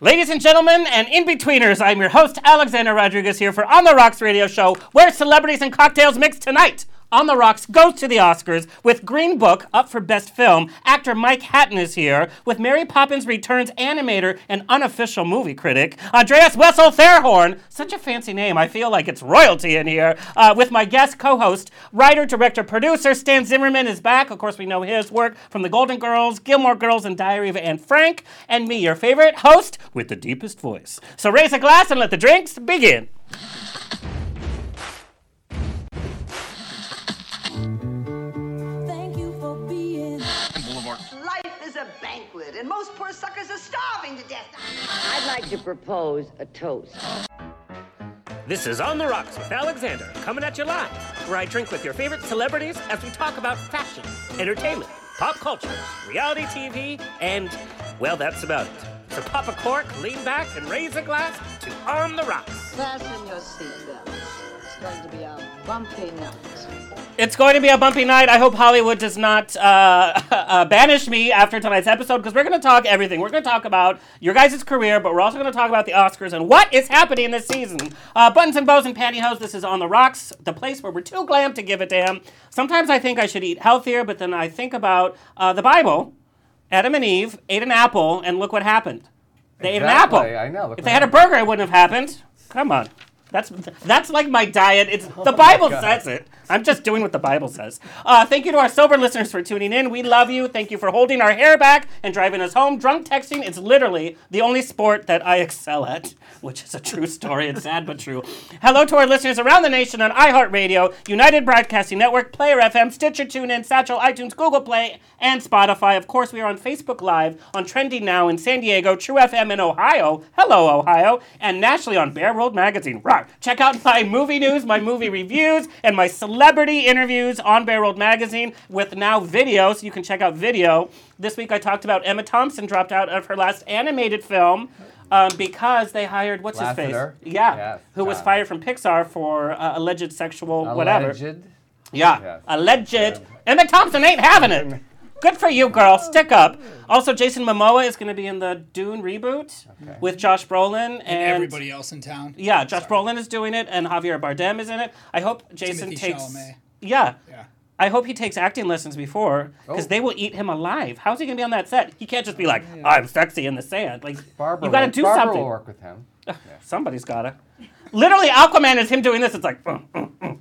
Ladies and gentlemen, and in betweeners, I'm your host, Alexander Rodriguez, here for On the Rocks radio show, where celebrities and cocktails mix tonight. On the Rocks goes to the Oscars with Green Book up for Best Film. Actor Mike Hatton is here with Mary Poppins Returns animator and unofficial movie critic Andreas Wessel Therhorn. Such a fancy name. I feel like it's royalty in here. Uh, with my guest co-host, writer, director, producer Stan Zimmerman is back. Of course, we know his work from The Golden Girls, Gilmore Girls, and Diary of Anne Frank. And me, your favorite host with the deepest voice. So raise a glass and let the drinks begin. And most poor suckers are starving to death. I'd like to propose a toast. This is On the Rocks with Alexander, coming at you live, where I drink with your favorite celebrities as we talk about fashion, entertainment, pop culture, reality TV, and, well, that's about it. So pop a cork, lean back, and raise a glass to On the Rocks. Fasten your seatbelts. It's going to be a bumpy night. It's going to be a bumpy night. I hope Hollywood does not uh, uh, banish me after tonight's episode because we're going to talk everything. We're going to talk about your guys' career, but we're also going to talk about the Oscars and what is happening this season. Uh, buttons and bows and pantyhose. This is on the rocks, the place where we're too glam to give a damn. Sometimes I think I should eat healthier, but then I think about uh, the Bible. Adam and Eve ate an apple, and look what happened. They ate an apple. I know. Look If what they had a burger, it wouldn't have happened. Come on. That's that's like my diet. It's oh the Bible says it. I'm just doing what the Bible says. Uh, thank you to our sober listeners for tuning in. We love you. Thank you for holding our hair back and driving us home. Drunk texting is literally the only sport that I excel at, which is a true story. It's sad but true. Hello to our listeners around the nation on iHeartRadio, United Broadcasting Network, Player FM, Stitcher, TuneIn, Satchel, iTunes, Google Play, and Spotify. Of course, we are on Facebook Live on Trending Now in San Diego, True FM in Ohio. Hello, Ohio, and nationally on Bear World Magazine. Rock. Check out my movie news, my movie reviews, and my celebrity interviews on Bear World Magazine with now video, so you can check out video. This week I talked about Emma Thompson dropped out of her last animated film. Um, because they hired what's Lasseter? his face? Yeah, Yes, who was fired from Pixar for uh, alleged sexual whatever. Alleged. Yeah, Yes. alleged. Emma Thompson ain't having it. Good for you, girl. Stick up. Also, Jason Momoa is going to be in the Dune reboot with Josh Brolin and, everybody else in town. Yeah, Josh Brolin is doing it, and Javier Bardem is in it. I hope Jason Timothy takes. Chalamet. Yeah. Yeah. I hope he takes acting lessons before, because Oh. they will eat him alive. How's he gonna be on that set? He can't just be like, "I'm sexy in the sand." Like, Barbara you got to will- do Barbara something. will work with him. Somebody's gotta. Literally, Aquaman is him doing this. It's like, "Mm, mm, mm."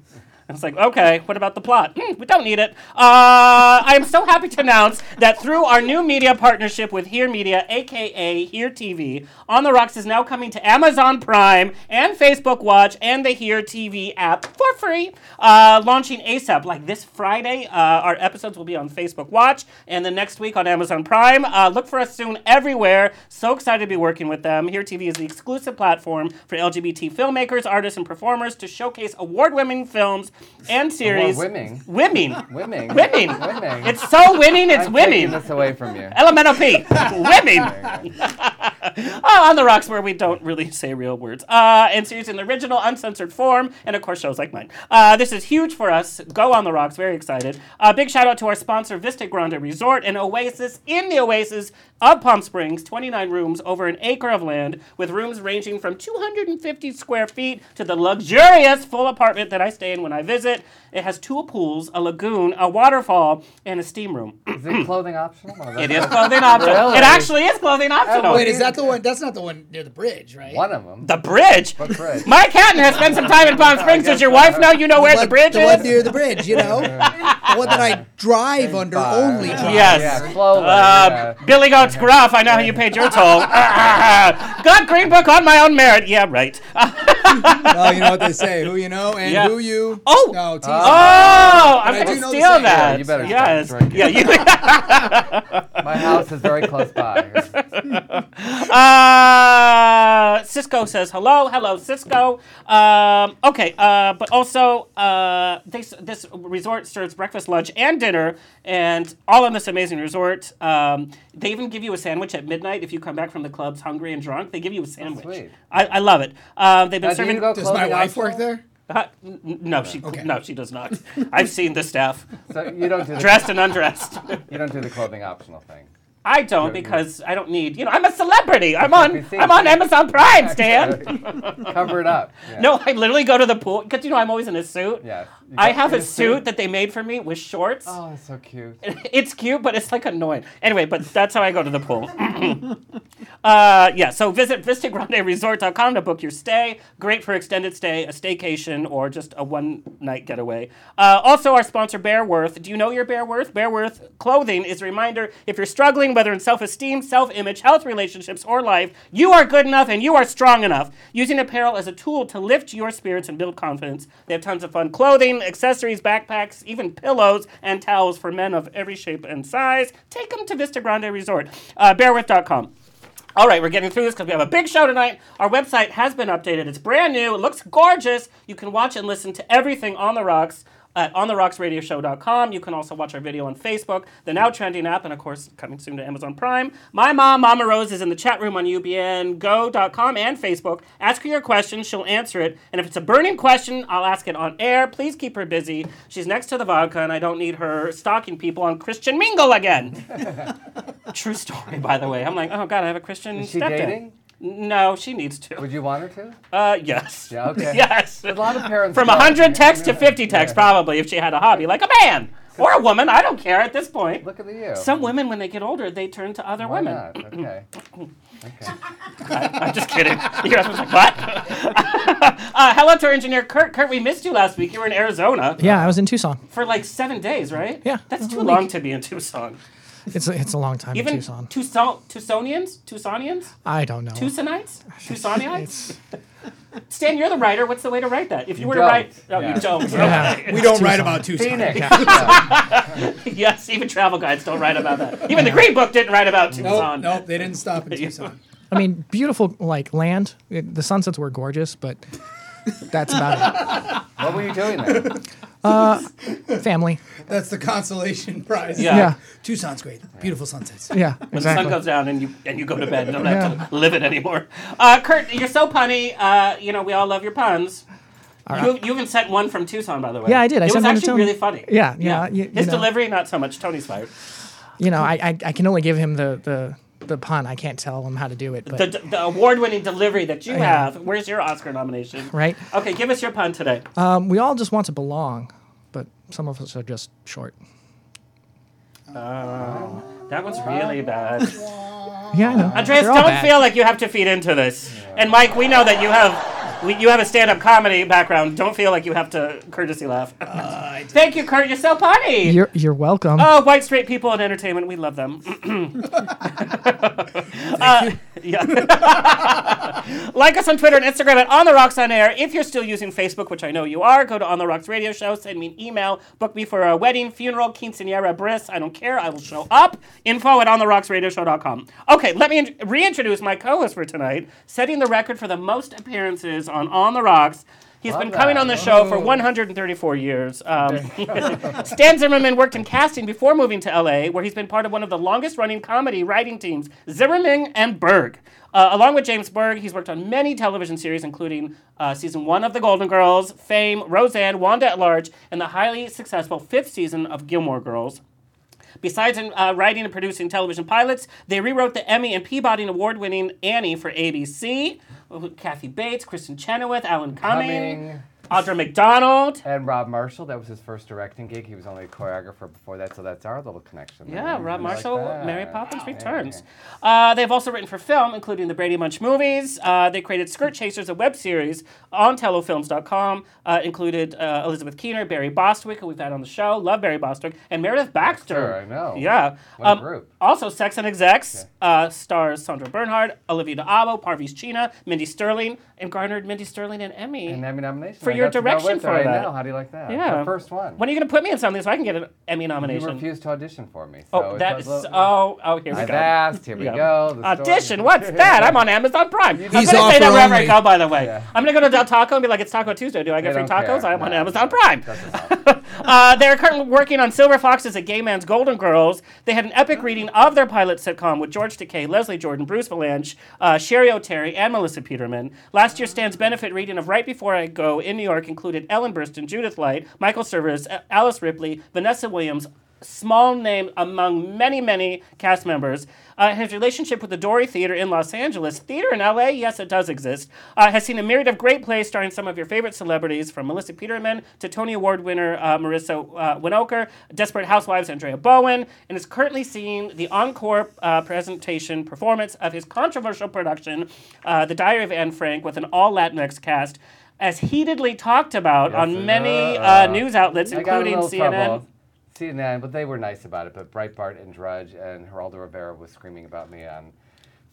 And it's like, okay, what about the plot? Hmm, we don't need it. Uh, I am so happy to announce that through our new media partnership with Here Media, aka Here TV, On the Rocks is now coming to Amazon Prime and Facebook Watch and the Here TV app for free, uh, launching ASAP. Like this Friday, uh, our episodes will be on Facebook Watch, and the next week on Amazon Prime. Uh, look for us soon everywhere. So excited to be working with them. Here TV is the exclusive platform for LGBT filmmakers, artists, and performers to showcase award-winning films and series. Award-winning? Winning. Women. Winning. Women. It's so winning, it's I'm winning. taking this away from you. Elemental P. Women. oh, on the rocks where we don't really say real words. Uh, and series in the original, uncensored form, and of course shows like mine. Uh, this is huge for us. Go on the rocks. Very excited. Uh, big shout out to our sponsor, Vista Grande Resort, an oasis in the oasis of Palm Springs. 29 rooms over an acre of land, with rooms ranging from 250 square feet to the luxurious full apartment that I stay in when I visit. It has two pools, a lagoon, a waterfall, and a steam room. Is it clothing optional? It is clothing optional. Really? It actually is clothing optional. Wait, is that the one? That's not the one near the bridge, right? One of them. the bridge? What bridge? Mike Hatton has spent some time in Palm Springs. Does your wife know you know where the one, bridge the is? one near the bridge, you know, the one that I drive under Bar. only. Drive. Yes. Yeah, slowly. Uh, yeah. Billy Goat's Gruff, I know how you paid your toll. Got Green Book on my own merit. Yeah, right. Oh, you know what they say? Who you know and Yeah. who you. Oh. no, tease Oh, I'm gonna know the steal that. Yeah, you better yes. stop drinking. Yeah, you. My house is very close by. Uh, Cisco says hello, hello, Cisco. Um, okay, uh, but also uh, this this resort serves breakfast, lunch, and dinner, and all in this amazing resort. Um, they even give you a sandwich at midnight if you come back from the clubs hungry and drunk. They give you a sandwich. sweet. I, I love it. Um, they've been Now, do serving. you go Does my clothing wife work there? Uh, n- n- no, she no, she does not. I've seen the staff So you don't do the, dressed and undressed. you don't do the clothing optional thing. I don't because I don't need. You know, I'm a celebrity. I'm on. I'm on Amazon Prime, Stan. Cover it up. Yeah. No, I literally go to the pool because you know I'm always in a suit. Yes. I have a suit that they made for me with shorts. Oh, that's so cute. It's cute, but it's like annoying. Anyway, but that's how I go to the pool. uh, yeah, so visit VistaGrandeResort.com to book your stay. Great for extended stay, a staycation, or just a one night getaway. Uh, also, our sponsor, Bearworth. Do you know your Bearworth? Bearworth clothing is a reminder if you're struggling, whether in self esteem, self image, health, relationships, or life, you are good enough and you are strong enough. Using apparel as a tool to lift your spirits and build confidence. They have tons of fun clothing, accessories, backpacks, even pillows and towels for men of every shape and size. Take them to Vista Grande Resort. Uh, bearwith.com. All right, we're getting through this because we have a big show tonight. Our website has been updated. It's brand new. It looks gorgeous. You can watch and listen to everything on the rocks at ontherocksradioshow.com. You can also watch our video on Facebook, the now trending app, and of course, coming soon to Amazon Prime. My mom, Mama Rose, is in the chat room on ubngo.com and Facebook. Ask her your question. She'll answer it. And if it's a burning question, I'll ask it on air. Please keep her busy. She's next to the vodka, and I don't need her stalking people on Christian Mingle again. True story, by the way. I'm like, oh God, I have a Christian Is she stepdad. dating? No, she needs to. Would you want her to? Uh, yes. Yeah, okay. yes. A lot of parents. From don't. 100 texts to 50 texts, probably, if she had a hobby, like a man or a woman. I don't care at this point. Look at the you. Some women, when they get older, they turn to other Why women. not? Okay. Okay. I'm just kidding. Your husband's like, what? uh, hello to our engineer, Kurt. Kurt, we missed you last week. You were in Arizona Yeah, I was in Tucson. for like seven days, right? Yeah, That's a too week. long to be in Tucson. It's a, it's a long time Even in Tucson. Tucson, Tucsonians? Tucsonians? I don't know. Tucsonites? Tucsonites? Stan, you're the writer. What's the way to write that? If you, were don't. to write, oh, Yeah. you don't. yeah. Okay. We don't write about Tucson. Phoenix. Yeah. yes, even travel guides don't write about that. Even the Green Book didn't write about Nope, Tucson. nope, they didn't stop in Tucson. I mean, beautiful like land. It, the sunsets were gorgeous, but that's about it. What were you doing there? It. Family. That's the consolation prize. Yeah. Yeah. Tucson's great. Beautiful sunsets. Yeah, When the sun exactly. goes down and you and you go to bed and don't Yeah. have to live it anymore. Uh, Kurt, you're so punny. Uh, you know we all love your puns. You, you even sent one from Tucson, by the way. Yeah, I did. I it sent was one to actually Tony. really funny. Yeah, yeah, you- His know. delivery, not so much. Tony's fired. You know, I, I I can only give him the the the pun. I can't tell him how to do it. But The, the award-winning delivery that you have. Where's your Oscar nomination? right, Okay, give us your pun today. um, we all just want to belong, but some of us are just short. That one's really bad. Yeah, I know. Andreas, They're all don't bad. feel like you have to feed into this. And Mike, we know that you have we, you have a stand-up comedy background. Don't feel like you have to courtesy laugh. Thank you, Kurt. You're so funny. You're you're welcome. oh, white straight people in entertainment, we love them. Uh, yeah. like us on Twitter and Instagram at On the Rocks on Air. If you're still using Facebook, which I know you are, go to On the Rocks Radio Show. Send me an email. Book me for a wedding, funeral, quinceanera, bris. I don't care. I will show up. Info at OnTheRocksRadioShow.com. Okay, let me in- reintroduce my co-host for tonight, setting the record for the most appearances on On the Rocks. He's Love been coming that. on the show for 134 years. Um, Stan Zimmerman worked in casting before moving to LA, where he's been part of one of the longest running comedy writing teams, Zimmerman and Berg. Uh, along with James Berg, he's worked on many television series, including uh, season one of The Golden Girls, Fame, Roseanne, Wanda at Large, and the highly successful fifth season of Gilmore Girls. Besides uh, writing and producing television pilots, they rewrote the Emmy and Peabody award-winning Annie for ABC. Kathy Bates, Kristin Chenoweth, Alan Cumming, Cumming. Audra McDonald. And Rob Marshall, that was his first directing gig. He was only a choreographer before that, so that's our little connection. there. Yeah, Rob We like Marshall. Mary Poppins Yeah, Returns. yeah. Uh, they've also written for film, including the Brady Bunch movies. Uh, they created Skirt Chasers, a web series on telefilms.com. Uh, included uh, Elizabeth Keener, Barry Bostwick, who we've had on the show. Love Barry Bostwick. And Meredith Baxter. Sure, I know. Yeah. What a Um, group. Also, Sex and Execs uh, stars Sandra Bernhard, Olivia D'Abo, Parvesh Cheena, Mindy Sterling, and garnered Mindy Sterling an Emmy. An Emmy nomination. For your to direction for I that. know. How do you like that? Yeah. The first one. when are you going to put me in something so I can get an Emmy nomination? you refused to audition for me. So Oh, it's that's oh oh here we I've go. asked. Here we Yeah. go. the story. Audition? What's that? I'm on Amazon Prime. I'm gonna say offer that wherever I go. By the way, Yeah. I'm gonna go to Del Taco and be like, "It's Taco Tuesday. Do I get They free tacos? care. I'm on Amazon. Prime." Uh, they're currently working on Silver Foxes, A Gay Man's Golden Girls. They had an epic reading of their pilot sitcom with George Takei, Leslie Jordan, Bruce Vilanch, uh, Cheri Oteri, and Melissa Peterman. Last year's Stan's benefit reading of Right Before I Go in New York included Ellen Burstyn, Judith Light, Michael Service, A- Alice Ripley, Vanessa Williams, small name among many, many cast members. Uh, his relationship with the Dory Theater in Los Angeles, theater in LA, yes, it does exist, uh, has seen a myriad of great plays starring some of your favorite celebrities, from Melissa Peterman to Tony Award winner uh, Marissa uh, Desperate Housewives Andrea Bowen, and is currently seeing the encore uh, presentation performance of his controversial production, uh, The Diary of Anne Frank, with an all Latinx cast. As heatedly talked about Yes, on many uh, uh, news outlets, I got a including CNN. trouble. CNN, but they were nice about it. But Breitbart and Drudge and Geraldo Rivera was screaming about me on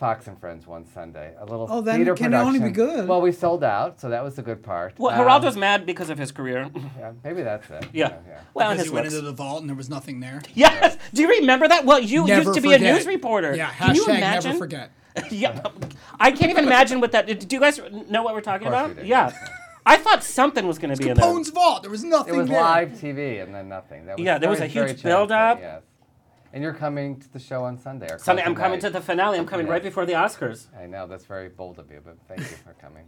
Fox and Friends one Sunday. A little Oh, then theater it can production. only be good. Well, we sold out, so that was the good part. Well, Um, Geraldo's mad because of his career. Yeah, maybe that's it. yeah. yeah. Well, and Because his you went into the vault and there was nothing there. Yes. Do you remember that? Well, you Never used to be a news reporter. Yeah, Can you imagine? never forget. yeah. I can't even imagine what that. Do you guys know what we're talking Of about? we did. Yeah. I thought something was going to be in there. Capone's vault. There was nothing It was there. live TV and then nothing. That was Yeah, there was very- a huge challenging, build-up. Yes. And you're coming to the show on Sunday. or Sunday, I'm coming night. to the finale. I'm coming Yeah. right before the Oscars. I know that's very bold of you, but thank you for coming.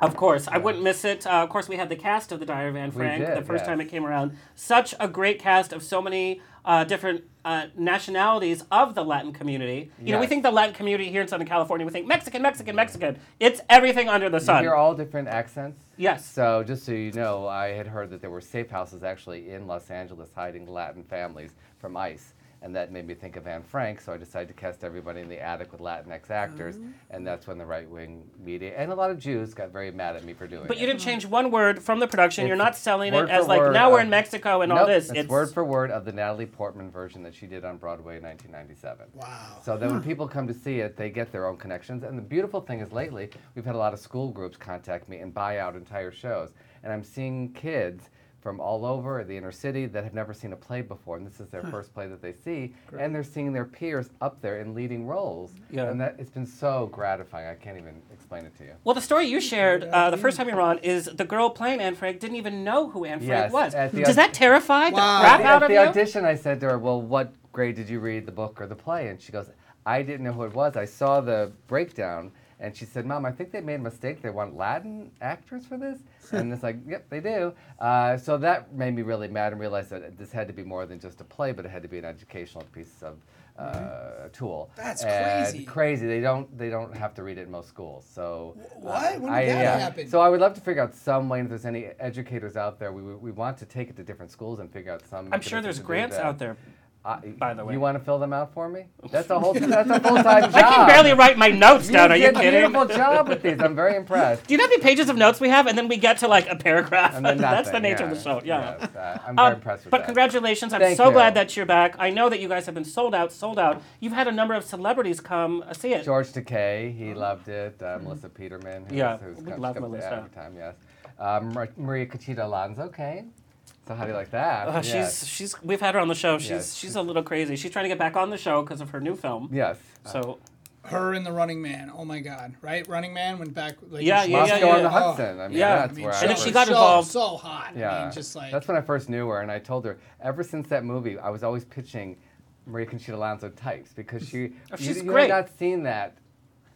Of course, I wouldn't miss it. Uh, of course, we had the cast of The Diary of Anne Frank did, the first yes. time it came around. Such a great cast of so many uh, different uh, nationalities of the Latin community. You know, we think the Latin community here in Southern California, we think Mexican, Mexican, Mexican. It's everything under the sun. You sun. hear all different accents. Yes. So just so you know, I had heard that there were safe houses actually in Los Angeles hiding Latin families from ICE. And that made me think of Anne Frank, so I decided to cast everybody in the attic with Latinx actors, and oh. that's when the right-wing media and a lot of Jews got very mad at me for doing it. But it. you didn't change one word from the production. You're not selling it as like word now we're in Mexico and all this. It's, word for word of the Natalie Portman version that she did on Broadway in 1997. Wow. So then when people come to see it, they get their own connections. And the beautiful thing is lately, we've had a lot of school groups contact me and buy out entire shows. And I'm seeing kids from all over the inner city that have never seen a play before, and this is their first play that they see, and they're seeing their peers up there in leading roles. Yeah. And that it's been so gratifying. I can't even explain it to you. Well, the story you shared uh, the first time you were on is the girl playing Anne Frank didn't even know who Anne Frank Yes, was. at Does aud- that terrify the crap At out the of you? At the audition, I said to her, "Well, what grade did you read the book or the play?" And she goes, "I didn't know who it was. I saw the breakdown." And she said, "Mom, I think they made a mistake. They want Latin actors for this." And it's like, "Yep, they do." Uh, so that made me really mad and realized that this had to be more than just a play, but it had to be an educational piece of uh, tool. That's And crazy. Crazy. They don't. They don't have to read it in most schools. So uh, What? When did I, that yeah. happen? So I would love to figure out some way. If there's any educators out there, we, we we want to take it to different schools and figure out some. I'm sure there's mechanism to do grants out there. Uh, by the way. you want to fill them out for me? That's a whole. that's a full time job. I can barely write my notes down. Are you did a kidding? beautiful job with these. I'm very impressed. Do you know how many pages of notes we have, and then we get to like a paragraph? And then That's the nature yeah. of the show. Yeah. Yes, uh, I'm very Um, impressed with but that. But congratulations! I'm Thank so you. glad that you're back. I know that you guys have been sold out, sold out. You've had a number of celebrities come uh, see it. George Takei, he loved it. Uh, Melissa Peterman, who's, Yeah, who's we come- love come to Melissa. every time, yes. Um, Maria Conchita Alonso came. So how do you like that? Uh, yes. She's she's we've had her on the show. She's Yes. she's a little crazy. She's trying to get back on the show because of her new film. yes. So Her and the Running Man. Oh my God! Right, Running Man went back. Like, Yeah, she- yeah, Moscow yeah, on yeah. the Oh. Hudson. I mean, Yeah. that's I mean, where And then so- she got so, involved- So hot. I Yeah, mean, just like that's when I first knew her, and I told her ever since that movie, I was always pitching Maria Conchita Alonso types because she Oh, you, she's you great. had not seen that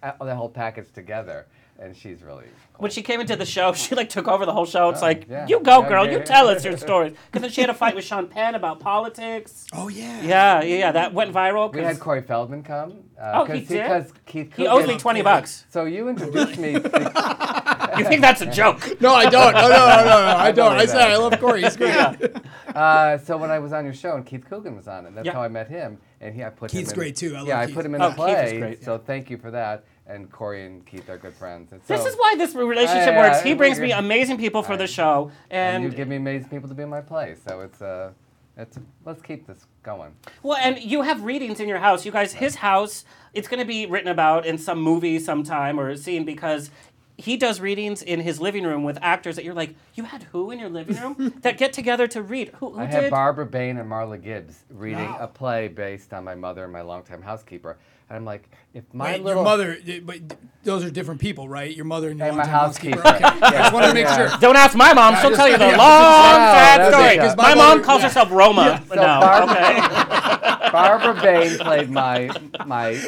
uh, the whole package together, and she's really when she came into the show, she like took over the whole show. It's Oh, like yeah. you go, Yeah, girl. yeah, You tell us your stories. Because then she had a fight with Sean Penn about politics. Oh yeah. Yeah, yeah, yeah. That went viral. We had Corey Feldman come. Uh, Oh, he 'cause did? Because Keith he owes me twenty bucks. So you introduced me. To, You think that's a joke? No, I don't. No, no, no, no, no. I don't. I believe said. I love Corey. He's great. uh, so when I was on your show and Keith Coogan was on it, that's Yeah. how I met him, and he I put Keith's him. in, great, too. I love yeah, I Keith. put him in Oh, the Keith is play. great. So thank you for that. And Corey and Keith are good friends. And This is why this relationship Yeah, works. He yeah, brings me amazing people for the show, and you and give me amazing people to be in my play. So it's uh, it's let's keep this going. well, and you have readings in your house. You guys, his house, it's going to be written about in some movie sometime or a scene because he does readings in his living room with actors that you're like, you had who in your living room that get together to read? Who, who I did? had Barbara Bain and Marla Gibbs reading Wow. a play based on my mother and my longtime housekeeper. And I'm like, if my Wait, little your mother, but those are different people, right? Your mother and your And my longtime housekeeper. Okay. I just wanted to make Yeah. sure. Don't ask my mom. She'll tell you the yeah. long, Yeah, sad that's story. it, 'cause my, my mom calls yeah. herself Roma. So no, Barbara- okay. Barbara Bain played my my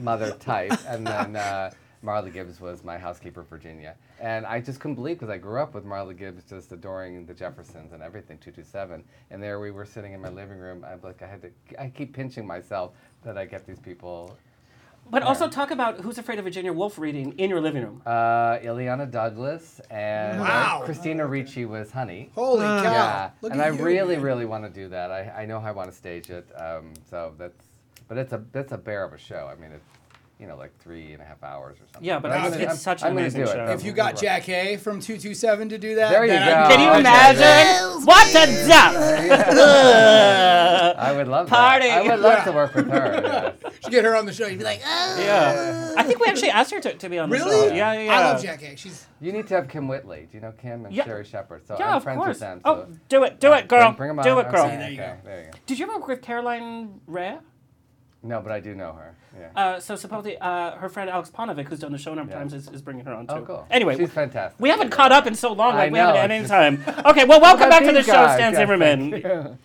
mother type, and then uh, Marla Gibbs was my housekeeper, Virginia, and I just couldn't believe because I grew up with Marla Gibbs, just adoring the Jeffersons and everything, two two seven, and there we were sitting in my living room. I'm like, I had to, I keep pinching myself that I get these people. But also talk about Who's Afraid of Virginia Woolf reading in your living room. Uh, Illeana Douglas and uh, Wow. Christina Ricci was Honey. Holy cow! Yeah, Look and at I you, really, man. really want to do that. I, I know I want to stage it. Um, so that's, but it's a that's a bear of a show. I mean, it's you know like three and a half hours or something. Yeah, but I'm it's- gonna- it's I'm- such an I'm amazing do it. show. If you got work. Jackée from two two seven to do that, There you then go. Can you imagine? What a dump! I would love Party. that. I would love to work with her. yes. should get her on the show. You'd be like, oh. yeah. I think we actually asked her to, to be on the Really? show. Yeah, yeah, yeah. I love Jackée. She's You need to have Kym Whitley. Do you know Kim and Yeah. Sherri Shepherd? So Yeah, I'm of friends course. with them. oh, do it, do it, girl. Bring, bring 'em do on. it, girl. Okay, There you okay, go. there you go. Did you ever work with Caroline Rhea? No, but I do know her. Yeah. Uh, so supposedly, uh, her friend Alex Ponovic, who's done the show a number of Yeah. times, is, is bringing her on too. oh, cool. Anyway, she's fantastic. we haven't caught up in so long, I like we haven't at any time. Okay, well, welcome back to the show, guys? Stan Zimmerman.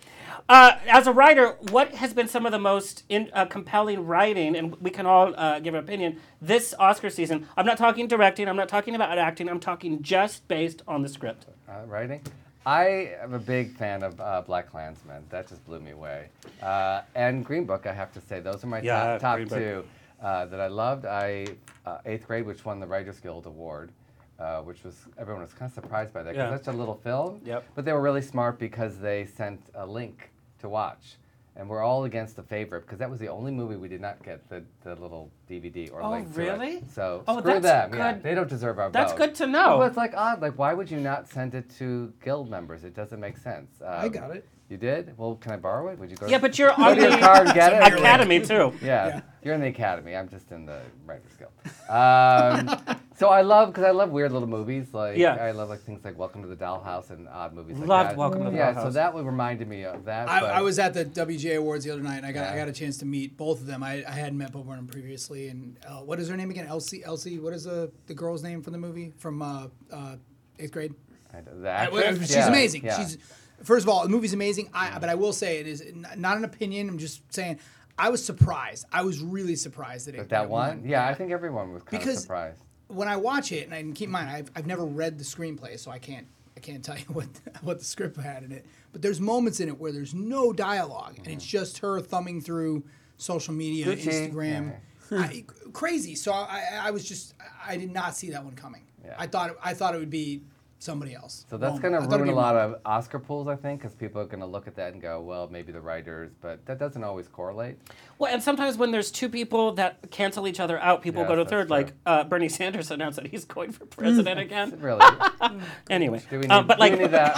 Uh, as a writer, what has been some of the most in, uh, compelling writing, and we can all uh, give an opinion, this Oscar season? I'm not talking directing, I'm not talking about acting, I'm talking just based on the script. uh, writing. I am a big fan of uh, Black Klansman. That just blew me away. Uh, and Green Book, I have to say, those are my Yeah, top, top two uh, that I loved. I uh, eighth grade, which won the Writers Guild Award, uh, which was everyone was kind of surprised by that because Yeah. that's a little film. Yep. But they were really smart because they sent a link to watch. And we're all against the favorite because that was the only movie we did not get the, the little DVD or like Oh, link to it. really? So Oh, screw that's them. Yeah, good. they don't deserve our That's vote. good to know. Well, it's like odd. Like, why would you not send it to guild members? It doesn't make sense. I Um, got it. You did? Well, can I borrow it? Would you go? Yeah, to, but you're on to your the car and get it. Academy too. Yeah, Yeah. you're in the academy. I'm just in the Writers Guild. Um, so I love because I love weird little movies. Like Yeah. I love like things like Welcome to the Dollhouse and odd movies like Loved that. Welcome to the yeah, so that would reminded me of that. I, but- I was at the WGA Awards the other night, and I got I got a chance to meet both of them. I, I hadn't met both of them previously, and uh, what is her name again? Elsie. Elsie. What is the the girl's name from the movie from uh, uh, eighth grade? I- the I- she's Yeah, amazing. yeah. She's first of all, the movie's amazing. I but I will say it is n- not an opinion. I'm just saying. I was surprised. I was really surprised that it But that it one, won. yeah, I think everyone was kind Because- of surprised. when I watch it, and I keep in mind, I've, I've never read the screenplay, so I can't I can't tell you what what the script had in it. But there's moments in it where there's no dialogue, and it's mm-hmm. just her thumbing through social media, Gucci. Instagram, I, crazy. So I, I was just I did not see that one coming. Yeah. I thought I thought it would be somebody else. So that's going to thought it'd ruin a lot Roma. of Oscar pools, I think, because people are going to look at that and go, well, maybe the writers, but that doesn't always correlate. Well, and sometimes when there's two people that cancel each other out, people Yes, go to third. true. Like uh, Bernie Sanders announced that he's going for president again. Really? Anyway, Do we need, um, but do we like need that?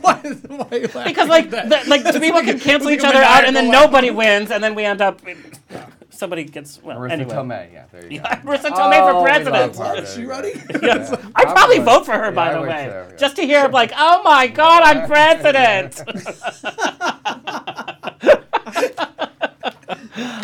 Why is- why are you laughing because at like that? the, like two people can cancel each other out, and then nobody wins, and then we end up somebody gets well. Marisa anyway, Tomei, yeah, there you go. Marisa Tomei Oh, for president. her, Is there she you go. running? Yes. I'd probably vote for her, Yeah, by I the way, too, yeah. just to hear like, "Oh my God, I'm president."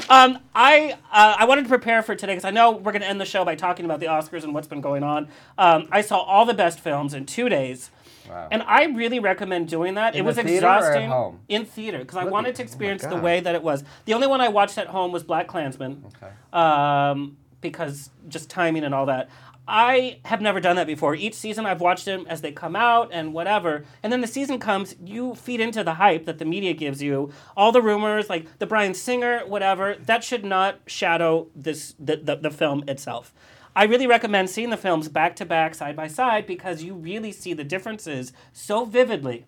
um, I uh, I wanted to prepare for today because I know we're going to end the show by talking about the Oscars and what's been going on. Um, I saw all the best films in two days. Wow. And I really recommend doing that. In it was the theater or at exhausting home? in theater because I wanted to oh experience the way that it was. The only one I watched at home was Black Klansman Okay. um, because just timing and all that. I have never done that before. Each season I've watched them as they come out and whatever. And then the season comes, you feed into the hype that the media gives you. All the rumors, like the Bryan Singer, whatever, that should not shadow this the, the, the film itself. I really recommend seeing the films back to back, side by side, because you really see the differences so vividly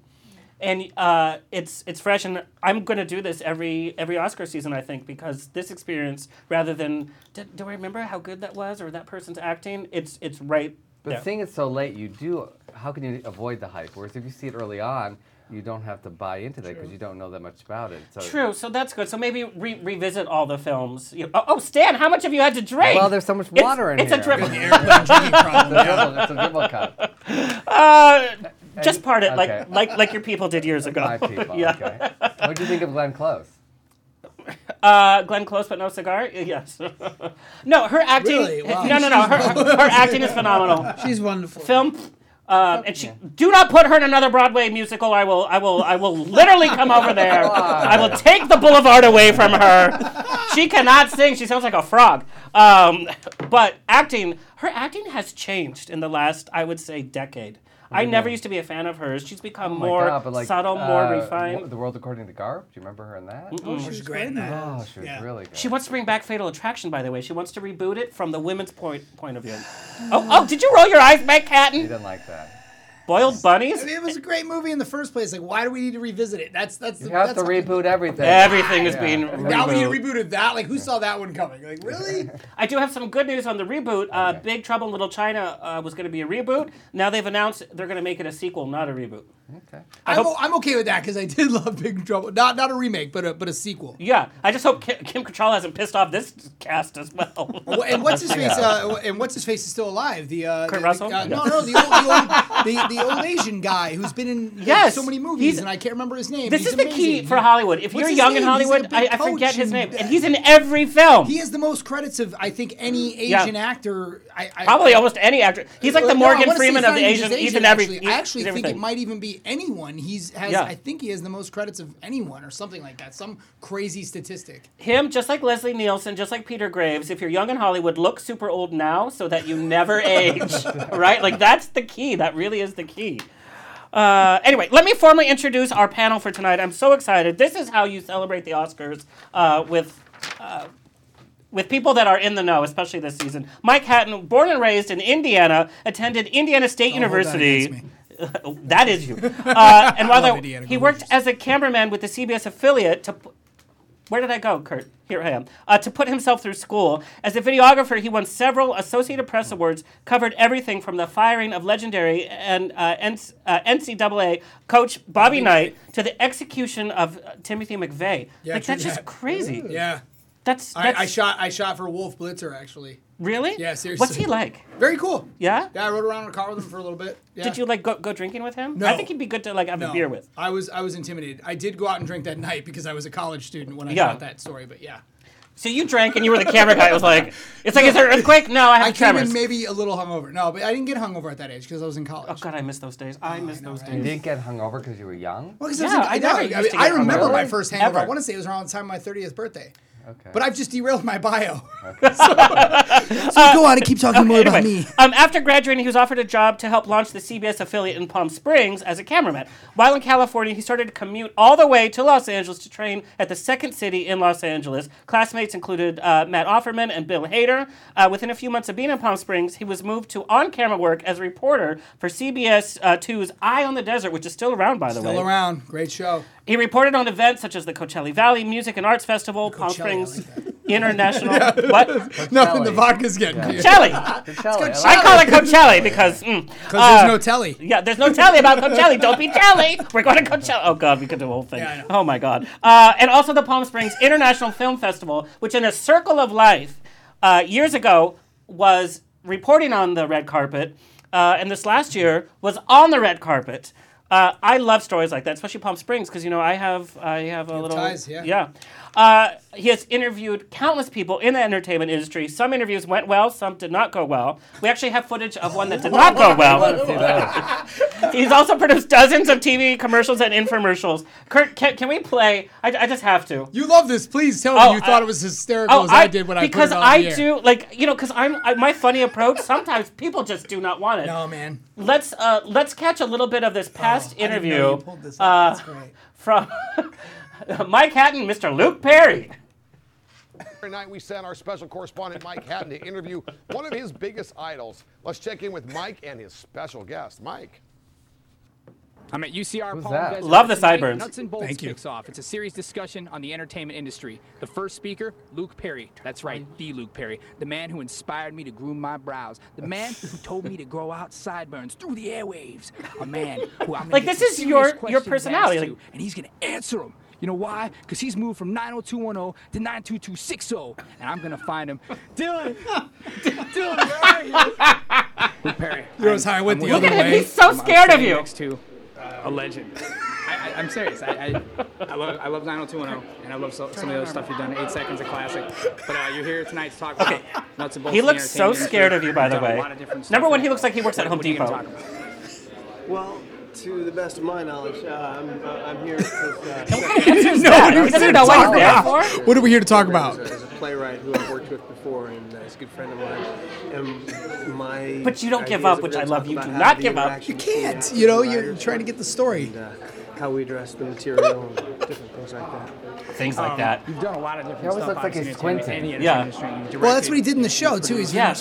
and uh, it's it's fresh. And I'm going to do this every every Oscar season, I think, because this experience, rather than do, do I remember how good that was or that person's acting, it's it's right. But there. seeing it so late, you do. How can you avoid the hype? Whereas if you see it early on, you don't have to buy into that because you don't know that much about it. So True, so that's good. So maybe re- revisit all the films. You- oh, oh, Stan, how much have you had to drink? Well, there's so much It's- water in it's here. a dribble. Airplane drinking problem. It's a dribble, it's a dribble cup. Uh, just part it, okay. like like like your people did years ago. My people. yeah. Okay. What do you think of Glenn Close? Uh, Glenn Close, but no cigar. Yes. no, her acting. Really? Wow. No, no, no. Her, her acting is phenomenal. She's wonderful. film Um, and she do not put her in another Broadway musical. I will, I will, I will literally come over there. I will take the boulevard away from her. She cannot sing. She sounds like a frog. Um, but acting, her acting has changed in the last, I would say, decade. I never used to be a fan of hers. She's become Oh more God, like, subtle, more uh, refined. The World According to Garp. Do you remember her in that? Oh, she was great in that. Oh, she was Yeah. really good. She wants to bring back Fatal Attraction, by the way. She wants to reboot it from the women's point point of view. Oh, oh! Did you roll your eyes, Mike She Hatton? didn't like that. Boiled bunnies. I mean, it was a great movie in the first place. Like, why do we need to revisit it? That's that's You the, have that's to reboot everything. Everything is Yeah. being Now we need rebooted. that. Like, who saw that one coming? Like, really? I do have some good news on the reboot. Uh, Big Trouble in Little China uh, was going to be a reboot. Now they've announced they're going to make it a sequel, not a reboot. Okay. I I'm, hope- o- I'm okay with that because I did love Big Trouble. Not not a remake, but a but a sequel. Yeah, I just hope Kim, Kim Cattrall hasn't pissed off this cast as well. Wh- And what's his face? Uh, and what's his face is still alive. The uh, Kurt the- Russell? Uh, no, no, the old, the old, the, the old Asian guy who's been in like, Yes, so many movies, and I can't remember his name. this He's is the key for Hollywood. If What's you're young in name? He's Hollywood, like a I, big I forget his name, and he's in every film. He has the most credits of I think any Yeah. Asian actor. I, I Probably almost any actor. He's like the Uh, no, Morgan wanna Freeman of the not Asian. He's in every. Actually, I actually think it might even be anyone. He's has. Yeah. I think he has the most credits of anyone, or something like that. Some crazy statistic. him, just like Leslie Nielsen, just like Peter Graves, if you're young in Hollywood, look super old now so that you never age. right? Like that's the key. That really is the key. Uh, anyway, let me formally introduce our panel for tonight. I'm so excited. This is how you celebrate the Oscars uh, with. Uh, with people that are in the know, especially this season. Mike Hatton, born and raised in Indiana, attended Indiana State Don't hold that University. that is you. Uh, and while there- he worked as a cameraman with the CBS affiliate to. Where did I go, Kurt? Here I am. Uh, to put himself through school. As a videographer, he won several Associated Press awards, covered everything from the firing of legendary and uh, uh, NCAA coach Bobby Knight to the execution of uh, Timothy McVeigh. Yeah, like, that's just that. crazy. Yeah. That's, I, that's I shot. I shot for Wolf Blitzer actually. Really. Yeah, seriously. What's he like? Very cool. Yeah. Yeah, I rode around in a car with him for a little bit. Yeah. Did you like go, go drinking with him? No. I think he'd be good to like have No. a beer with. I was I was intimidated. I did go out and drink that night because I was a college student when I Yeah. shot that story. But yeah, So you drank and you were the camera guy. It was like, it's like, is there an earthquake? No, I have I came tremors. in maybe a little hungover. No, but I didn't get hungover at that age because I was in college. oh God, I miss those days. I oh, miss know, those right? You didn't get hungover because you were young? Well, 'cause Yeah, I, was in, I no, never I, used mean, to get I remember hungover. my first hangover. Ever. I want to say it was around the time of my 30th birthday. Okay. But I've just derailed my bio. so, so go on and keep talking more about me. um, after graduating, he was offered a job to help launch the CBS affiliate in Palm Springs as a cameraman. While in California, he started to commute all the way to Los Angeles to train at the second city in Los Angeles. Classmates included uh, Matt Offerman and Bill Hader. Uh, within a few months of being in Palm Springs, he was moved to on-camera work as a reporter for CBS uh, 2's Eye on the Desert, which is still around, by the way. Still around. Great show. He reported on events such as the Coachella Valley Music and Arts Festival, Palm Springs like that. International. What? Nothing. The vodka's getting to you. Coachella. Coachella, I call it Coachella because. Mm, Because uh, there's no telly. Yeah, there's no telly about Coachella. Don't be jelly. We're going to Coachella. Oh God, we could do a whole thing. Yeah, I know. Oh my God. Uh, and also the Palm Springs International Film Festival, which in a circle of life, uh, years ago was reporting on the red carpet, uh, and this last year was on the red carpet. Uh, I love stories like that, especially Palm Springs, because you know I have I have a little ties, yeah. yeah. Uh, he has interviewed countless people in the entertainment industry. Some interviews went well, some did not go well. We actually have footage of one that did not go well. He's also produced dozens of TV commercials and infomercials. Kurt, can, can we play? I, I just have to. You love this. Please tell Oh, me you thought it was hysterical as I, did when I put because I do like you know because I'm I, my funny approach. Sometimes people just do not want it. No, man. Let's uh let's catch a little bit of this past Oh, I didn't know interview you pulled this uh, That's great. from Mike Hatton, Mr. Luke Perry. Every night we send our special correspondent Mike Hatton to interview one of his biggest idols. Let's check in with Mike and his special guest. Mike. I'm at UCR Who's Palm that? Desert. Love the sideburns. Nuts and bolts Thank you. kicks off. It's a serious discussion on the entertainment industry. The first speaker, Luke Perry. That's right, mm. the Luke Perry, the man who inspired me to groom my brows, the man who told me to grow out sideburns through the airwaves, a man who I'm Like, this is your- your personality, to, and he's gonna answer them. You know why? Because he's moved from 90210 to 92260, and I'm gonna find him. Dylan, Dylan, where are you? Luke Perry. You're as high with the Look other at him. way. He's so I'm- I'm scared of standing you. Next to a legend. I, I, I'm serious. I, I, I love I love 90210, and I love so, some of the other stuff you've done. Eight Seconds, a classic. But uh, you're here tonight to talk about nuts and bolts. He looks so scared of you, by the You've done a way. lot of different Number one, he looks like he works at Home what are you gonna Depot. Well, to the best of my knowledge, uh, I'm, uh, I'm here because. Uh, No, he doesn't know what he's there for. What are we here to talk about? As a, as a playwright who I've worked with before, and uh, he's a good friend of mine. And my But you don't give up, which I love. You about do not give up. You can't. You know, you're trying to get the story. And, uh, how we address the material and different things like that. Things like Um, that. You've done a lot of different He always stuff. looks like he's obviously, in squinting. the Yeah. industry. You've Well, that's what he directed- did in the show too. He's Yeah.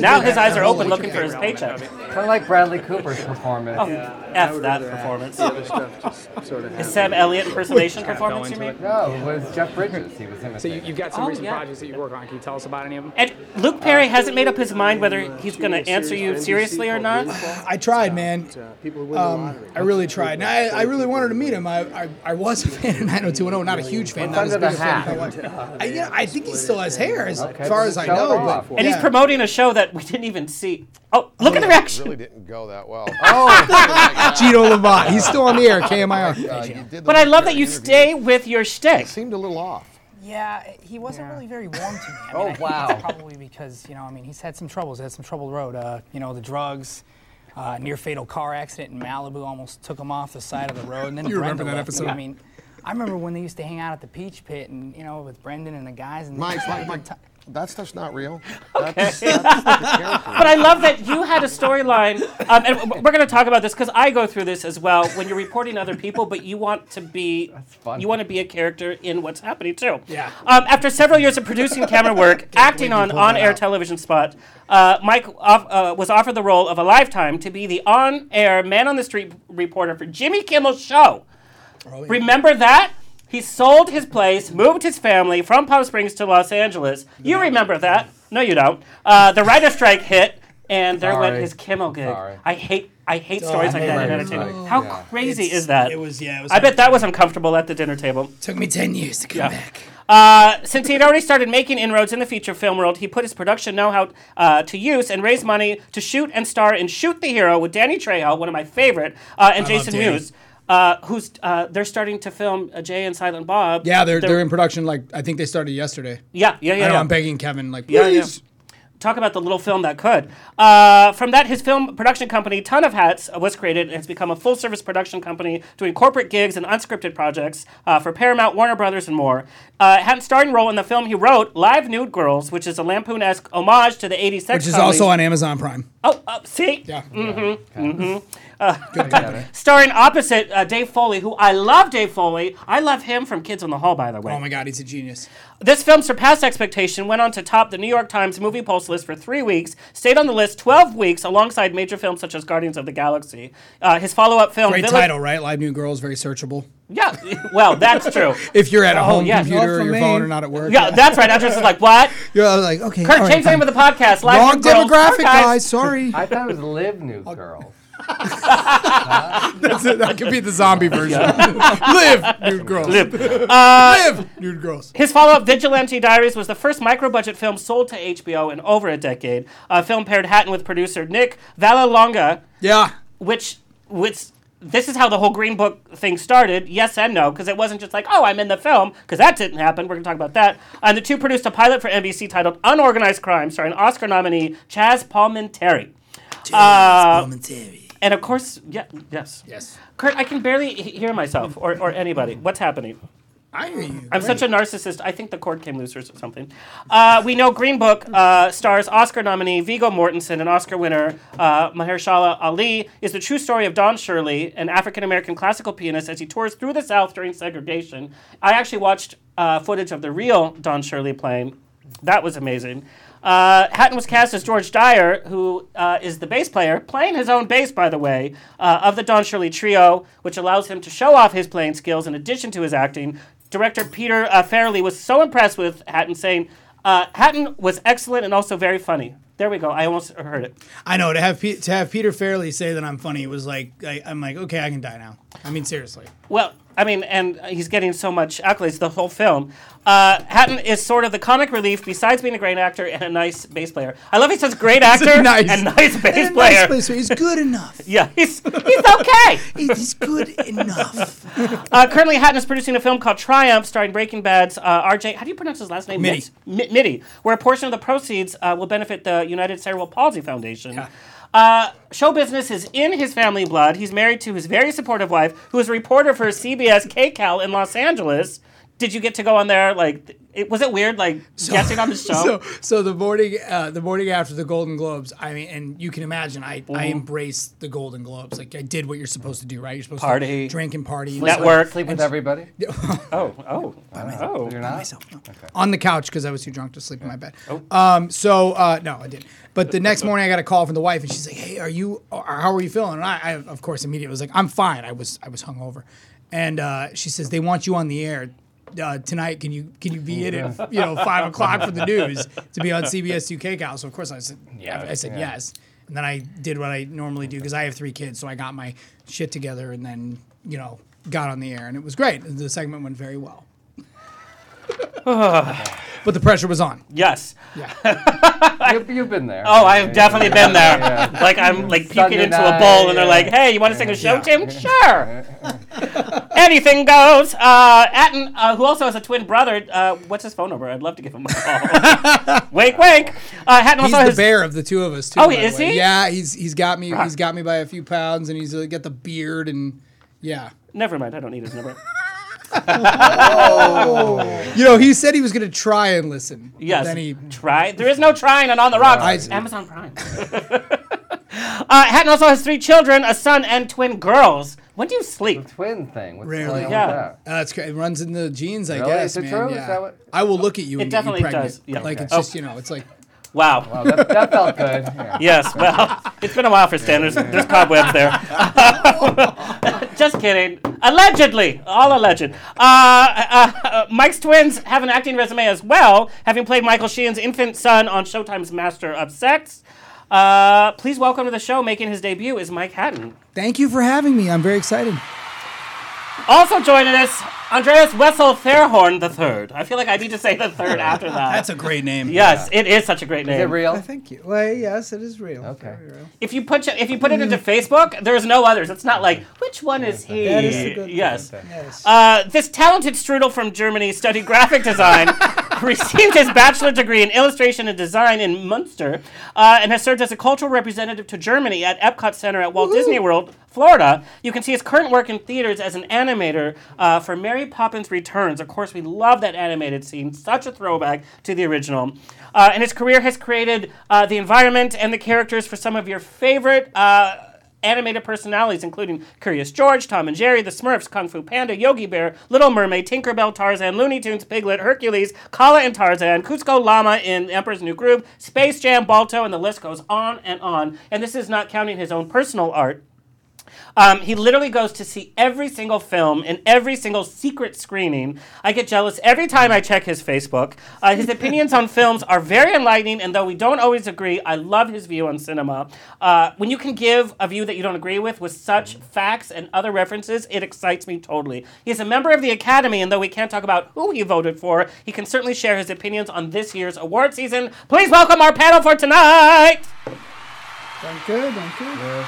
Now his eyes are open, looking for his paycheck. Kind of like Bradley Cooper's performance. Oh, F would that performance. The other stuff just sort of His happens. Sam Elliott impersonation Kind of fell performance, you mean? it. No, it was Jeff Bridges. He was So imitating. you, you've got some Oh, recent yeah. projects that you work on. Can you tell us about any of them? And Luke Perry hasn't made up his mind whether he's going to answer you seriously or not. I tried, man. Uh, people who win the Um. I really tried. And I, I really wanted to meet him. I, I, I was a fan of 90210, not a huge fan. What's Not as under big a fan as I was. I, yeah, I think he still has hair, as Okay, far as I know. But, And he's promoting a show that we didn't even see. Oh, look at the reaction. Really didn't go that well. Oh, Gino Levant. He's still on the air, KMIR. Uh, you did the But I love that you interview. stay with your shtick. It seemed a little off. Yeah, he wasn't really very warm to me. I mean, Oh, I think wow. It's probably because you know, I mean, he's had some troubles. Had some troubled road. Uh, you know, the drugs. Uh, near fatal car accident in Malibu almost took him off the side of the road. And then You Brenda remember that left him. episode? I mean, I remember when they used to hang out at the Peach Pit and you know with Brandon and the guys. And Mike, they- Mike, Mike, that stuff's not real. That's, that's like a character. But I love that you had a storyline, um, and we're going to talk about this because I go through this as well. When you're reporting other people, but you want to be, you want to be a character in what's happening too. Yeah. Um, after several years of producing camera work, acting on on-air television spot, uh, Mike off, uh, was offered the role of a lifetime to be the on-air man on the street reporter for Jimmy Kimmel's show. Oh, yeah. Remember that? He sold his place, moved his family from Palm Springs to Los Angeles. You remember that? No, you don't. Uh, the writer strike hit, and there went his Kimmel gig. Sorry. I hate, I hate stories like that in man. entertainment. Oh. How Yeah. crazy It's- is that? It was, yeah. It was I bet that was uncomfortable at the dinner table. Took me 10 years to come Yeah. back. Uh, since he had already started making inroads in the feature film world, he put his production know-how uh, to use and raised money to shoot and star in Shoot the Hero with Danny Trejo, one of my favorite, uh, and love Jason Danny. Mewes, uh, who's uh, they're starting to film uh, Jay and Silent Bob. Yeah, they're, they're in production. Like I think they started yesterday. yeah, yeah, yeah. I know. yeah. I'm begging Kevin. Like, Yeah, yeah. please. Talk about the little film that could. Uh, from that, his film production company, Ton of Hats, uh, was created and has become a full service production company doing corporate gigs and unscripted projects uh, for Paramount, Warner Brothers, and more. Uh, had a starring role in the film he wrote, Live Nude Girls, which is a lampoon esque homage to the 80s sex Which is comedy. also on Amazon Prime. Oh, uh, see? Yeah. Good company. Starring opposite uh, Dave Foley, who I love Dave Foley. I love him from Kids on the Hall, by the way. Oh my God, he's a genius. This film surpassed expectation, went on to top the New York Times Movie Pulse list for three weeks, stayed on the list 12 weeks alongside major films such as Guardians of the Galaxy. Uh, his follow up film, Great Village- title, right? Live New Girls, very searchable. Yeah, well, that's true. If you're at a Oh, home yes. computer or your me. phone or not at work. Yeah, that's right. I was just like, what? Yeah, I was like, okay. Kurt, all right, change the name fine. of the podcast. Live Wrong New demographic, Archives. guys. Sorry. I thought it was Live New Girls. That's it. That could be the zombie version. Live, nude girls. Live. Live, nude girls. His follow-up, Vigilante Diaries, was the first micro-budget film sold to HBO in over a decade. A film paired Hatton with producer Nick Vallelonga, Yeah. which which this is how the whole Green Book thing started. Yes and no, because it wasn't just like, oh, I'm in the film, because that didn't happen. We're gonna talk about that. And the two produced a pilot for NBC titled "Unorganized Crime," starring Oscar nominee Chaz Palminteri. Uh, and of course, yeah, yes, Yes. Kurt, I can barely he- hear myself or, or anybody. What's happening? I hear you. I'm such a narcissist. I think the cord came loose or something. Uh, we know Green Book uh, stars Oscar nominee Viggo Mortensen and Oscar winner uh, Mahershala Ali is the true story of Don Shirley, an African American classical pianist, as he tours through the South during segregation. I actually watched uh, footage of the real Don Shirley playing. That was amazing. Uh, Hatton was cast as George Dyer, who uh, is the bass player, playing his own bass, by the way, uh, of the Don Shirley Trio, which allows him to show off his playing skills in addition to his acting. Director Peter uh, Farrelly was so impressed with Hatton, saying, uh, Hatton was excellent and also very funny. There we go. I almost heard it. I know to have Pe- to have Peter Farrelly say that I'm funny was like I, I'm like okay I can die now. I mean seriously. Well, I mean, and he's getting so much accolades the whole film. Uh, Hatton is sort of the comic relief, besides being a great actor and a nice bass player. I love he says great actor nice. and nice bass And player. nice bass player. He's good enough. Yeah, he's he's okay. He's good enough. Uh, currently, Hatton is producing a film called Triumph, starring Breaking Bad's uh, RJ. How do you pronounce his last name? Mitte. Mitte, where a portion of the proceeds uh, will benefit the United Cerebral Palsy Foundation. Uh, show business is in his family blood. He's married to his very supportive wife, who is a reporter for CBS KCAL in Los Angeles. Did you get to go on there? Like, it, was it weird, like guessing on the show? So, so the morning, uh, the morning after the Golden Globes, I mean, and you can imagine, I, I Mhm. embraced the Golden Globes. Like I did what you're supposed to do, right? You're supposed Party. to drink and party, and Network. Sleep with everybody? oh, oh, oh. You're not? myself, no. on the couch because I was too drunk to sleep in my bed. Um, so uh, no, I didn't. But the next morning, I got a call from the wife, and she's like, "Hey, are you? How are you feeling?" And I, I of course, immediately was like, "I'm fine." I was, I was hungover, and uh, she says, "They want you on the air." Uh, tonight, can you can you be in at you know five o'clock for the news to be on CBS UK Cal? So of course I said Yeah, I said yeah. yes, and then I did what I normally do because I have three kids, so I got my shit together and then you know got on the air and it was great. The segment went very well, but the pressure was on. Yes. Yeah. You've, you've been there. Oh, I've definitely been there. Yeah. Like I'm like Sunday puking into a night, bowl, and they're yeah. like, "Hey, you want to sing a show, Yeah. Tim? Sure." Anything goes. Uh, Hatton, uh, who also has a twin brother. Uh, what's his phone number? I'd love to give him a call. wink, wink. Uh, Hatton He's also the has. bear of the two of us too. Oh, is he? Yeah, he's he's got me. Ah. He's got me by a few pounds, and he's uh, got the beard and yeah. Never mind. I don't need his number. You know, he said he was going to try and listen. Yes. Then he Try. There is no trying on On the Rocks. I- Amazon Prime. uh, Hatton also has three children: a son and twin girls. When do you sleep? Twin thing. What's Rarely. going on Yeah. with that? Uh, that's great. It runs in the genes, I Really? guess. Is it man. true? Is Yeah. that what- I will look at you It and get you definitely pregnant. does, yeah. Like Okay. it's just you know, it's like Wow, that, that felt good. Yeah. Yes, well, it's been a while for Stan. There's, there's cobwebs there. Just kidding. Allegedly, all alleged. Uh, uh, uh, Mike's twins have an acting resume as well, having played Michael Sheen's infant son on Showtime's Master of Sex. Uh, please welcome to the show, making his debut, is Mike Hatton. thank you for having me. I'm very excited. Also joining us, Andreas Wessel Therhorn III. I feel like I need to say the third after that. That's a great name. yes, it is such a great Is it name. real? Thank you. Well, yes, it is real. Okay. Very real. If you put if you put it into Facebook, there's no others. It's not like which one is he? That is the good yes. Yes. Uh, this talented strudel from Germany studied graphic design, received his bachelor degree in illustration and design in Munster, uh, and has served as a cultural representative to Germany at Epcot Center at Walt Disney World, Florida. You can see his current work in theaters as an animator uh, for Mary Poppins Returns. Of course, we love that animated scene, such a throwback to the original. Uh, and his career has created uh, the environment and the characters for some of your favorite. Uh, animated personalities, including Curious George, Tom and Jerry, The Smurfs, Kung Fu Panda, Yogi Bear, Little Mermaid, Tinkerbell, Tarzan, Looney Tunes, Piglet, Hercules, Kala and Tarzan, Kuzco Llama in Emperor's New Groove, Space Jam, Balto, and the list goes on and on. And this is not counting his own personal art. Um, he literally goes to see every single film and every single secret screening. I get jealous every time I check his Facebook. Uh, his opinions on films are very enlightening, and though we don't always agree, I love his view on cinema. Uh, when you can give a view that you don't agree with with such facts and other references, it excites me totally. He's a member of the Academy, and though we can't talk about who he voted for, he can certainly share his opinions on this year's award season. Please welcome our panel for tonight. Done good. Done good.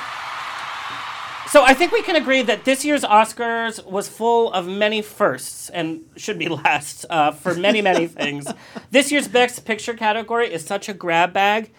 So I think we can agree that this year's Oscars was full of many firsts and should be last uh, for many, many things. This year's Best Picture category is such a grab bag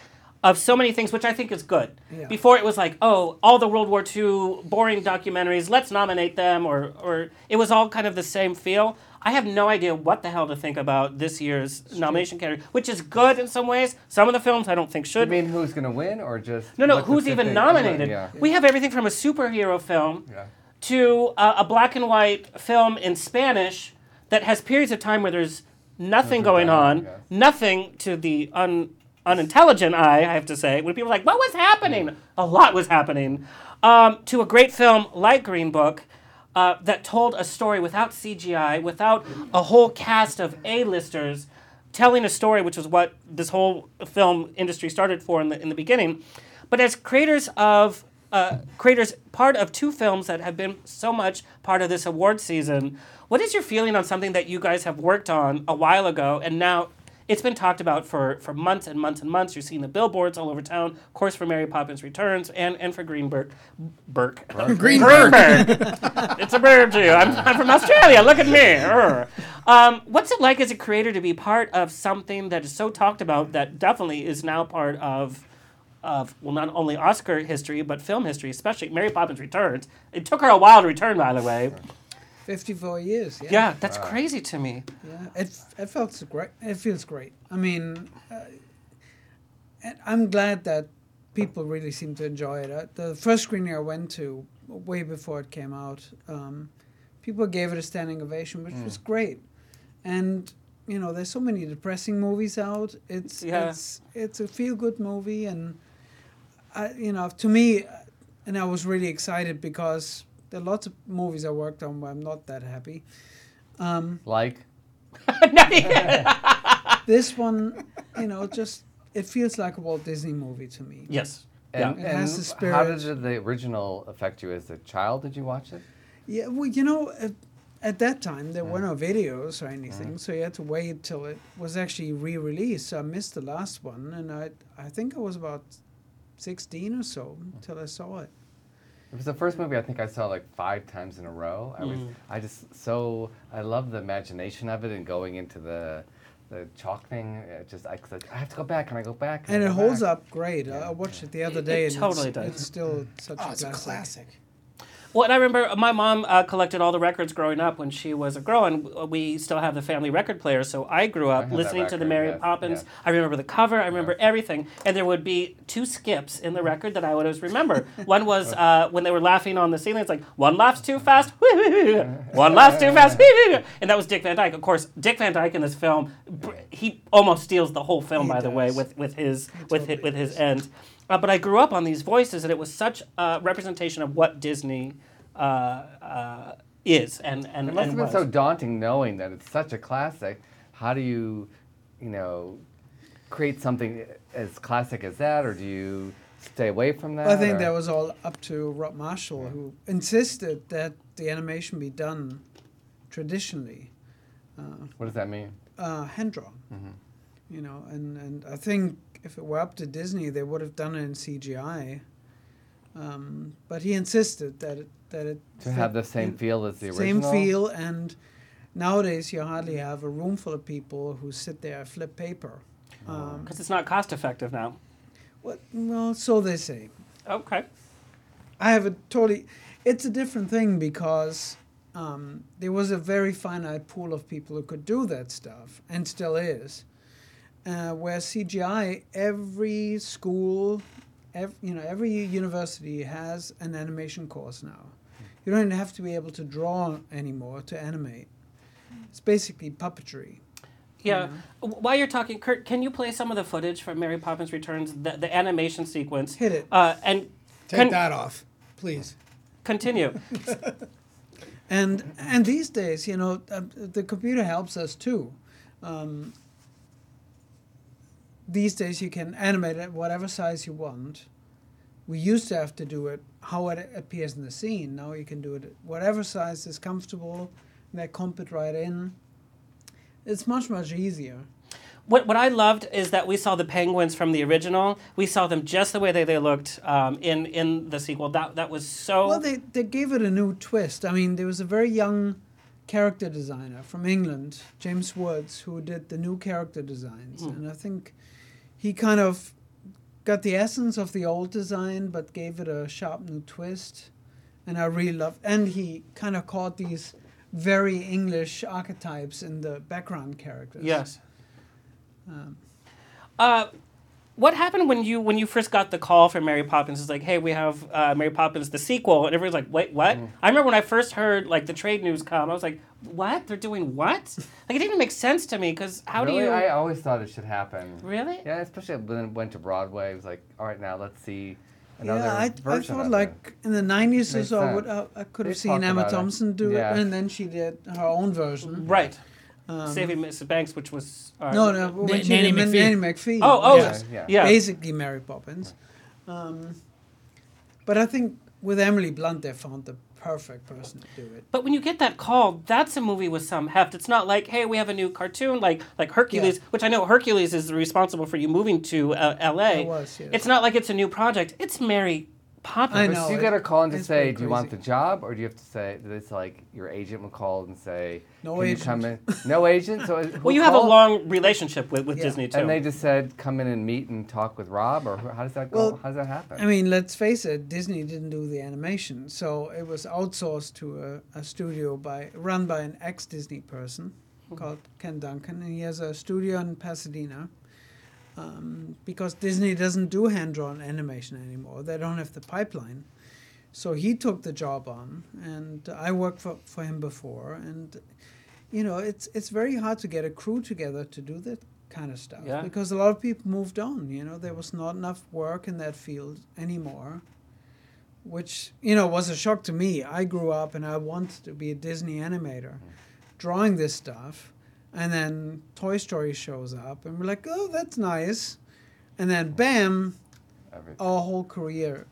of so many things, which I think is good. Before it was like, oh, all the World War II boring documentaries, let's nominate them, or or it was all kind of the same feel. I have no idea what the hell to think about this year's nomination category, which is good in some ways. Some of the films I don't think should. You mean who's gonna win or just No, no, who's even nominated? Yeah. We have everything from a superhero film Yeah. to uh, a black and white film in Spanish that has periods of time where there's nothing going going on, on, yeah. nothing to the un, unintelligent eye, I have to say, when people are like, what was happening? A lot was happening. Um, to a great film like Green Book. Uh, that told a story without CGI, without a whole cast of A-listers, telling a story, which was what this whole film industry started for in the in the beginning. But as creators of uh, creators, part of two films that have been so much part of this award season, what is your feeling on something that you guys have worked on a while ago and now? It's been talked about for, for months and months and months. You're seeing the billboards all over town, of course, for Mary Poppins Returns and, and for Greenberg. Burke. Greenberg. Greenberg. it's a bird to you. I'm, I'm from Australia. Look at me. Um, what's it like as a creator to be part of something that is so talked about that definitely is now part of of well, not only Oscar history but film history, especially Mary Poppins Returns. It took her a while to return, by the way. 54 years. Yeah, Yeah, that's crazy to me. Yeah, it it felt great. It feels great. I mean, uh, I'm glad that people really seem to enjoy it. Uh, the first screening I went to, way before it came out, um, people gave it a standing ovation, which was great. And you know, there's so many depressing movies out. It's Yeah. it's it's a feel good movie, and I, you know, to me, and I was really excited because there are lots of movies I worked on where I'm not that happy. Um, Like, this one, you know, just it feels like a Walt Disney movie to me. Yes. and, It has and the spirit. how did the original affect you as a child? Did you watch it? Yeah, well, you know, at, at that time there Mm. were no videos or anything, so you had to wait till it was actually re-released. So I missed the last one, and I I think I was about sixteen or so till I saw it. It was the first movie I think I saw like five times in a row. I was, Mm. I just so I love the imagination of it and going into the the chalk thing. It just I, 'cause I have to go back and I go back. And I it holds back. up great. I I watched it the other It- day, it and totally it's, does. it's still such Oh, a it's a classic. Well, and I remember my mom uh, collected all the records growing up when she was a girl, and we still have the family record player. So I grew up that listening to the record, Mary yes, Poppins. yeah. I remember the cover. I remember everything. And there would be two skips in the record that I would always remember. one was uh, when they were laughing on the ceiling. It's like one laughs too fast, one laughs too fast, and that was Dick Van Dyke. Of course, Dick Van Dyke in this film, he almost steals the whole film. He by the way, with with his with totally his, with his end. Uh, but I grew up on these voices, and it was such a representation of what Disney uh, uh, is and and, It must and have been was. so daunting knowing that it's such a classic. How do you, you know, create something as classic as that, or do you stay away from that? I think or- that was all up to Rob Marshall, who insisted that the animation be done traditionally, What does that mean? uh, hand drawn. You know, and, and I think if it were up to Disney, they would have done it in CGI. Um, but he insisted that it that it To have the same in- feel as the same original? Same feel, and nowadays you hardly have a room full of people who sit there and flip paper. Um, because it's not cost effective now. what, well, so they say. Okay. I have a totally. It's a different thing because um, there was a very finite pool of people who could do that stuff, and still is. Uh, where CGI, every school, ev- you know, every university has an animation course now. You don't have to be able to draw anymore to animate. It's basically puppetry. Yeah. W- While you're talking, Kurt, can you play some of the footage from Mary Poppins Returns, the, the animation sequence? Hit it. Uh, and Take con- that off, please. Continue. And and these days, you know, uh, the computer helps us too. Um, these days, you can animate it whatever size you want. We used to have to do it how it appears in the scene. Now you can do it whatever size is comfortable. And they comp it right in. It's much much easier. What, what I loved is that we saw the penguins from the original. We saw them just the way they, they looked um, in in the sequel. That that was so. Well, they, they gave it a new twist. I mean, there was a very young character designer from England, James Woods, who did the new character designs. Hmm. And I think he kind of got the essence of the old design, but gave it a sharp new twist. And I really loved And he kind of caught these very English archetypes in the background characters. yes. Um, Uh, what happened when you when you first got the call from Mary Poppins? It's like, hey, we have uh, Mary Poppins the sequel, and everyone's like, wait, what? I remember when I first heard like the trade news come, I was like, what? They're doing what? like it didn't make sense to me because how really? do you? I always thought it should happen. Really? Yeah, especially when it went to Broadway. It was like, all right, now let's see another version. yeah, I, I thought of like in the 90s or so, I, would, sense. I, I could They have seen Emma about it. Thompson do Yeah. it, and then she did her own version. Right. Um, Saving Mrs. Banks, which was uh, No, no, when Na- she Nanny McPhee. Nanny McPhee. Oh, oh, yes. yeah. yeah. Basically Mary Poppins. Um, but I think with Emily Blunt, they found the perfect person to do it. But when you get that call, that's a movie with some heft. It's not like, hey, we have a new cartoon like like Hercules, Yeah. which I know Hercules is responsible for you moving to uh, L.A. It was, yes. It's not like it's a new project. It's Mary Poppins. I But know. you it- get a call and to say, "Do you want the job?" or do you have to say, "It's like your agent will call and say, No can you come in?" agent. No agent. So Well, you have a long relationship with, with Yeah. Disney too. And they just said, "Come in and meet and talk with Rob," or how does that go? Well, how does that happen? I mean, let's face it, Disney didn't do the animation, so it was outsourced to a, a studio by run by an ex Disney person hmm. called Ken Duncan, and he has a studio in Pasadena. Um, because Disney doesn't do hand drawn animation anymore, they don't have the pipeline. So he took the job on, and I worked for, for him before, and you know it's it's very hard to get a crew together to do that kind of stuff Yeah. because a lot of people moved on. You know, there was not enough work in that field anymore, which you know was a shock to me. I grew up and I wanted to be a Disney animator, drawing this stuff, and then Toy Story shows up, and we're like, oh, that's nice, and then bam, our whole career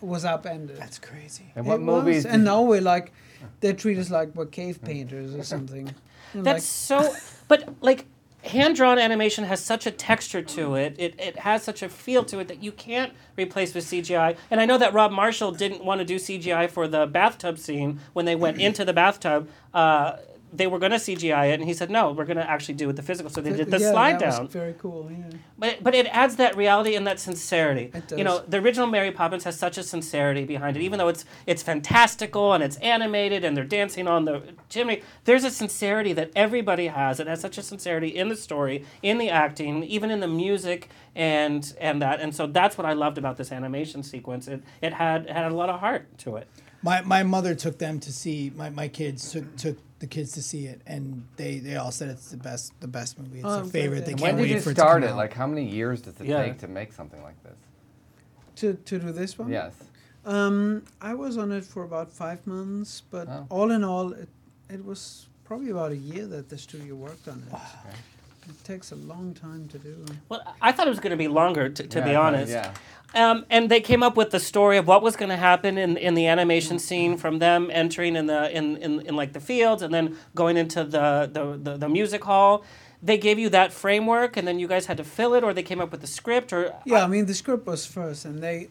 was upended. That's crazy. And what It movies was, And now we're like, they treat us like we're cave painters or something. And That's so. But like, hand drawn animation has such a texture to it. It it has such a feel to it that you can't replace with CGI. And I know that Rob Marshall didn't want to do CGI for the bathtub scene when they went into the bathtub. Uh, they were going to CGI it, and he said, "No, we're going to actually do it the physical." So they did the yeah, slide down. very cool. Yeah. But but it adds that reality and that sincerity. It does. You know, the original Mary Poppins has such a sincerity behind it. Even though it's it's fantastical and it's animated and they're dancing on the chimney, there's a sincerity that everybody has. It has such a sincerity in the story, in the acting, even in the music and and that. And so that's what I loved about this animation sequence. It it had it had a lot of heart to it. My my mother took them to see my, my kids took took the kids to see it, and they, they all said it's the best the best movie. It's Oh, their favorite. They And can't when did wait you for it start to it? come. Like, how many years does it Yeah. take to make something like this? To to do this one. Yes. Um, I was on it for about five months, but Oh. all in all, it it was probably about a year that the studio worked on it. It takes a long time to do. Well, I thought it was going to be longer, to, to Yeah, be honest. yeah. Um, and they came up with the story of what was going to happen in, in the animation scene from them entering in the in, in, in like the fields and then going into the, the, the, the music hall. They gave you that framework, and then you guys had to fill it, or they came up with the script, or Yeah, I mean the script was first, and they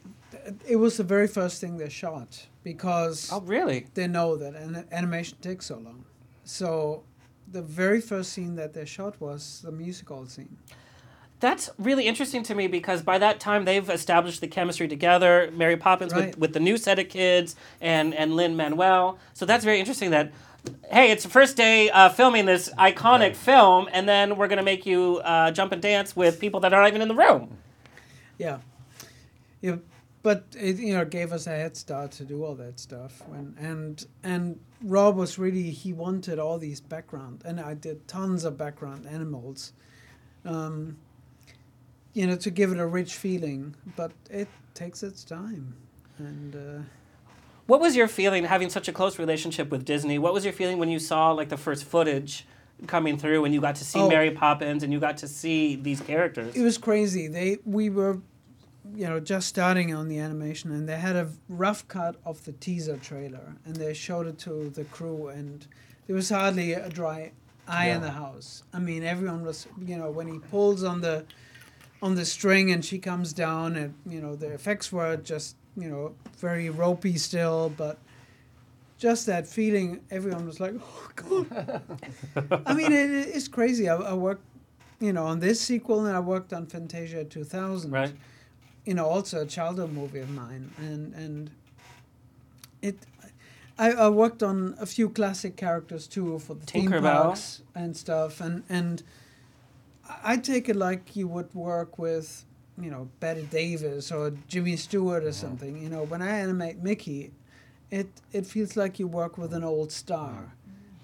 it was the very first thing they shot because oh really they know that an animation takes so long. So the very first scene that they shot was the musical scene. That's really interesting to me because by that time they've established the chemistry together. Mary Poppins with, Right. with the new set of kids and and Lin Manuel. So that's very interesting. That hey, it's the first day uh, filming this iconic film, and then we're gonna make you uh, jump and dance with people that aren't even in the room. Yeah. Yeah, but it you know gave us a head start to do all that stuff. When and and Rob was really he wanted all these background, and I did tons of background animals, um, you know, to give it a rich feeling. But it takes its time, and. Uh, What was your feeling having such a close relationship with Disney? What was your feeling when you saw like the first footage coming through and you got to see Oh. Mary Poppins and you got to see these characters? It was crazy. They we were, you know, just starting on the animation, and they had a rough cut of the teaser trailer, and they showed it to the crew, and there was hardly a dry eye in the house. I mean, everyone was, you know, when he pulls on the, on the string, and she comes down, and you know, the effects were just, you know, very ropey still, but. Just that feeling, everyone was like, "Oh God!" I mean, it, it's crazy. I, I worked, you know, on this sequel, and I worked on Fantasia 2000. Right. You know, also a childhood movie of mine, and and it. I, I worked on a few classic characters too for the theme parks and stuff, and and I I take it like you would work with, you know, Bette Davis or Jimmy Stewart or uh-huh. something. You know, when I animate Mickey, it it feels like you work with an old star,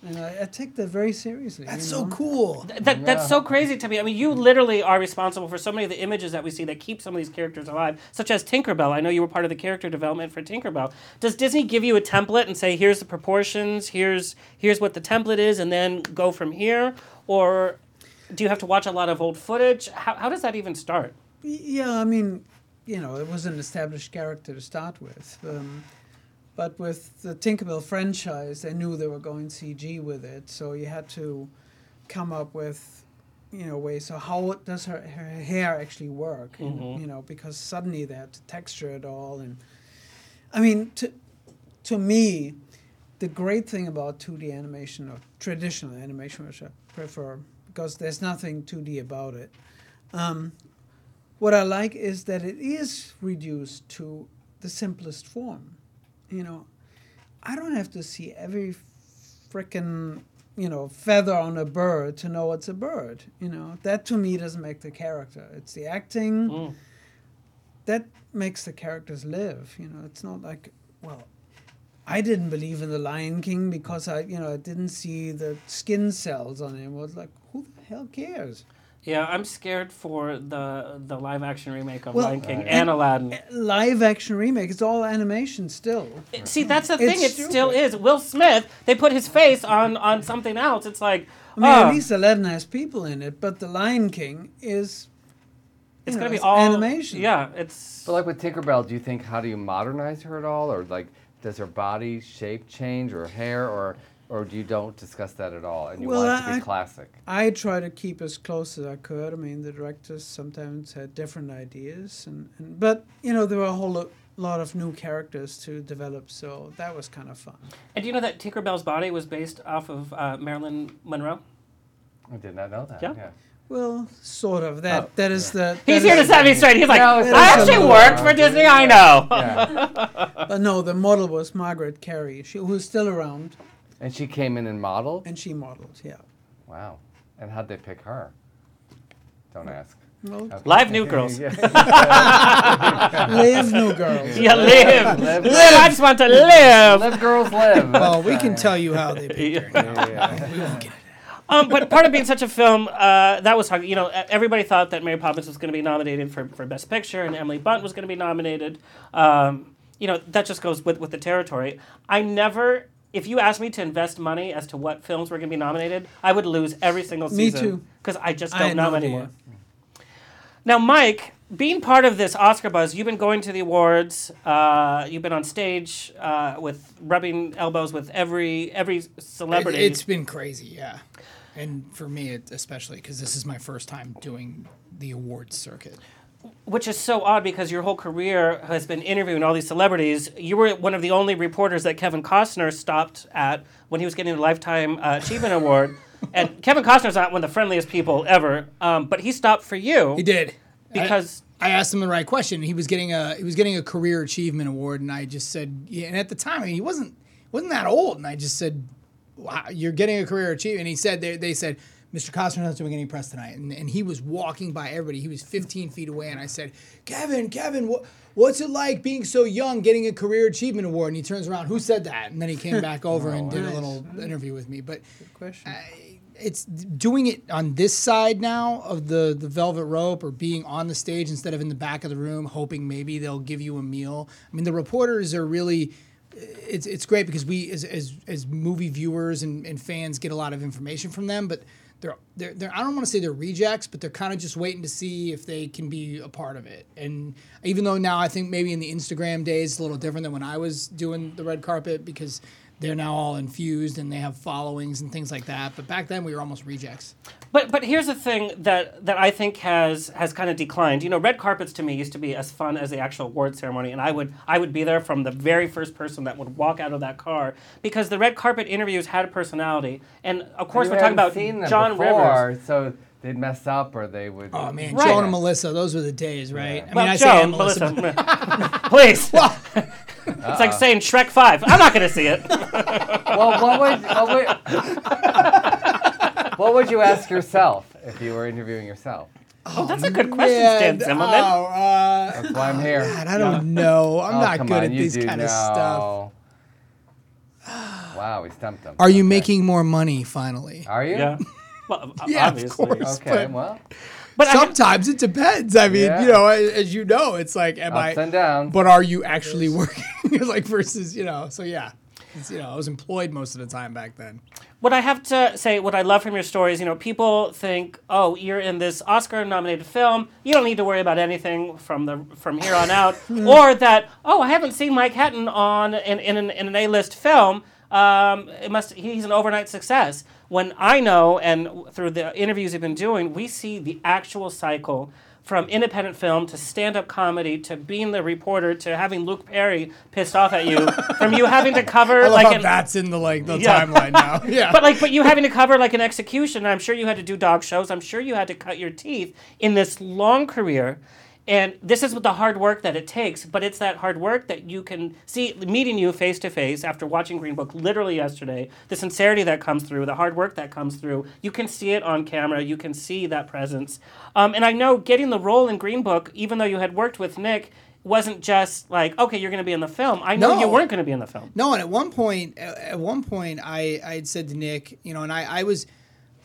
uh-huh. and I, I take that very seriously. That's you so cool. Th- That, That's so crazy to me. I mean, you mm-hmm. literally are responsible for so many of the images that we see that keep some of these characters alive, such as Tinkerbell. I know you were part of the character development for Tinkerbell. Does Disney give you a template and say, "Here's the proportions. Here's here's what the template is," and then go from here, or do you have to watch a lot of old footage? How, how does that even start? Yeah, I mean, you know, it was an established character to start with. Um, but with the Tinkerbell franchise, they knew they were going CG with it, so you had to come up with, you know, ways. So how does her, her hair actually work? And, Mhm. you know, because suddenly they had to texture it all, and I mean, to, to me, the great thing about 2D animation or traditional animation, which I prefer, because there's nothing 2D about it. Um, what I like is that it is reduced to the simplest form. You know, I don't have to see every frickin' you know feather on a bird to know it's a bird. You know, that to me doesn't make the character. It's the acting Mm. that makes the characters live. You know, it's not like well. I didn't believe in the Lion King because I, you know, I didn't see the skin cells on him. I was like, who the hell cares? Yeah, I'm scared for the the live action remake of Well, Lion King uh, and Aladdin. Live action remake. It's all animation still. See, that's the thing. It's It still is. Will Smith. They put his face on on something else. It's like, I mean, oh, at least Aladdin has people in it, but the Lion King is. it's you gonna be all animation. Yeah, it's. But like with Tinkerbell, do you think how do you modernize her at all, or like does her body shape change, or hair, or or do you don't discuss that at all, and you Well, want it to I- be classic? I try to keep as close as I could. I mean, the directors sometimes had different ideas, and, and but you know there were a whole lo- lot of new characters to develop, so that was kind of fun. And do you know that Tinkerbell's body was based off of uh, Marilyn Monroe? I did not know that. Yeah. Yeah. Well, sort of. That Oh, that is the. He's that here to is- set me straight. He's like, No, I actually worked for Disney. I know. But uh, no, the model was Margaret Kerry, she, who's still around, And she came in and modeled. and she modeled. Yeah. Wow. And how'd they pick her? Don't ask. Well, Okay. Live New Girls. Live new girls. Yeah, live. Live. live. I just want to live. Live girls live. Well, we can tell you how they picked her. Yeah, yeah. Um, but part of being such a film, uh, that was hard. You know, everybody thought that Mary Poppins was going to be nominated for, for Best Picture, and Emily Blunt was going to be nominated. Um, you know, that just goes with, with the territory. I never, if you asked me to invest money as to what films were going to be nominated, I would lose every single Me season. too. Because I just don't had know no idea. anymore. Now, Mike, being part of this Oscar buzz, you've been going to the awards. Uh, you've been on stage uh, with rubbing elbows with every every celebrity. It, has been crazy, yeah. And for me, it, especially because this is my first time doing the awards circuit. Which is so odd because your whole career has been interviewing all these celebrities. You were one of the only reporters that Kevin Costner stopped at when he was getting a Lifetime uh, Achievement Award. And Kevin Costner's not one of the friendliest people ever, um, but he stopped for you. He did Because I, I asked him the right question. He was getting a he was getting a career achievement award, and I just said, yeah. And at the time, I mean, he wasn't wasn't that old, and I just said, wow, "You're getting a career achievement." And he said, they, they said. Mr. Costner's not doing any press tonight, and, and he was walking by everybody. He was 15 feet away, and I said, "Kevin, Kevin, what, what's it like being so young, getting a career achievement award?" And he turns around, "Who said that?" And then he came back over and did a little interview with me. But Question. it's doing it on this side now of the the velvet rope or being on the stage instead of in the back of the room hoping maybe they'll give you a meal i mean the reporters are really it's it's great because we as as, as movie viewers and, and fans get a lot of information from them but they're, they're, they're I don't want to say they're rejects, but they're kind of just waiting to see if they can be a part of it. And even though now I think maybe in the Instagram days it's a little different than when I was doing the red carpet because they're now all infused and they have followings and things like that. But back then we were almost rejects. But but here's the thing that that I think has has kind of declined. You know, red carpets to me used to be as fun as the actual award ceremony, and I would I would be there from the very first person that would walk out of that car because the red carpet interviews had a personality, and of course You we're talking about seen them Joan before, Rivers. so they'd mess up or they would. Oh man, Right. Joe and Melissa, those were the days, right? I Well, mean, I Joe say and Melissa, Melissa, but- please. It's like saying Shrek Five. I'm not going to see it. well, what would what would, what would you ask yourself if you were interviewing yourself? Oh, that's a good question, man, Stan Zimmerman. oh, uh, That's why I'm here. God, I don't know. I'm Oh, not good on, at these this do kind of stuff. Wow, we stumped him. Are you Okay. making more money finally? Are you? Yeah. Well, Yeah, of obviously. course. Okay, but- well, But I- Sometimes it depends. I mean, Yeah. you know, as you know, it's like, am ups I? and downs. But are you actually working? like versus, you know. So yeah, it's, you know, I was employed most of the time back then. What I have to say, what I love from your stories, you know, people think, oh, you're in this Oscar-nominated film. You don't need to worry about anything from the from here on out, or that, oh, I haven't seen Mike Hatton on in, in, an, in an A-list film. Um, it must he's an overnight success. When I know, and through the interviews you've been doing, we see the actual cycle from independent film to stand-up comedy to being the reporter to having Luke Perry pissed off at you, from you having to cover like an, that's in the like the Yeah. timeline now. Yeah, but like, but you having to cover like an execution. I'm sure you had to do dog shows. I'm sure you had to cut your teeth in this long career. And this is the hard work that it takes, but it's that hard work that you can see meeting you face to face after watching Green Book literally yesterday. The sincerity that comes through, the hard work that comes through, you can see it on camera. You can see that presence. Um, and I know getting the role in Green Book, even though you had worked with Nick, wasn't just like okay, you're going to be in the film. I know you weren't going to be in the film. No, and at one point, at one point, I I had said to Nick, you know, and I I was.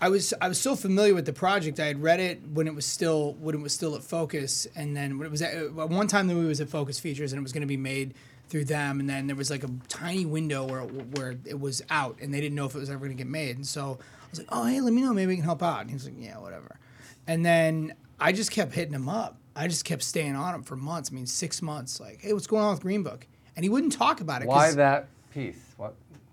I was I was so familiar with the project. I had read it when it was still when it was still at Focus, and then when it was at, one time the movie was at Focus Features, and it was going to be made through them. And then there was like a tiny window where it, where it was out, and they didn't know if it was ever going to get made. And so I was like, "Oh, hey, let me know. Maybe we can help out." And he was like, "Yeah, whatever." And then I just kept hitting him up. I just kept staying on him for months. I mean, six months. Like, hey, what's going on with Green Book? And he wouldn't talk about it. Why that piece?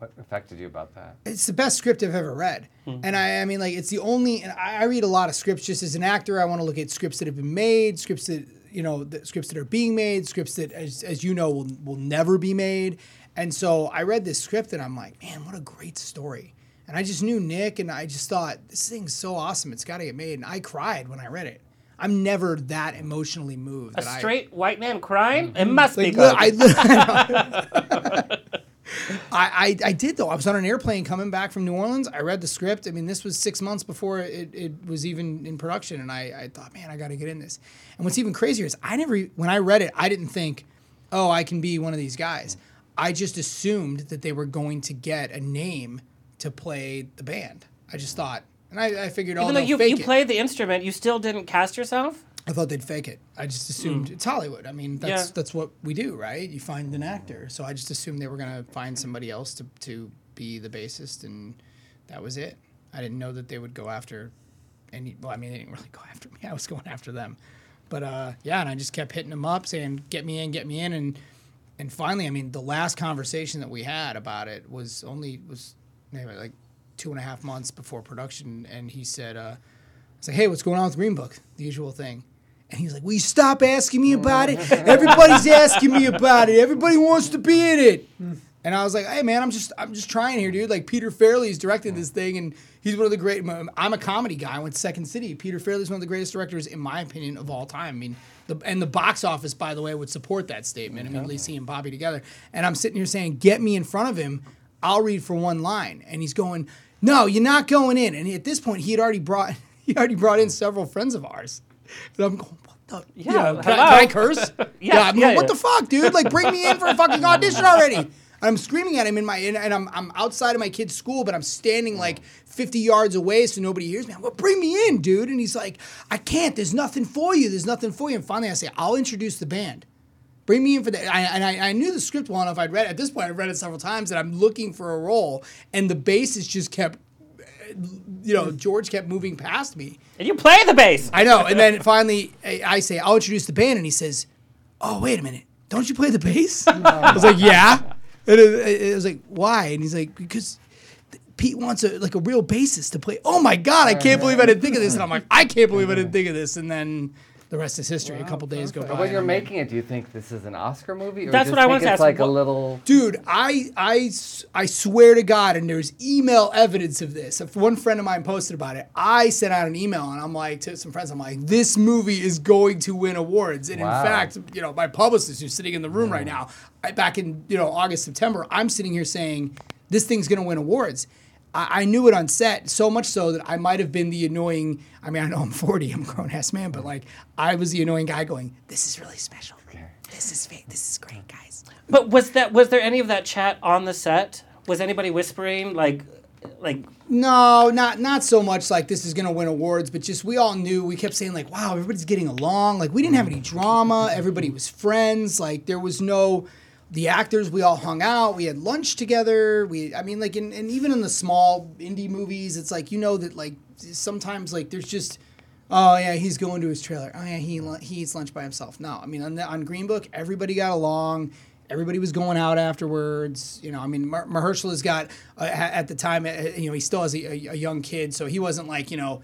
What what affected you about that? it's the best script I've ever read. Hmm. And I, I mean, like, it's the only, and I, I read a lot of scripts just as an actor. I want to look at scripts that have been made, scripts that, you know, the scripts that are being made, scripts that, as, as you know, will, will never be made. And so I read this script and I'm like, man, what a great story. And I just knew Nick and I just thought, this thing's so awesome. It's got to get made. And I cried when I read it. I'm never that emotionally moved. A that I- straight white man crying? Mm-hmm. It must like, be li- good. I, li- I, I, I did though. I was on an airplane coming back from New Orleans. I read the script. I mean, this was six months before it, it was even in production, and I, I thought, man, I got to get in this. And what's even crazier is I never, when I read it, I didn't think, oh, I can be one of these guys. I just assumed that they were going to get a name to play the band. I just thought, and I, I figured, oh, Even though they'll you, you it. played the instrument, you still didn't cast yourself? I thought they'd fake it. I just assumed it's Hollywood. I mean, that's Yeah. that's what we do, right? You find an actor. So I just assumed they were gonna find somebody else to to be the bassist, and that was it. I didn't know that they would go after any. Well, I mean, they didn't really go after me. I was going after them. But uh, yeah, and I just kept hitting them up, saying, "Get me in, get me in," and and finally, I mean, the last conversation that we had about it was only was maybe like two and a half months before production, and he said, uh, "I like, hey, what's going on with Green Book? The usual thing." And he's like, "Will you stop asking me about it? Everybody's asking me about it. Everybody wants to be in it." And I was like, "Hey, man, I'm just, I'm just trying here, dude. Like Peter Farrelly's directed this thing, and he's one of the great. I'm a comedy guy. I went to Second City. Peter Farrelly's one of the greatest directors, in my opinion, of all time. I mean, the, and the box office, by the way, would support that statement. I mean, Lacey and Bobby together. And I'm sitting here saying, "Get me in front of him. I'll read for one line." And he's going, "No, you're not going in." And at this point, he had already brought, he already brought in several friends of ours. And I'm going, what the? Yeah, you know, can, I, can I curse? Yeah, I'm yeah, like, what yeah. the fuck, dude? Like, bring me in for a fucking audition already. And I'm screaming at him in my, and, and I'm, I'm outside of my kid's school, but I'm standing like 50 yards away so nobody hears me. I'm like, bring me in, dude. And he's like, I can't. There's nothing for you. There's nothing for you. And finally, I say, I'll introduce the band. Bring me in for that. I, and I, I knew the script well enough. I'd read at this point. I've read it several times, and I'm looking for a role. And the bassist just kept, you know, George kept moving past me. And you play the bass. I know. And then finally, I I say, I'll introduce the band. And he says, Oh, wait a minute. Don't you play the bass? I was like, Yeah. And it, it was like, Why? And he's like, Because Pete wants a like a real bassist to play. Oh my God, I can't believe I didn't think of this. And I'm like, I can't believe I didn't think of this. And then the rest is history. a couple days go by. But when you're and I'm like, making it, do you think this is an Oscar movie, or That's you what I want to it's ask. like a little? Dude, I I I swear to God, and there's email evidence of this. If one friend of mine posted about it, I sent out an email and I'm like to some friends, I'm like, this movie is going to win awards. And Wow. in fact, you know, my publicist who's sitting in the room right now, I, back in you know August, September, I'm sitting here saying this thing's going to win awards. I, I knew it on set so much so that I might have been the annoying. I mean, I know I'm 40, I'm a grown ass man, but like I was the annoying guy going, "This is really special. This is fake. This is great, guys." But was that was there any of that chat on the set? Was anybody whispering like like No, not not so much like this is gonna win awards, but just we all knew. We kept saying like, "Wow, everybody's getting along." Like we didn't have any drama. Everybody was friends. Like there was no. The actors, we all hung out. We had lunch together. We, I mean, like, in, and even in the small indie movies, it's like you know that like sometimes like there's just, oh yeah, he's going to his trailer. Oh yeah, he he eats lunch by himself. No, I mean on the, on Green Book, everybody got along. Everybody was going out afterwards. You know, I mean, Mar- Mahershala has got uh, at the time, uh, you know, he still has a, a, a young kid, so he wasn't like, you know,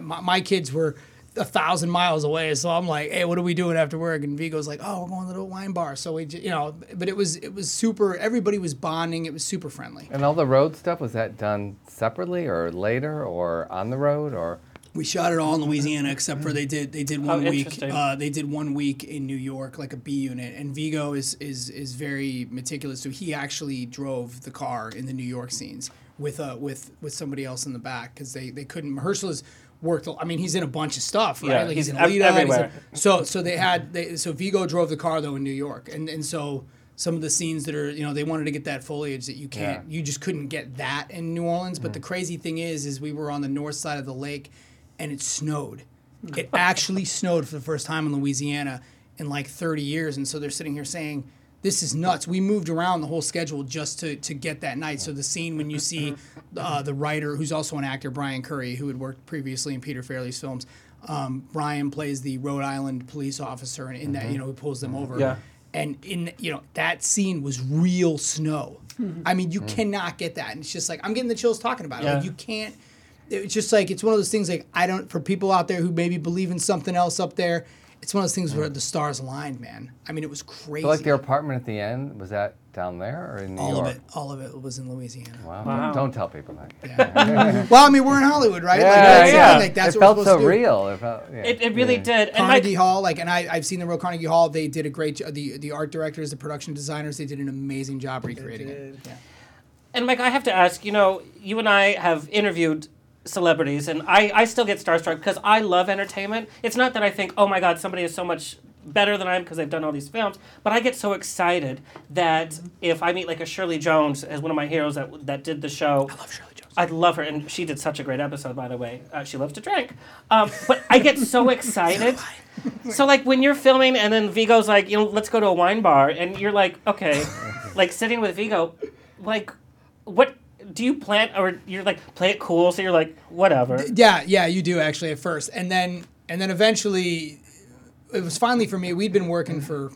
my, my kids were a thousand miles away. So I'm like, hey, what are we doing after work? And Viggo's like, oh, we're going to the wine bar. So we, ju- you know, but it was it was super. Everybody was bonding. It was super friendly. And all the road stuff was that done separately or later or on the road or? We shot it all in Louisiana, except for they did they did one week. Uh, they did one week in New York, like a B unit. And Viggo is is is very meticulous, so he actually drove the car in the New York scenes with uh with with somebody else in the back because they they couldn't. Mahershala has worked. I mean, he's in a bunch of stuff, right? Yeah, like he's, he's in Alita. he's in- everywhere. so so they had they so Viggo drove the car though in New York, and and so. Some of the scenes that are, you know, they wanted to get that foliage that you can't, Yeah. you just couldn't get that in New Orleans. But the mm. crazy thing is, is we were on the north side of the lake, and it snowed. It actually snowed for the first time in Louisiana in like 30 years, and so they're sitting here saying, "This is nuts." We moved around the whole schedule just to to get that night. So the scene when you see uh, the writer, who's also an actor, Brian Currie, who had worked previously in Peter Farrelly's films. Um, Brian plays the Rhode Island police officer, and in that, you know, he pulls them over. Yeah. And in you know that scene was real snow. I mean, you cannot get that, and it's just like I'm getting the chills talking about it. Like you can't. It's just like it's one of those things. Like I don't for people out there who maybe believe in something else up there. It's one of those things where the stars aligned, man. I mean, it was crazy. So like their apartment at the end, was that down there or in New all York? of it, all of it was in Louisiana. Wow. Wow. Don't, don't tell people that. well, I mean, we're in Hollywood, right? Yeah, like, that's, yeah. like, that's it what felt so supposed to do. real. It, felt, yeah. It, it really Yeah. did. And Carnegie Mike, Hall, like, and I, I've seen the real Carnegie Hall. They did a great job. The the art directors, the production designers, they did an amazing job recreating it. Yeah. and Mike, I have to ask. You know, you and I have interviewed celebrities, and I, I still get starstruck because I love entertainment. It's not that I think, oh my God, somebody is so much better than I am because they've done all these films, but I get so excited that if I meet like a Shirley Jones as one of my heroes that that did the show. I love Shirley Jones. I love her, and she did such a great episode, by the way. Uh, she loves to drink, um, but I get so excited. So like when you're filming, and then Viggo's like, you know, let's go to a wine bar, and you're like, okay, like sitting with Viggo, like, what do you plant or you're like play it cool, so you're like, whatever. Yeah, yeah, you do actually at first, and then and then eventually, it was finally for me. We'd been working for.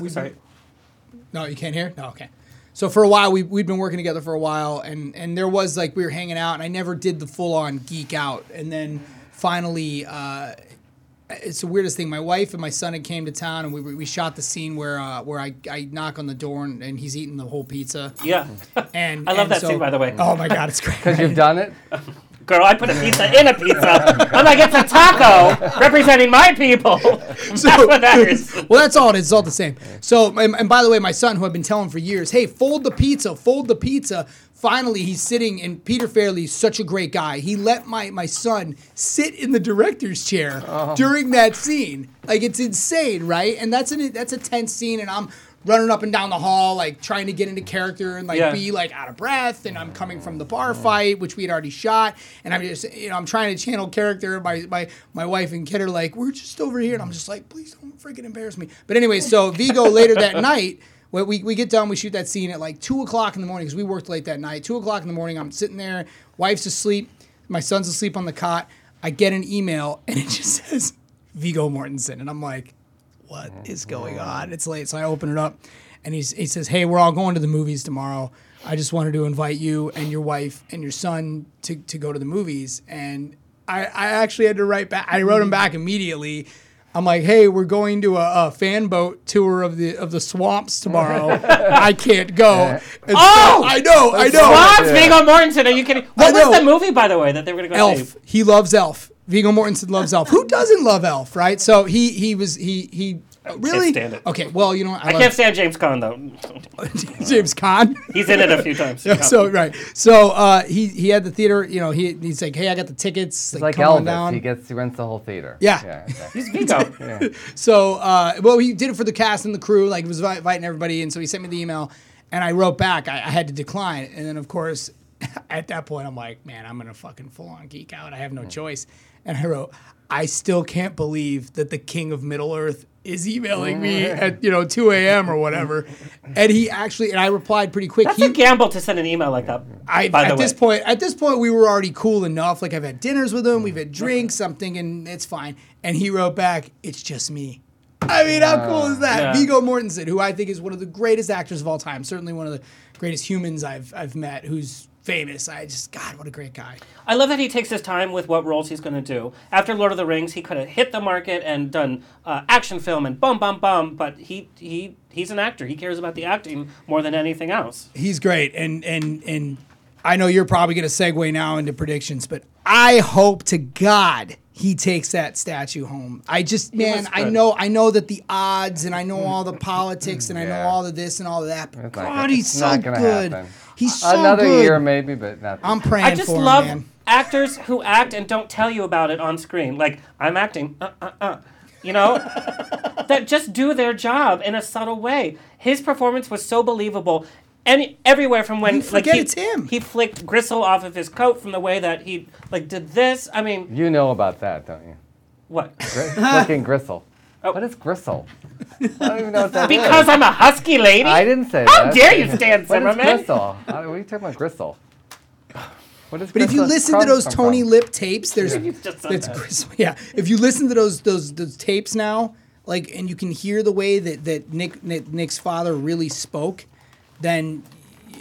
We'd Sorry. Been, no, you can't hear. No, okay. So for a while, we we'd been working together for a while, and and there was like we were hanging out, and I never did the full on geek out, and then finally. Uh, it's the weirdest thing. My wife and my son had came to town, and we, we shot the scene where uh, where I, I knock on the door and, and he's eating the whole pizza. Yeah. And I love and that so- scene, by the way. Oh my god, it's great. Because you've done it? Girl, I put a pizza in a pizza. I'm like, it's a taco representing my people. That's what that is. well, that's all it is. It's all the same. So, and, and by the way, my son, who I've been telling for years, hey, fold the pizza, fold the pizza. Finally, he's sitting, and Peter Farrelly's such a great guy. He let my my son sit in the director's chair oh. during that scene. Like it's insane, right? And that's an that's a tense scene, and I'm running up and down the hall, like trying to get into character and like Yeah. be like out of breath. And I'm coming from the bar fight, which we had already shot, and I'm just you know I'm trying to channel character. My my my wife and kid are like, we're just over here, and I'm just like, please don't freaking embarrass me. But anyway, so Viggo later that night. When we, we get done, we shoot that scene at like two o'clock in the morning because we worked late that night. Two o'clock in the morning, I'm sitting there, wife's asleep, my son's asleep on the cot. I get an email and it just says Viggo Mortensen, and I'm like, what is going on? It's late, so I open it up, and he's, he says, "Hey, we're all going to the movies tomorrow. I just wanted to invite you and your wife and your son to, to go to the movies." And I, I actually had to write back. I wrote him back immediately. I'm like, "Hey, we're going to a, a fan boat tour of the of the swamps tomorrow. I can't go." And so- Oh! I know, I know. Swamps, Viggo Mortensen. Are you kidding? What I was the movie, by the way, that they were going to go Elf. see? He loves Elf. Viggo Mortensen loves Elf. Who doesn't love Elf, right? So he he was he he really stand it. okay. Well, you know what? I love- can't stand James Caan though. James Caan. He's in it a few times. Yeah, so right, so uh, he he had the theater. You know, he he's like, hey, I got the tickets. It's like, like come on Elvis. down. He gets he rents the whole theater. Yeah. Yeah. okay. He's Viggo. Yeah. So, uh, well, he did it for the cast and the crew. Like, he was inviting everybody, and so he sent me the email, and I wrote back. I, I had to decline, and then of course, at that point, I'm like, man, I'm gonna fucking full on geek out. I have no choice, and I wrote, I still can't believe that the king of Middle Earth is emailing me mm-hmm. at you know 2 a.m. or whatever, and he actually, and I replied pretty quick. That's he, a gamble to send an email like that. I, by the at this way. point, at this point, we were already cool enough. Like I've had dinners with him, we've had drinks, I'm thinking it's fine. And he wrote back, "It's just me." I mean, how cool is that? Yeah. Viggo Mortensen, who I think is one of the greatest actors of all time, certainly one of the greatest humans I've I've met, who's famous. I just God, what a great guy. I love that he takes his time with what roles he's going to do. After Lord of the Rings, he could have hit the market and done uh, action film and bum bum bum, but he he he's an actor. He cares about the acting more than anything else. He's great, and and and I know you're probably going to segue now into predictions, but I hope to God he takes that statue home. I just man, I know I know that the odds and I know all the politics and I know Yeah. all of this and all of that. But It's not God, gonna- he's it's so not gonna good. happen. He's so Another good. year, maybe, but not. I'm praying I just for love him, actors who act and don't tell you about it on screen. Like I'm acting, uh, uh, uh, you know, that just do their job in a subtle way. His performance was so believable. Any everywhere from when You like he, it's him. he flicked gristle off of his coat from the way that he like did this. I mean, You know about that, don't you? what? Gri- Flicking gristle. Oh. What is gristle? I don't even know what that is. Because I'm a husky lady. I didn't say How that. dare you, Stan What is Zimmerman? gristle? What are you talking about, gristle? What is But if you listen to those Tony from? Lip tapes, there's You just it's gristle. Yeah, if you listen to those those those tapes now, like, and you can hear the way that that Nick, Nick Nick's father really spoke, then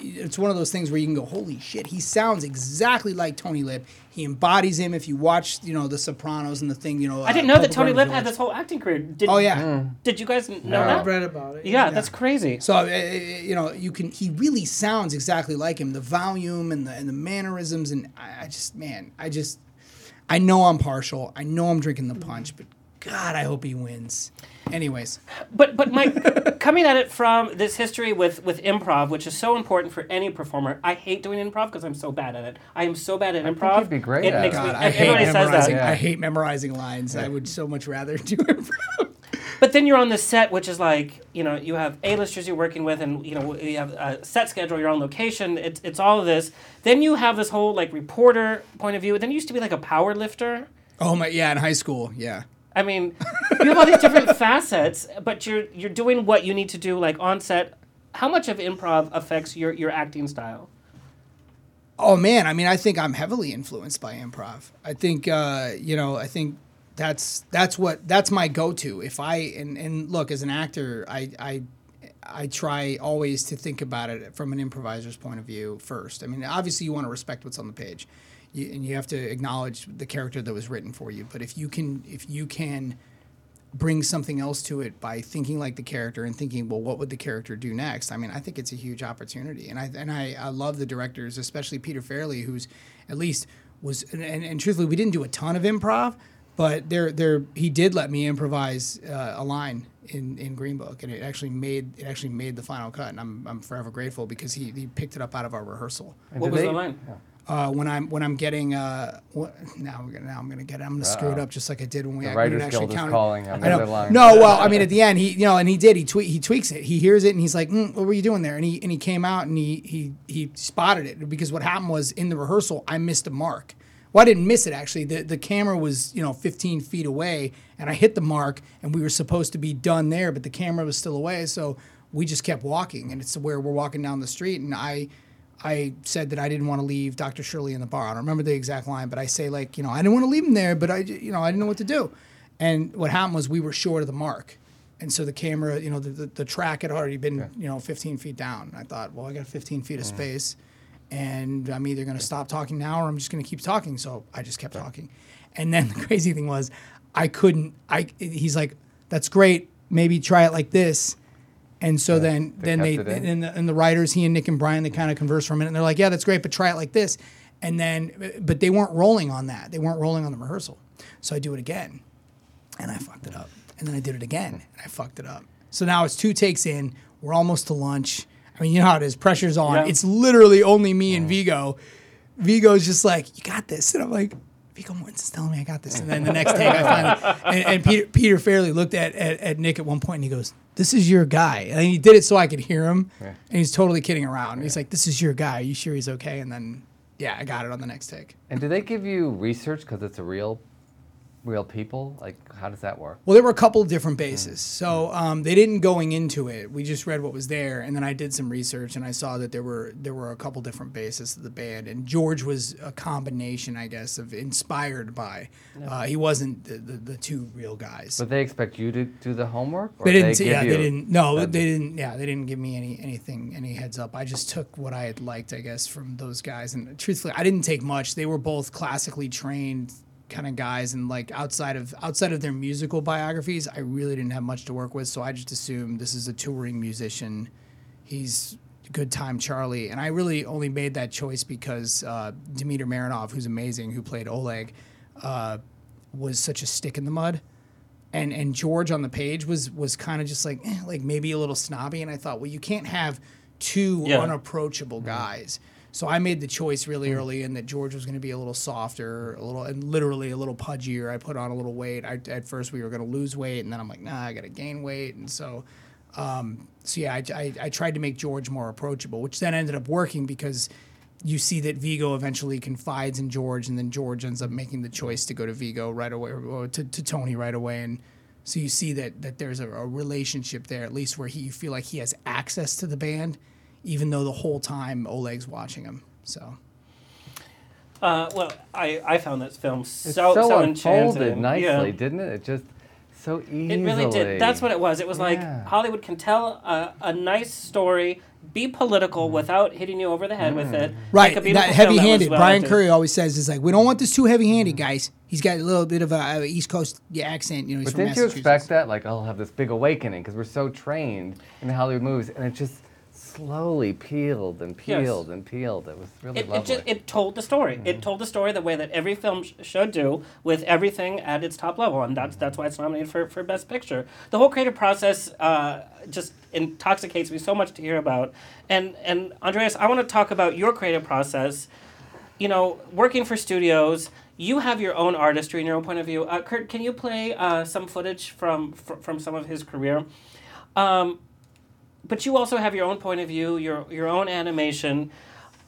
it's one of those things where you can go, holy shit, he sounds exactly like Tony Lip. He embodies him. If you watch, you know, The Sopranos and the thing, you know, I didn't uh, know that Tony Records Lip had this whole acting career. Did, Oh yeah. Did you guys know No. that? I've read about it. Yeah, that's crazy. So uh, you know, you can. He really sounds exactly like him. The volume and the and the mannerisms, and I, I just, man, I just, I know I'm partial. I know I'm drinking the punch, but God, I hope he wins. Anyways, But but Mike, coming at it from this history with with improv, which is so important for any performer. I hate doing improv because I'm so bad at it. I am so bad at think improv. you'd be great It at makes it. me. God, I hate everybody says that. memorizing. Yeah. I hate memorizing lines. I would so much rather do it. But then you're on the set, which is like, you know, you have A-listers you're working with, and you know, you have a set schedule, you're on location. It's it's all of this. Then you have this whole like reporter point of view. Then you used to be like a power lifter. Oh my, yeah, in high school, yeah. I mean, you have all these different facets, but you're you're doing what you need to do like on set. How much of improv affects your your acting style? Oh man, I mean, I think I'm heavily influenced by improv. I think, uh, you know, I think that's that's what that's my go-to. If I and and look as an actor, I I I try always to think about it from an improviser's point of view first. I mean, obviously you want to respect what's on the page, you, and you have to acknowledge the character that was written for you. But if you can, if you can bring something else to it by thinking like the character and thinking, well, what would the character do next? I mean, I think it's a huge opportunity, and I and I, I love the directors, especially Peter Farrelly, who's at least was and, and, and truthfully, we didn't do a ton of improv, but there there he did let me improvise uh, a line in, in Green Book, and it actually made it actually made the final cut, and I'm I'm forever grateful because he, he picked it up out of our rehearsal. And What was they- the line? Uh, when I'm when I'm getting uh, what, now we're gonna now I'm gonna get it. I'm gonna screw it up just like I did when we The when Writers it actually Guild is counted. calling on I know. No, well, I mean, at the end, he you know, and he did. He tweak he tweaks it. He hears it, and he's like, mm, "What were you doing there?" And he and he came out and he he he spotted it because what happened was in the rehearsal, I missed a mark. Well, I didn't miss it actually. The the camera was you know 15 feet away, and I hit the mark, and we were supposed to be done there, but the camera was still away, so we just kept walking, and it's where we're walking down the street, and I. I said that I didn't want to leave Dr. Shirley in the bar. I don't remember the exact line, but I say like, you know, I didn't want to leave him there, but I, you know, I didn't know what to do. And what happened was we were short of the mark, and so the camera, you know, the, the, the track had already been, you know, 15 feet down. And I thought, well, I got 15 feet of mm. space, and I'm either going to stop talking now or I'm just going to keep talking. So I just kept talking. And then the crazy thing was, I couldn't. I he's like, that's great. Maybe try it like this. And so then, they then they, kept it in. and the, and the writers, he and Nick and Brian, they kind of converse for a minute. And they're like, yeah, that's great, but try it like this. And then, but they weren't rolling on that. They weren't rolling on the rehearsal. So I do it again, and I fucked it up. And then I did it again, hmm. and I fucked it up. So now it's two takes in. We're almost to lunch. I mean, you know how it is. Pressure's on. Yeah. It's literally only me and mm. Viggo. Viggo's just like, you got this. And I'm like, Viggo Mortensen's telling me I got this. And then the next take, I finally, and, and Peter, Peter Farrelly looked at, at, at Nick at one point and he goes, this is your guy. And he did it so I could hear him. And he's totally kidding around. And he's like, this is your guy. Are you sure he's okay? And then, yeah, I got it on the next take. And do they give you research because it's a real real people? Like, how does that work? Well, there were a couple of different bases. So um, they didn't going into it. We just read what was there, and then I did some research, and I saw that there were there were a couple different bases of the band. And George was a combination, I guess, of inspired by. Uh, he wasn't the, the, the two real guys. But they expect you to do the homework? Or They didn't. give yeah, they didn't. No, they didn't. Yeah, they didn't give me any anything, any heads up. I just took what I had liked, I guess, from those guys. And truthfully, I didn't take much. They were both classically trained kind of guys, and like outside of outside of their musical biographies, I really didn't have much to work with. So I just assumed this is a touring musician. He's good time Charlie, and I really only made that choice because uh, Dimiter Marinov, who's amazing, who played Oleg, uh, was such a stick in the mud and and George on the page was was kind of just like eh, like maybe a little snobby, and I thought, well, you can't have two Yeah. unapproachable guys. So I made the choice really early in that George was going to be a little softer, a little and literally a little pudgier. I put on a little weight. I, at first we were going to lose weight, and then I'm like, nah, I got to gain weight, and so. Um, so yeah, I, I, I tried to make George more approachable, which then ended up working because you see that Viggo eventually confides in George, and then George ends up making the choice to go to Viggo right away, or to, to Tony right away, and so you see that that there's a, a relationship there, at least where he you feel like he has access to the band, even though the whole time Oleg's watching him. So Uh, well, I, I found this film It's so so, so, unfolded enchanting. nicely, Yeah. didn't it? It just so easily. It really did. That's what it was. It was Yeah. like Hollywood can tell a, a nice story, be political mm. without hitting you over the head with mm. it. right, Like a not that heavy-handed. well Brian. Currie always says is like we don't want this too heavy-handed, mm. guys. He's got a little bit of a, a East Coast yeah, accent. You know, he's But from didn't you expect that? Like, I'll have this big awakening because we're so trained in Hollywood movies, and it just slowly peeled and Yes. peeled and peeled. It was really It, it, lovely. just, it told the story. Mm-hmm. It told the story the way that every film sh- should do, with everything at its top level, and that's that's why it's nominated for, for Best Picture. The whole creative process uh, just intoxicates me so much to hear about. And and Andreas, I want to talk about your creative process. You know, working for studios, you have your own artistry and your own point of view. Uh, Kurt, can you play uh, some footage from fr- from some of his career? Um, but you also have your own point of view, your your own animation.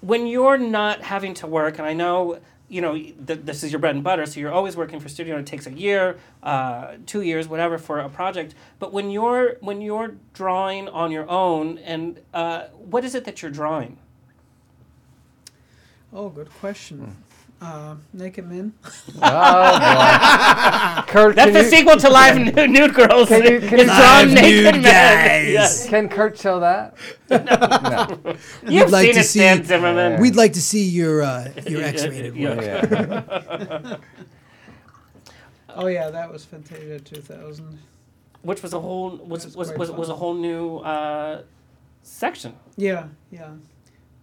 When you're not having to work, and I know you know th- this is your bread and butter, so you're always working for studio, and it takes a year, uh, two years, whatever, for a project. But when you're when you're drawing on your own, and uh, what is it that you're drawing? Oh, good question. Uh, naked men. Oh, boy. Kurt, That's the you- sequel to Live Nude, Nude Girls. Can you, can It's you John Naked Men. Yes. Can Kurt show that? no. You've We'd like seen to it, see, Stan Zimmerman. We'd like to see your uh, your X-rated Yeah. work. Yeah. Oh yeah, that was Fantasia 2000. Which was a whole was That's was, was, was a whole new uh, section. Yeah, yeah.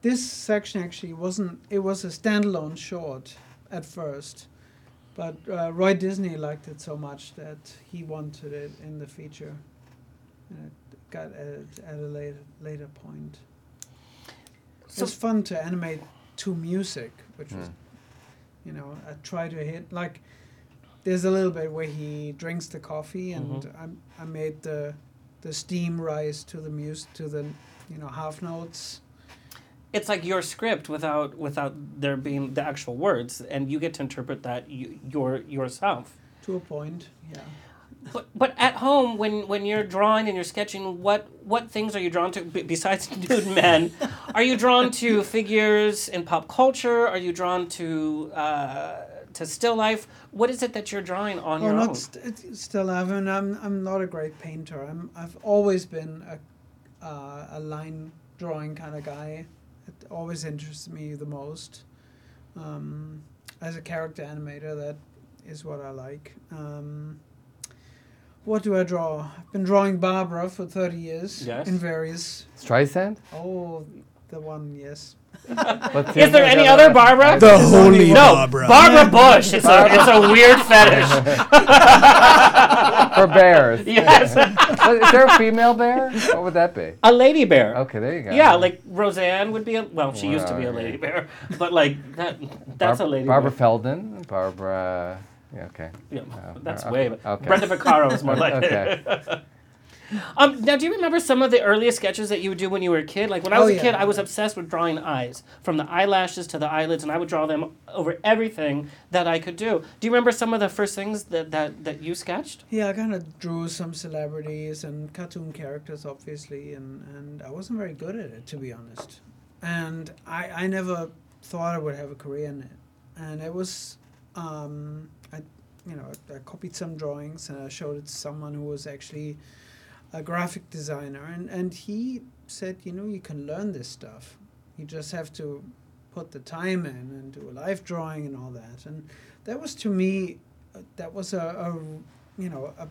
This section actually wasn't. It was a standalone short at first, but uh, Roy Disney liked it so much that he wanted it in the feature, and it got added at a later later point. So- it's fun to animate to music, which was, Mm. you know, I try to hit like. There's a little bit where he drinks the coffee, and I I made the the steam rise to the music to the you know half notes. It's like your script without without there being the actual words, and you get to interpret that you, your yourself. To a point, yeah. But, but at home, when, when you're drawing and you're sketching, what what things are you drawn to b- besides nude men? Are you drawn to figures in pop culture? Are you drawn to uh, to still life? What is it that you're drawing on Oh, your not own? st- it's still. I mean, I'm I'm not a great painter. I'm I've always been a uh, a line drawing kind of guy. It always interests me the most. Um, as a character animator, that is what I like. Um, what do I draw? I've been drawing Barbara for 30 years Yes. in various. Streisand? Oh, the one, yes. What's Is there any other Barbara? The holy no, Barbara. Barbara Bush. It's a it's a weird fetish. For bears. Yes. Is there a female bear? What would that be? A lady bear. Okay, there you go. Yeah, like Roseanne would be a well, she used to be a lady bear, but like that that's Barb- a lady Barbara bear. Feldon. Barbara. Yeah, okay. Yeah, Uh, that's way. Okay. Brenda Vaccaro is more like okay. Um, now, do you remember some of the earliest sketches that you would do when you were a kid? Like when I Oh, was a kid, I was obsessed with drawing eyes, from the eyelashes to the eyelids, and I would draw them over everything that I could do. Do you remember some of the first things that that, that you sketched? Yeah, I kind of drew some celebrities and cartoon characters, obviously, and, and I wasn't very good at it, to be honest. And I, I never thought I would have a career in it. And it was, um, I, you know, I copied some drawings and I showed it to someone who was actually a graphic designer, and, and he said, you know, you can learn this stuff. You just have to put the time in and do a live drawing and all that. And that was to me, uh, that was a, a you know, a,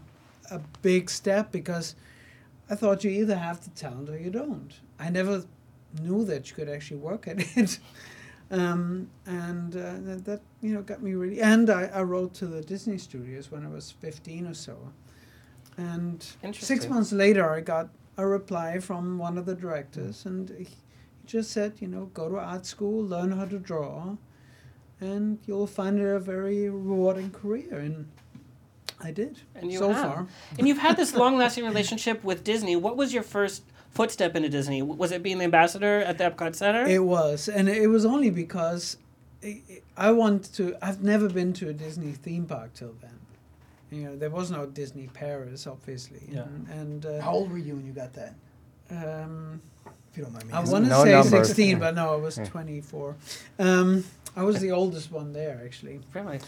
a big step because I thought you either have the talent or you don't. I never knew that you could actually work at it. um, and uh, that, that, you know, got me really. And I, I wrote to the Disney studios when I was 15 or so. And six months later, I got a reply from one of the directors, and he just said, you know, go to art school, learn how to draw, and you'll find it a very rewarding career. And I did And you so have. far. And you've had this long-lasting relationship with Disney. What was your first footstep into Disney? Was it being the ambassador at the Epcot Center? It was, and it was only because I, I want to. I've never been to a Disney theme park till then. You know, there was no Disney Paris, obviously. Yeah. And, and uh, How old were you when you got that? Um, if you don't mind me I want to No say numbers. 16, but no, I was Yeah. 24. Um, I was the oldest one there, actually. Really?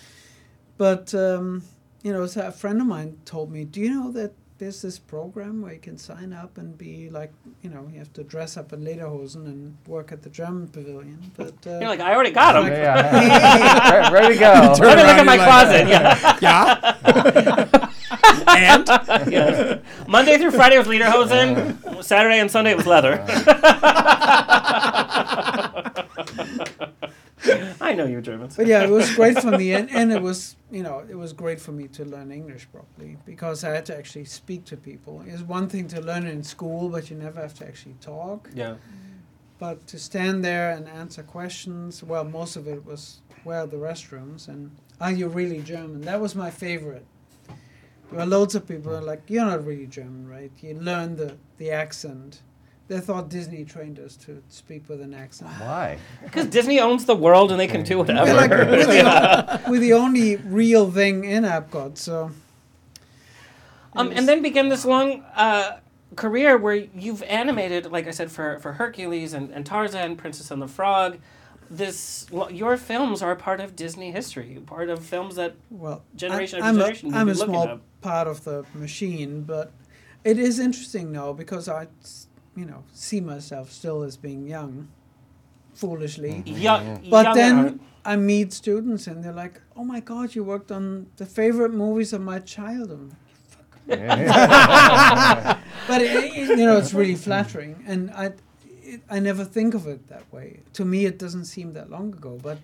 But, um, you know, so a friend of mine told me, do you know that there's this program where you can sign up and be like, you know, you have to dress up in lederhosen and work at the German pavilion. But uh, You're like, I already got 'em. Like- Yeah. Re- ready to go. Let me look at my Turn closet. around, Yeah. and Yes. Monday through Friday was lederhosen. Saturday and Sunday it was leather. I know you're German. But yeah, it was great for me, and, and it was you know it was great for me to learn English properly because I had to actually speak to people. It's one thing to learn in school, but you never have to actually talk. Yeah. But to stand there and answer questions, well, most of it was where are the restrooms and are you really German? That was my favorite. There were loads of people who are like, you're not really German, right? You learn the, the accent. They thought Disney trained us to speak with an accent. Why? Because Disney owns the world and they can do whatever. We're, like, we're, the, Yeah. o- we're the only real thing in Epcot, so. Um, and then began this long uh, career where you've animated, like I said, for, for Hercules and, and Tarzan, Princess and the Frog. This your films are a part of Disney history, part of films that well, generation I'm, after I'm generation I'm a small at. part of the machine, but it is interesting now because I, s- you know, see myself still as being young, foolishly. Mm-hmm. Young- but young then. I meet students and they're like, "Oh my God, you worked on the favorite movies of my childhood." but it, it- you know, it's really flattering, and I, it, I never think of it that way. To me, it doesn't seem that long ago, but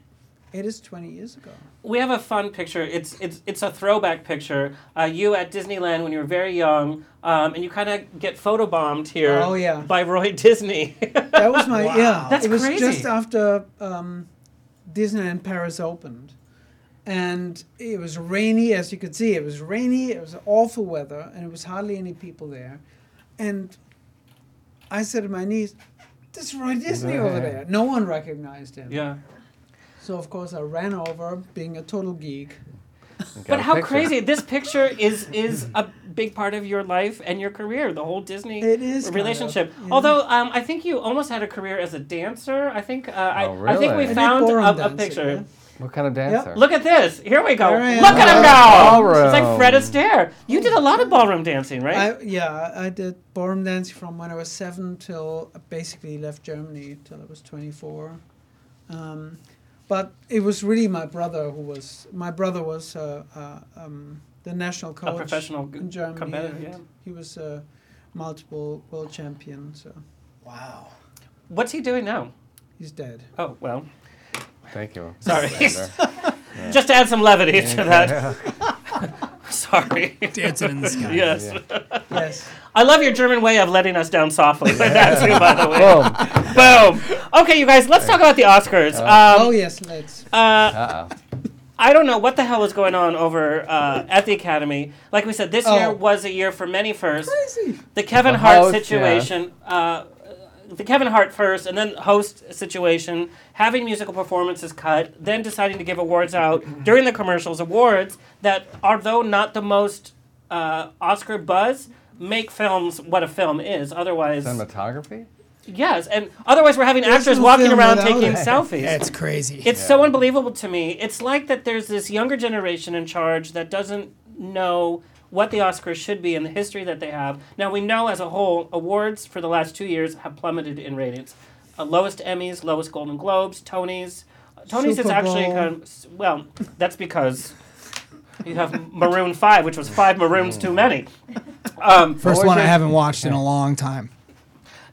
it is 20 years ago. We have a fun picture. It's it's it's a throwback picture. Uh, you at Disneyland when you were very young, um, and you kind of get photobombed here. Oh, yeah. By Roy Disney. That was my yeah. That's it was just after um, Disneyland Paris opened, and it was rainy, as you could see. It was rainy. It was awful weather, and it was hardly any people there. And I said to my niece, "This is Roy Disney over there." No one recognized him. Yeah. So of course I ran over, being a total geek. But how crazy! This picture is is a big part of your life and your career. The whole Disney It is kind of, relationship. yeah. Although um, I think you almost had a career as a dancer. I think uh, I, Oh, I think we I found ballroom a, a picture. yeah. What kind of dancer? Look at this. Here we go. There I am. Look at him go. Ballroom. It's like Fred Astaire. You did a lot of ballroom dancing, right? I, yeah, I did ballroom dancing from when I was seven till I basically left Germany till I was 24. Um, but it was really my brother who was my brother was uh, uh, um, the national coach professional in Germany. competitor, and yeah. He was a multiple world champion. So Wow. What's he doing now? he's dead. Oh well. Thank you. Sorry. Yeah. Just to add some levity to that. Sorry. Dancing in the sky. yes. Yes. I love your German way of letting us down softly by dancing, by the way. Boom. Boom. Okay, you guys, let's talk about the Oscars. Um, oh yes, let's. uh, Uh-oh. I don't know what the hell was going on over uh, at the Academy. Like we said, this Oh. year was a year for many firsts. Crazy. The Kevin The Hart host, yeah. situation, uh, the Kevin Hart first, and then host situation, having musical performances cut, then deciding to give awards out during the commercials. Awards that, although not the most uh, Oscar buzz, make films what a film is. Otherwise, Cinematography? Yes, and otherwise we're having There's actors no walking film around without taking it. selfies. That's crazy. It's so unbelievable to me. It's like that there's this younger generation in charge that doesn't know what the Oscars should be and the history that they have. Now, we know as a whole, awards for the last two years have plummeted in ratings. Uh, lowest Emmys, lowest Golden Globes, Tonys. Uh, Tonys is actually Bowl. kind of, well, that's because you have Maroon 5, which was five Maroons too many. Um, First one I haven't watched in a long time.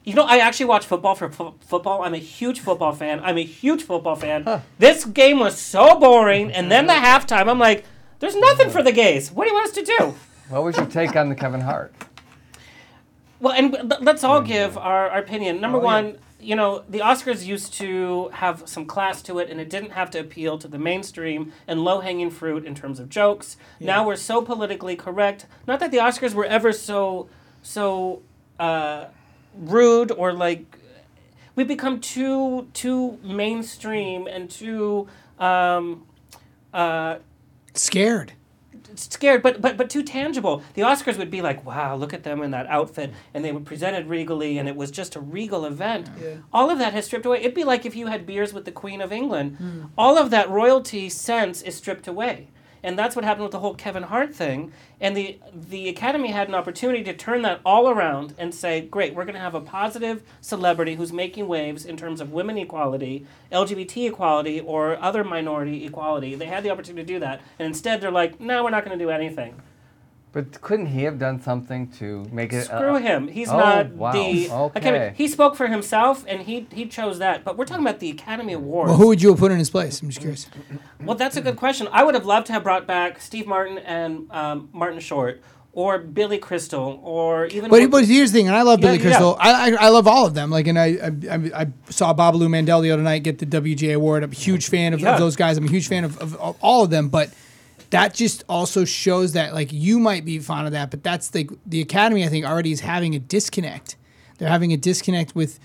You know, I actually watch football for fo- football. I'm a huge football fan. I'm a huge football fan. This game was so boring, and then the halftime, I'm like, there's nothing for the gays. What do you want us to do? What was your take on the Kevin Hart? Well, and let's all give our, our opinion. Number Oh, yeah. one, you know, the Oscars used to have some class to it, and it didn't have to appeal to the mainstream and low hanging fruit in terms of jokes. Now we're so politically correct. Not that the Oscars were ever so so uh, rude or like we become too too mainstream and too um, uh, Scared. scared, but but but too tangible. The Oscars would be like, "Wow, look at them in that outfit," and they were presented regally, and it was just a regal event. Yeah. All of that has stripped away. It'd be like if you had beers with the Queen of England. All of that royalty sense is stripped away, and that's what happened with the whole Kevin Hart thing. And the the Academy had an opportunity to turn that all around and say, "Great, we're going to have a positive celebrity who's making waves in terms of women equality, LGBT equality, or other minority equality." They had the opportunity to do that, and instead they're like, "No, we're not going to do anything." But couldn't he have done something to make it? Screw uh, him. He's oh, not wow. the Okay. Academy. He spoke for himself, and he he chose that. But we're talking about the Academy Awards. Well, who would you have put in his place? I'm just curious. Well, that's a good question. I would have loved to have brought back Steve Martin and um, Martin Short, or Billy Crystal, or even. But, but here's the thing, and I love Billy Yeah, Crystal. I, I I love all of them. Like, and I I, I, I saw Babaloo Mandel the other night get the WGA award. I'm a huge fan of, Yeah. of those guys. I'm a huge fan of, of, of all of them. But that just also shows that like you might be fond of that, but that's the the Academy. I think already is having a disconnect. They're having a disconnect with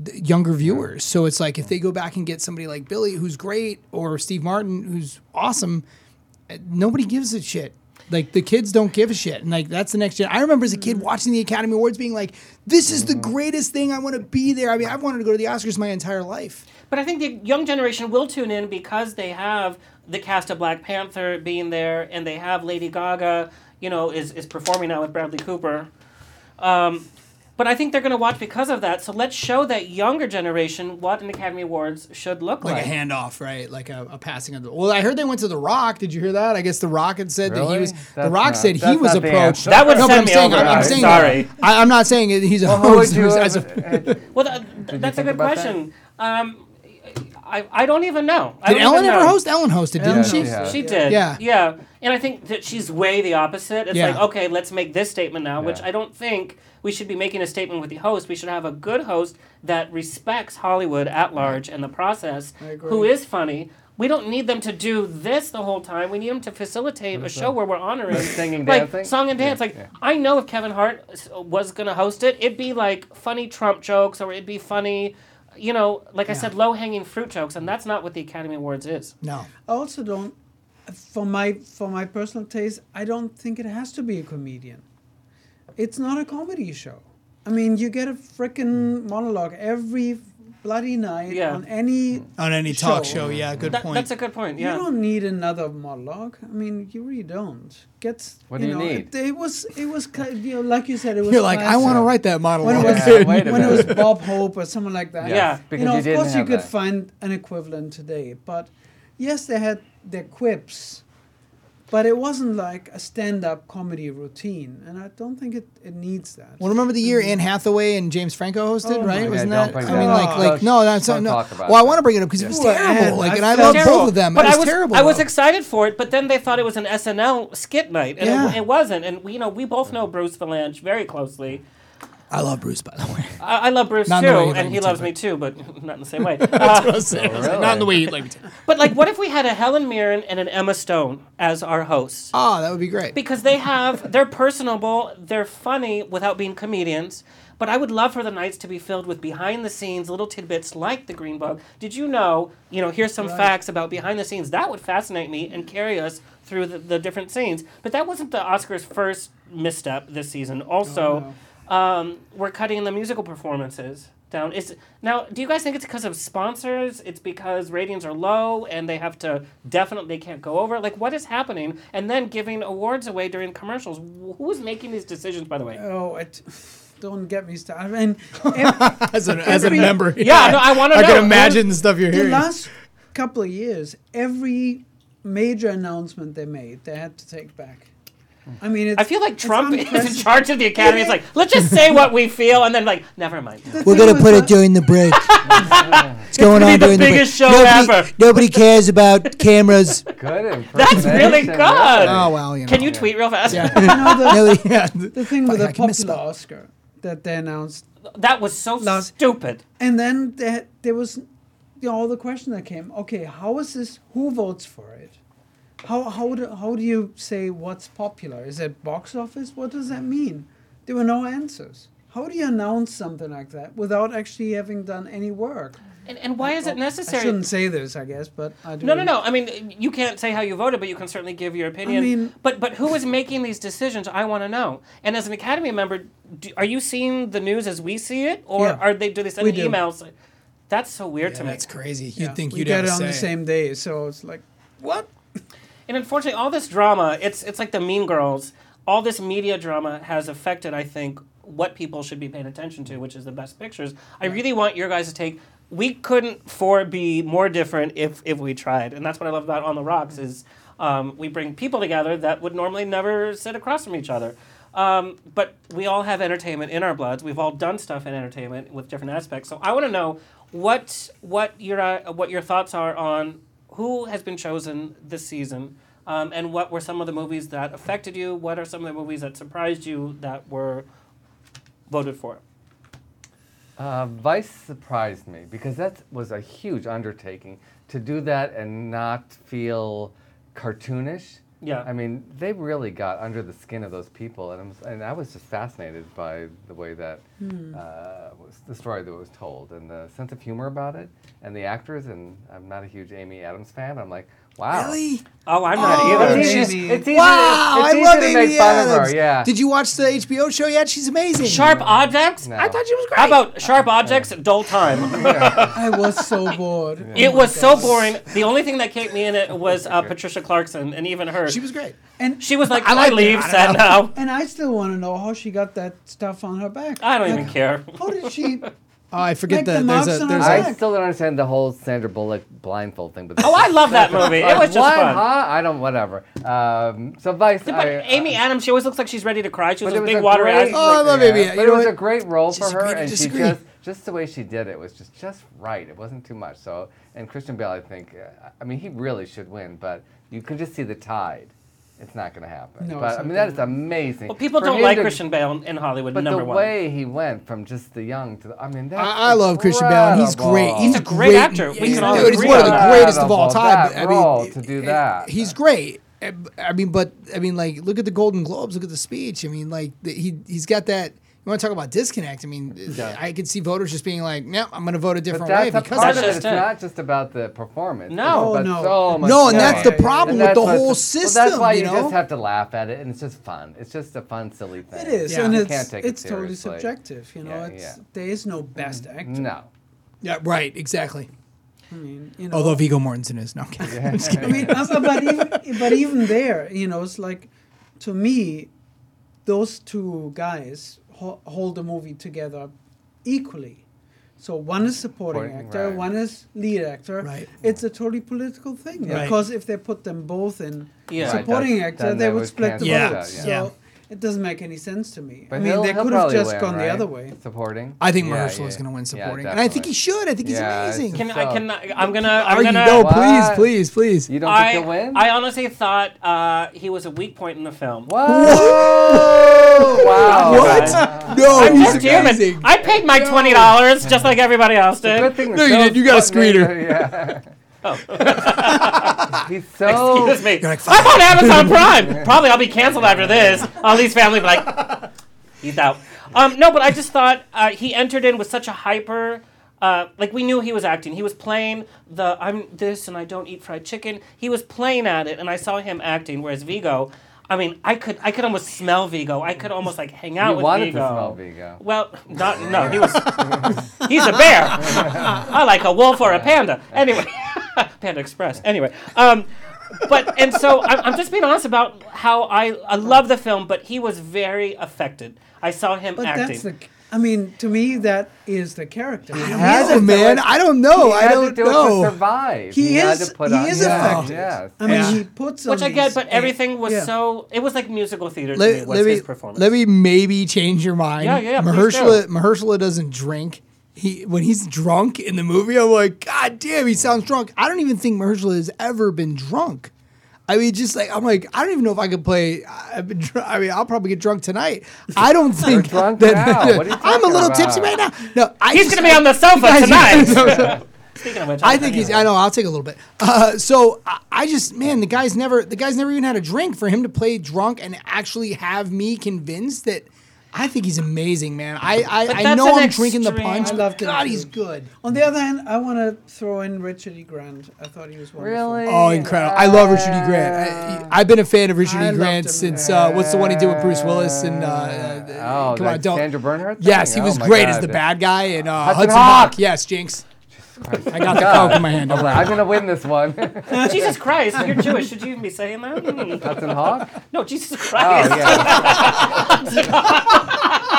the younger viewers. So it's like if they go back and get somebody like Billy, who's great, or Steve Martin, who's awesome, uh, nobody gives a shit. Like the kids don't give a shit, and like that's the next gen. I remember as a kid watching the Academy Awards, being like, "This is the greatest thing. I want to be there." I mean, I've wanted to go to the Oscars my entire life. But I think the young generation will tune in because they have the cast of Black Panther being there, and they have Lady Gaga, you know, is, is performing now with Bradley Cooper. Um, but I think they're going to watch because of that. So let's show that younger generation what an Academy Awards should look Like like. a handoff, right? Like a, a passing of the. Well, I heard they went to The Rock. Did you hear that? I guess The Rock had said that he Really? was. the Rock not- said he was approached. That would no, but send I'm me saying, over. I'm, I'm I'm saying sorry. that- I, I'm not saying he's a Well, who would host. you who's- have- as a- Well, that, that's a good about that? question. Um, I, I don't even know. Did don't Ellen even ever know. host? Ellen hosted, didn't Yeah, she? she. She did. Yeah. Yeah. And I think that she's way the opposite. It's Yeah. like, okay, let's make this statement now, which I don't think we should be making a statement with the host. We should have a good host that respects Hollywood at large and the process, who is funny. We don't need them to do this the whole time. We need them to facilitate a show where we're honoring Singing, like dancing? song and dance. Yeah, like yeah. I know if Kevin Hart was gonna host it, it'd be like funny Trump jokes or it'd be funny, you know, like I said, low hanging fruit jokes, and that's not what the Academy Awards is. No. I also don't, for my for my personal taste, I don't think it has to be a comedian. It's not a comedy show. I mean, you get a freaking monologue every bloody night Yeah. on any On any talk show, yeah, good That- point. that's a good point. You don't need another monologue. I mean, you really don't. Get What do you know, need? It, it was it was ki- you know like you said it was. You're like, I want to write that when it monologue. was Yeah, when it was. Bob Hope or someone like that. Yeah, because you know, you of didn't course you could that. find an equivalent today, but yes, they had their quips, but it wasn't like a stand-up comedy routine, and I don't think it, it needs that. Well, remember the year mm-hmm. Anne Hathaway and James Franco hosted, Oh right? my Wasn't God, that? don't I bring mean, like, up. like no, that's Don't no. talk about Well, I want to bring it up because it was terrible. Anne. Like, and I love both of them. But it was I was terrible. I was though. excited for it, but then they thought it was an SNL skit night, and Yeah. it, it wasn't. And we, you know, we both know Bruce Vilanch very closely. I love Bruce, by the way. I, I love Bruce Not too, in the way you'd like and he to, loves but- me too, but not in the same way. That's Uh, what I was saying. I Not in the way you'd like me to. But like, what if we had a Helen Mirren and an Emma Stone as our hosts? Oh, that would be great. Because they have, they're personable, they're funny without being comedians. But I would love for the nights to be filled with behind the scenes little tidbits like the Green Book. Did you know? You know, here's some Right. facts about behind the scenes. That would fascinate me and carry us through the, the different scenes. But that wasn't the Oscars' first misstep this season. Also, um, we're cutting the musical performances down. Is now? Do you guys think it's because of sponsors? It's because ratings are low and they have to definitely they can't go over. Like, what is happening? And then giving awards away during commercials. Who's making these decisions, by the way? Oh, it, don't get me started. I mean, As a- as a member, Yeah, no, I wanna I know. can imagine the stuff you're the hearing. The last couple of years, every major announcement they made, they had to take back. I mean, it's, I feel like Trump is in charge of the Academy. It's like, let's just say what we feel, and then like, never mind. We're gonna put it during the break. It's going gonna be on the during biggest the show. Nobody, ever. nobody cares about cameras. Good That's really good. Oh well, you know. Can you tweet real fast? You know, the, Nobody- yeah. the thing with the popular. Oscar that they announced, That was so Last- stupid. and then there, there was you know, all the question that came. Okay, how is this? Who votes for it? How how do how do you say what's popular? Is it box office? What does that mean? There were no answers. How do you announce something like that without actually having done any work? And, and why is it necessary? I shouldn't say this, I guess, but I do. No, no, no. I mean, you can't say how you voted, but you can certainly give your opinion. mean- but but who is making these decisions? I want to know. And as an Academy member, do, are you seeing the news as we see it, or Yeah. are they do they send We emails? That's so weird to me. That's crazy. You'd Yeah, think we you'd get have it a on the same day, so it's like what? And unfortunately, all this drama, it's it's like the Mean Girls. All this media drama has affected, I think, what people should be paying attention to, which is the best pictures. I really want your guys to take. We couldn't for be more different if if we tried, and that's what I love about On the Rocks is um, we bring people together that would normally never sit across from each other. Um, but we all have entertainment in our bloods. We've all done stuff in entertainment with different aspects. So I want to know what what your uh, what your thoughts are on who has been chosen this season, um, and what were some of the movies that affected you? What are some of the movies that surprised you that were voted for? Uh, Vice surprised me because that was a huge undertaking to do that and not feel cartoonish. Yeah. I mean, they really got under the skin of those people, and I was, and I was just fascinated by the way that Hmm. uh, was the story that was told and the sense of humor about it, and the actors. And I'm not a huge Amy Adams fan. I'm like, wow. Really? Oh, I'm not Oh, either. It's easy, it's easy, Wow, to, it's I easy love to Amy make fun of Adams. her. Yeah. Did you watch the HBO show yet? She's amazing. Sharp Objects? No. I thought she was great. How about Sharp Objects? Dull Time. I was so bored. It was so boring. The only thing that kept me in it was uh, Patricia Clarkson, and even her. She was great. And She was like, I I, liked leave I don't sad now. and I still want to know how she got that stuff on her back. I don't Like, even care. How did she? Oh, I forget Like that the there's a on there's her a I still don't understand the whole Sandra Bullock blindfold thing. But Oh, I love that movie. It was just what? fun. Huh? I don't. Whatever. Um, so Vice. But I, Amy Adams, she always looks like she's ready to cry. She was But it with was big a watery great- eyes. Oh, I love yeah, Amy. But You it know was a great role for her, to and she just just the way she did it was just just right. It wasn't too much. So, and Christian Bale, I think, uh, I mean, he really should win, but you could just see the tide. It's not going to happen. No, but I mean, that is amazing. Well, people For don't like to- Christian Bale in- in Hollywood. But number the one. way he went from just the young to the, I mean, that's I, I love Christian Bale. and He's great. He's, He's a great actor. We He's, can all dude, he's agree one of the greatest of all time. That I mean, role to do that. he's great. Uh, I mean, but I mean, like, look at the Golden Globes. Look at the speech. I mean, like, the, he he's got that. You want to talk about disconnect? I mean, I could see voters just being like, "No, I'm going to vote a But different way." that's a Because part of of it. It's not just about the performance. No. it's Oh, no. so much No, and that's the problem And with the that's whole what's- well, system, that's why you you, know? just have to laugh at it, and it's just fun. It's just a fun, silly thing. It is, Yeah. and you it's can't take it it's totally subjective. You know, Yeah, it's yeah. there is no best mm, actor. No. Yeah, right. Exactly. I mean, you know. Although Viggo Mortensen is no. I'm kidding. I'm kidding. I mean, but even but even there, you know, it's like to me, those two guys ho- hold the movie together equally. So one is supporting Supporting, actor, right. one is lead actor. Right. It's a totally political thing Right. because if they put them both in Yeah. Supporting that's- actor, they they would would split the cancel votes. that, So yeah. It doesn't make any sense to me. But I mean, they could have just win, gone the other way. Supporting. I think Yeah, Mahershala is going to win Yeah, supporting, and I think he should. I think he's Yeah, it's amazing. Can so- I? Can I, I'm gonna? I'm Argue, gonna. no, please, What? please, please. You don't I, think he'll win? I honestly thought uh, he was a weak point in the film. Whoa! wow. What? No, I'm he's just human. amazing. I paid my twenty dollars just like everybody else did. Good thing No, you did. You got a screener. Yeah. Oh. He's so. Excuse me. like, I'm on Amazon Prime. Probably I'll be canceled after this. All these family like, he's out. Um, no, but I just thought uh, he entered in with such a hyper. Uh, like we knew he was acting. He was playing the I'm this and I don't eat fried chicken. He was playing at it, and I saw him acting. Whereas Viggo, I mean, I could I could almost smell Viggo. I could almost like hang out You with wanted Viggo. to smell Viggo. Well, not no. He was. he's a bear. I like a wolf or a panda. Anyway, Panda Express. Anyway, um, but and so I'm, I'm just being honest about how I I love the film, but he was very affected. I saw him But acting. that's the. I mean, to me, that is the character. He Yeah, is a- man. I don't know. He I had don't do know. it to survive. He had is- to put he on- is yeah, affected. Yes. I mean, Yeah. he puts on which I get, these- but everything was yeah. so. It was like musical theater to Let, me. Was let me performance. let me maybe change your mind. Yeah, yeah, please Mahershala Mahershala doesn't drink. He when he's drunk in the movie, I'm like, God damn, he sounds drunk. I don't even think Mahershala has ever been drunk. I mean, just like I'm like, I don't even know if I could play. I've been. Dr- I mean, I'll probably get drunk tonight. I don't think drunk that. now. What are you I'm a little about? tipsy right now. No, I He's just- gonna be on the sofa Guys, tonight. Speaking of which, I think he's. I know. I'll take a little bit. Uh, so I, I just, man, the guy's never. The guy's never even had a drink. For him to play drunk and actually have me convinced that, I think he's amazing, man. I I, I know I'm drinking the punch. I but God, too. he's good. On the other hand, I want to throw in Richard E. Grant. I thought he was wonderful. Really? Oh, incredible! I love Richard E. Grant. I, I've been a fan of Richard I E. Grant since uh, what's the one he did with Bruce Willis and uh, uh, Oh, come on, don't. Sandra Bernhard thing? Yes, he Oh was my great as the bad guy in uh, Hudson Hudson, Hawk. Hawk. Yes, Jinx. I got the God. coke in my hand. don't I'm, worry. I'm gonna win this one. Jesus Christ, you're Jewish. Should you even be saying that? Hmm. Hudson Hawk. No, Jesus Oh Christ. yeah.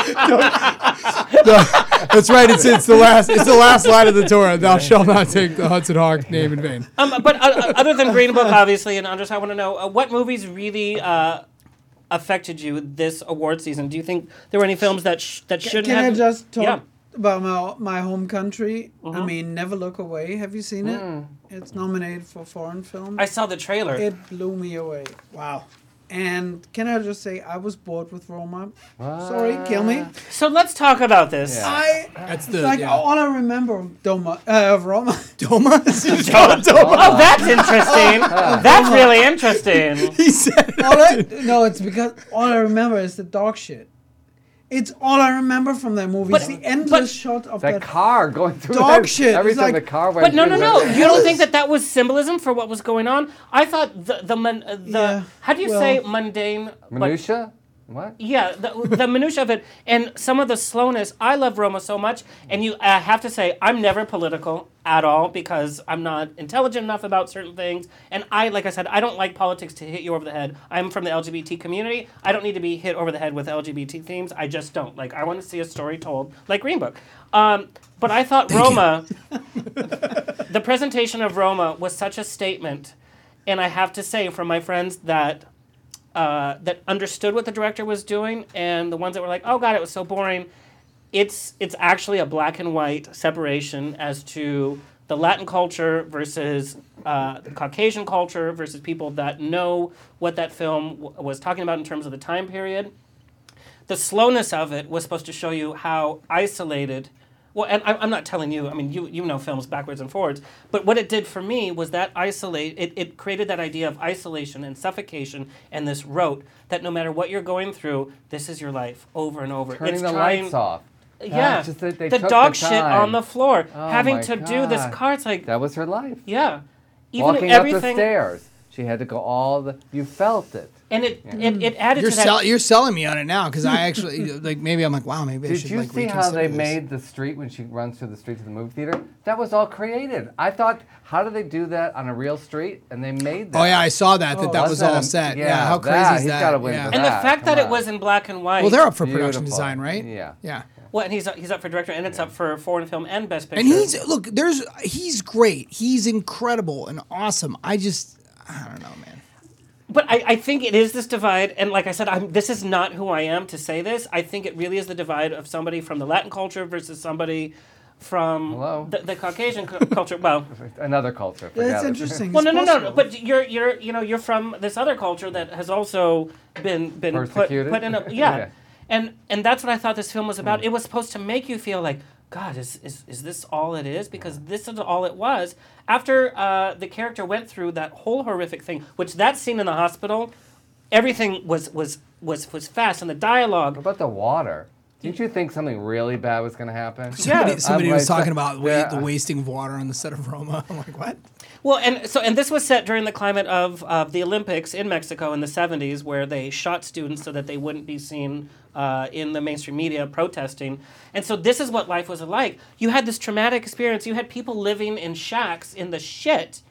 That's right. It's it's the last it's the last line of the Torah. Thou shalt not take the Hudson Hawk name in vain. Um, but uh, uh, other than Green Book, obviously, and Andres, I want to know uh, what movies really uh, affected you this award season. Do you think there were any films that sh- that shouldn't Can have? I just talk Yeah. About my my home country? I Mhm. mean, Never Look Away. Have you seen Hmm. it? It's nominated for foreign film. I saw the trailer. It blew me away. Wow. And can I just say, I was bored with Roma. Sorry, kill me. So let's talk about this. Yeah. I That's the like yeah. all I remember of Doma uh, of Roma. Doma. Oh, that's interesting. that's really interesting. He said. all I, no, it's because all I remember is the dog shit. It's all I remember from that movie. But- it's the endless but- shot of That that. car going through Dog that- shit. Every It's time like- the car went But no, no, through no. that- You don't think that that was symbolism for what was going on? I thought the the mon- uh, the Yeah, how do you well- say mundane? but- Minutia? What? Yeah, the, the minutia of it and some of the slowness. I love Roma so much, and you uh, have to say I'm never political at all because I'm not intelligent enough about certain things. And I, like I said, I don't like politics to hit you over the head. I'm from the LGBT community. I don't need to be hit over the head with LGBT themes. I just don't. Like I want to see a story told like Green Book. Um, but I thought Roma, the presentation of Roma was such a statement, and I have to say from my friends that uh, that understood what the director was doing, and the ones that were like, "Oh God, it was so boring." It's it's actually a black and white separation as to the Latin culture versus uh, the Caucasian culture versus people that know what that film w- was talking about in terms of the time period. The slowness of it was supposed to show you how isolated. Well, and I, I'm not telling you. I mean, you you know films backwards and forwards. But what it did for me was that isolate. It, it created that idea of isolation and suffocation and this rote that no matter what you're going through, this is your life over and over. Turning it's the trying, lights off. Yeah, ah, just the dog the shit on the floor, Oh having to do this God. car. It's like That was her life. yeah, even Walking if up the stairs. She had to go all the. You felt it. And it it, it added You're to that. sell, you're selling me on it now because I actually like maybe I'm like wow maybe I Did should you like see how they this. made the street when she runs through the streets of the movie theater? That was all created. I thought, how do they do that on a real street? And they made that. Oh yeah, I saw that that Oh, that was wasn't all it? set. Yeah, Yeah, how crazy is he's that? gotta win yeah. for and the that, fact that come it was in black and white. Well, they're up for production design, right? Yeah. Yeah. Well, and he's he's up for director, and it's up for foreign film and best picture. And he's look, there's he's great. He's incredible and awesome. I just I don't know, man. But I, I think it is this divide, and like I said, I'm, this is not who I am to say this. I think it really is the divide of somebody from the Latin culture versus somebody from the, the Caucasian cu- culture. Well, Another culture. Yeah, it's forget it. interesting. well, It's no, no, no. But you're you're you know you're from this other culture that has also been been put, Persecuted? put in a yeah, Okay. and and that's what I thought this film was about. It was supposed to make you feel like God is is is this all it is? Because this is all it was. After uh, the character went through that whole horrific thing, which that scene in the hospital, everything was was was was fast, and the dialogue. What about the water? Didn't you think something really bad was going to happen? Somebody, somebody I'm was like, talking about wa- the wasting of water on the set of Roma. I'm like, what? Well, and so and this was set during the climate of, of the Olympics in Mexico in the 70s, where they shot students so that they wouldn't be seen uh, in the mainstream media protesting. And so this is what life was like. You had this traumatic experience. You had people living in shacks in the shit,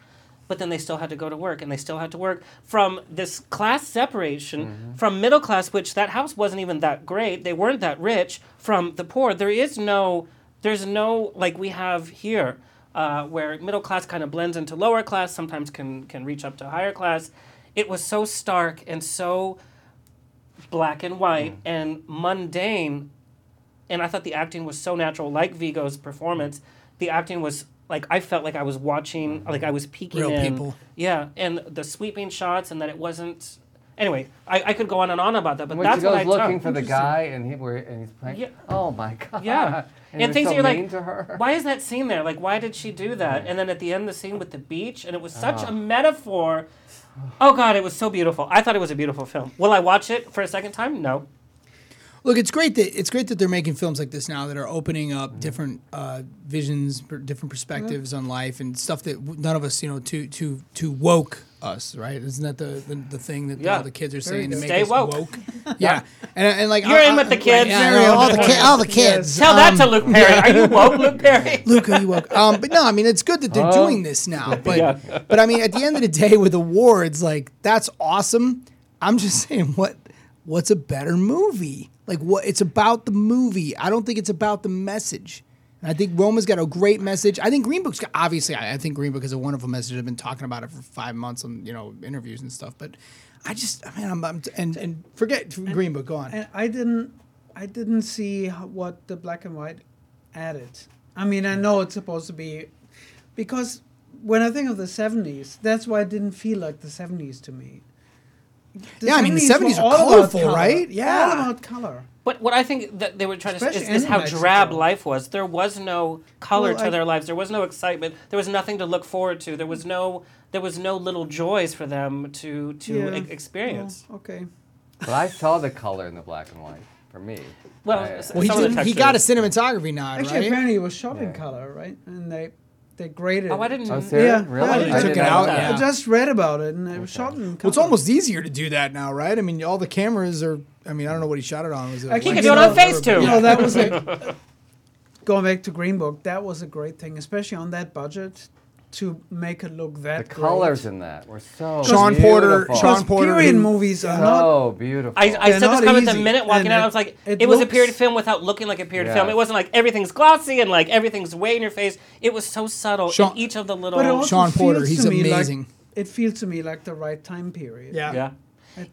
but then they still had to go to work, and they still had to work from this class separation from middle class, which that house wasn't even that great. They weren't that rich. From the poor, there is no, there's no like we have here uh, where middle class kind of blends into lower class, sometimes can can reach up to higher class. It was so stark and so black and white and mundane, and I thought the acting was so natural, like Viggo's performance. The acting was like I felt like I was watching, like I was peeking Real in. people. Yeah, and the sweeping shots, and that it wasn't. Anyway, I, I could go on and on about that, but when that's she what goes I looking took. for the guy and he were and he's playing. Yeah. Oh my god. Yeah. And, And, things was that so you're mean like, to her. why is that scene there? Like, why did she do that? And then at the end, the scene with the beach, and it was such Oh. a metaphor. Oh God, it was so beautiful. I thought it was a beautiful film. Will I watch it for a second time? No. Look, it's great that it's great that they're making films like this now that are opening up different uh, visions, per- different perspectives on life, and stuff that w- none of us, you know, too too too woke us, right? Isn't that the the, the thing that Yeah. all the kids are Very saying to good. make Stay us woke. yeah, and, and like You're I- in I- with the right, kids. yeah, You're I all the the ki- kids. all the kids. Tell that to Um, Luke Perry. Are you woke, Luke Perry? Luke, are you woke? Um, but no, I mean it's good that they're Huh? doing this now. But Yeah. but I mean at the end of the day with awards, like that's awesome. I'm just saying what what's a better movie? Like what it's about the movie. I don't think it's about the message. And I think Roma's got a great message. I think Green Book's got, obviously I, I think Green Book has a wonderful message. I've been talking about it for five months on you know interviews and stuff. But I just I mean I'm, I'm and and forget Green Book. Go on. And I didn't, I didn't see what the black and white added. I mean, I know it's supposed to be, because when I think of the '70s, that's why it didn't feel like the '70s to me. Yeah, I mean, the 70s 70s were are colorful, color, right? All Yeah. about color. But what I think that they were trying to say is, is how Mexico. drab life was. There was no color Well, to I- their lives. There was no excitement. There was nothing to look forward to. There was no there was no little joys for them to to Yeah. e- experience. Oh, okay. But I saw the color in the black and white for me. Well, I- s- Well, he, some of the did, he got a cinematography nod, Actually, right? apparently it was shot in color, right? And they they graded. Oh, I didn't- Oh, serious? Yeah, Really? yeah, I didn't took it out, that. I just read about it, and it was shot in color. Well, it's almost easier to do that now, right? I mean, all the cameras are. I mean, I don't know what he shot it on. Was it? I like can could do it on know- Facetune. You know, that was a, going back to Green Book. That was a great thing, especially on that budget, to make it look that. The that colors in that were so Sean Porter- beautiful. Sean Porter, period movies are so not. beautiful. I, I said this not comment the minute walking and out. I it- was like, it, it was a period film without looking like a period Yeah. film. It wasn't like everything's glossy and like everything's way in your face. It was so subtle Sean- in each of the little. But it Sean Porter, feels he's to me like- it feels to me like the right time period. Yeah. yeah.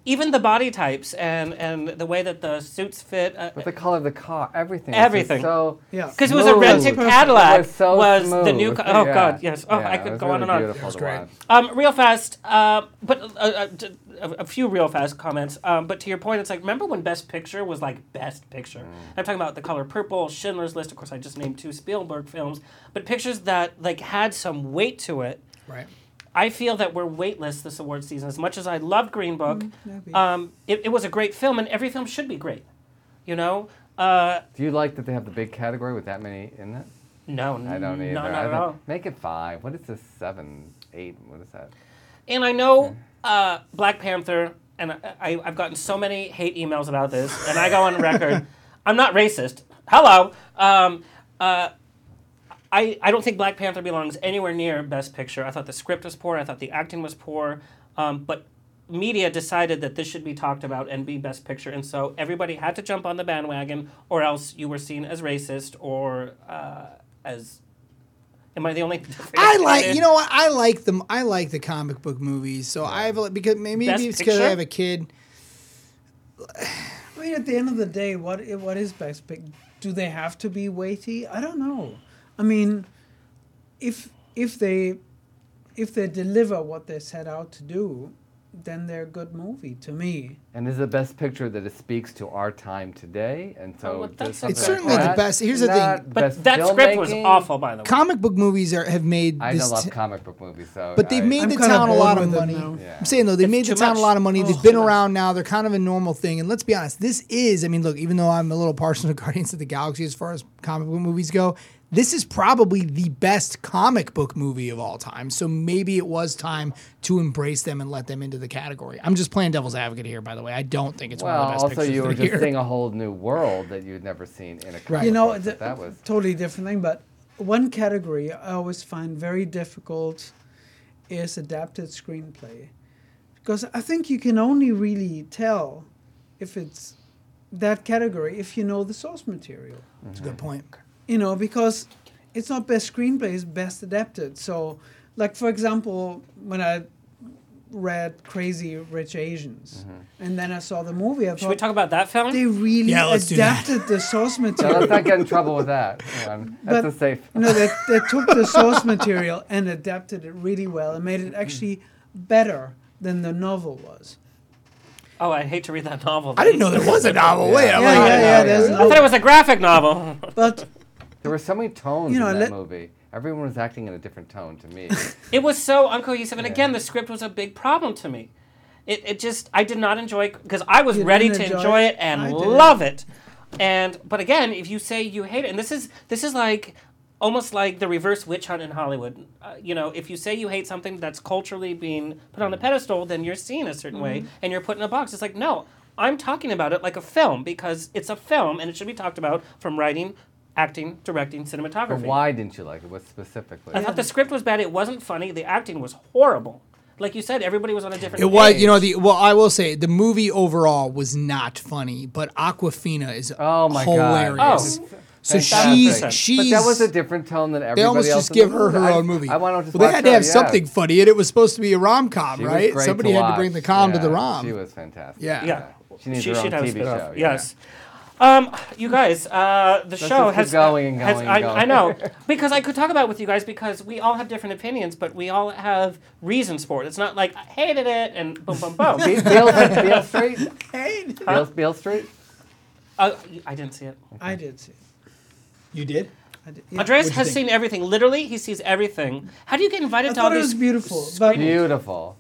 Even the body types and and the way that the suits fit. Uh, But the color of the car, everything. Everything. So Yeah. because it was a smooth. rented Cadillac. It was so was the new? ca- Oh Yeah. God, yes. Oh, Yeah, I could was go on and on. Beautiful to great. Um, real fast, uh, but uh, uh, d- a, a few real fast comments. Um, but to your point, it's like remember when Best Picture was like Best Picture. Mm. I'm talking about The Color Purple, Schindler's List. Of course, I just named two Spielberg films, but pictures that like had some weight to it. Right. I feel that we're weightless this award season. As much as I loved Green Book, maybe. um, it, it was a great film, and every film should be great. You know. Uh, Do you like that they have the big category with that many in it? no, I don't either. No, not at all. Make it five. What is this? Seven, eight. What is that? And I know uh, Black Panther, and I, I, I've gotten so many hate emails about this, and I go on record. I'm not racist. Hello. Um, uh, I, I don't think Black Panther belongs anywhere near Best Picture. I thought the script was poor. I thought the acting was poor. Um, but media decided that this should be talked about and be Best Picture. And so everybody had to jump on the bandwagon, or else you were seen as racist or uh, as Am I the only? I like, you know what? I like them. I like the comic book movies. So I have a, because maybe Best it's because I have a kid. I mean, at the end of the day, what what is best pick? Do they have to be weighty? I don't know. I mean, if if they if they deliver what they set out to do, then they're a good movie to me. And is the best picture that it speaks to our time today, and so Oh, well, that's- something It's like certainly the best- here's the thing. But that script was awful, by the way. Comic book movies are have made I this. love t- comic book movies, so But they've I- made I'm the town a lot of money. Yeah. I'm saying though, they It's made the town much. a lot of money. Oh, They've been too around now. They're kind of a normal thing. And let's be honest, this is. I mean, look, even though I'm a little partial to Guardians of the Galaxy as far as comic book movies go, this is probably the best comic book movie of all time. So maybe it was time to embrace them and let them into the category. I'm just playing devil's advocate here, by the way. I don't think it's well, one of the best also pictures you of were the just year. seeing a whole new world that you'd never seen in a comic right. you know, book, the, that was totally different thing. But one category I always find very difficult is adapted screenplay, because I think you can only really tell if it's that category if you know the source material. That's a good point. You know, because it's not best screenplay; it's best adapted. So, like for example, when I read Crazy Rich Asians, and then I saw the movie, I Should we talk about that film? they really Yeah, let's do that. adapted the source So material. let's not get in trouble with that. Um, that's But- a safe. No, they, they took the source material and adapted it really well and made it actually better than the novel was. Oh, I hate to read that novel. I didn't know there was a novel. Wait, I'm Yeah, yeah, yeah. There's I thought it was a graphic novel. But There were so many tones You know, in that let- movie. Everyone was acting in a different tone to me. It was so uncohesive, and again, the script was a big problem to me. It, it just I did not enjoy because I was You ready to enjoy enjoy it? it and love it. And but again, if you say you hate it, and this is this is like almost like the reverse witch hunt in Hollywood. Uh, you know, if you say you hate something that's culturally being put on a pedestal, then you're seen a certain way Mm-hmm. and you're put in a box. It's like no, I'm talking about it like a film because it's a film and it should be talked about from writing, acting, directing, cinematography. but cinematography. why didn't you like it? What specifically? I thought the script was bad. It wasn't funny. The acting was horrible. Like you said, everybody was on a different. It was, page. you know, the well, I will say the movie overall was not funny, but Awkwafina is Oh my hilarious. god! Oh. So she's she's But that was a different tone than everybody they almost else just give her movie. her I- own movie. I want to just well, they had to her, have yeah. something funny, and it was supposed to be a rom com, She was right? great Somebody to had to bring the com to the rom. She was fantastic. Yeah. Yeah. She needs She her own should have a TV show. yeah. Yes. Um, you guys, uh, the show just keep has going and has- going I, and going. I know because I could talk about it with you guys because we all have different opinions, but we all have reasons for it. It's not like I hated it and boom, boom, boom. Be- Beale, Beale Street. Hey, Beale, Beale Street. uh, I didn't see it. I did see. it. you did? I did. yeah. Andreas What'd you has think? seen everything. Literally, he sees everything. How do you get invited I to all thought it these? was beautiful, but Beautiful.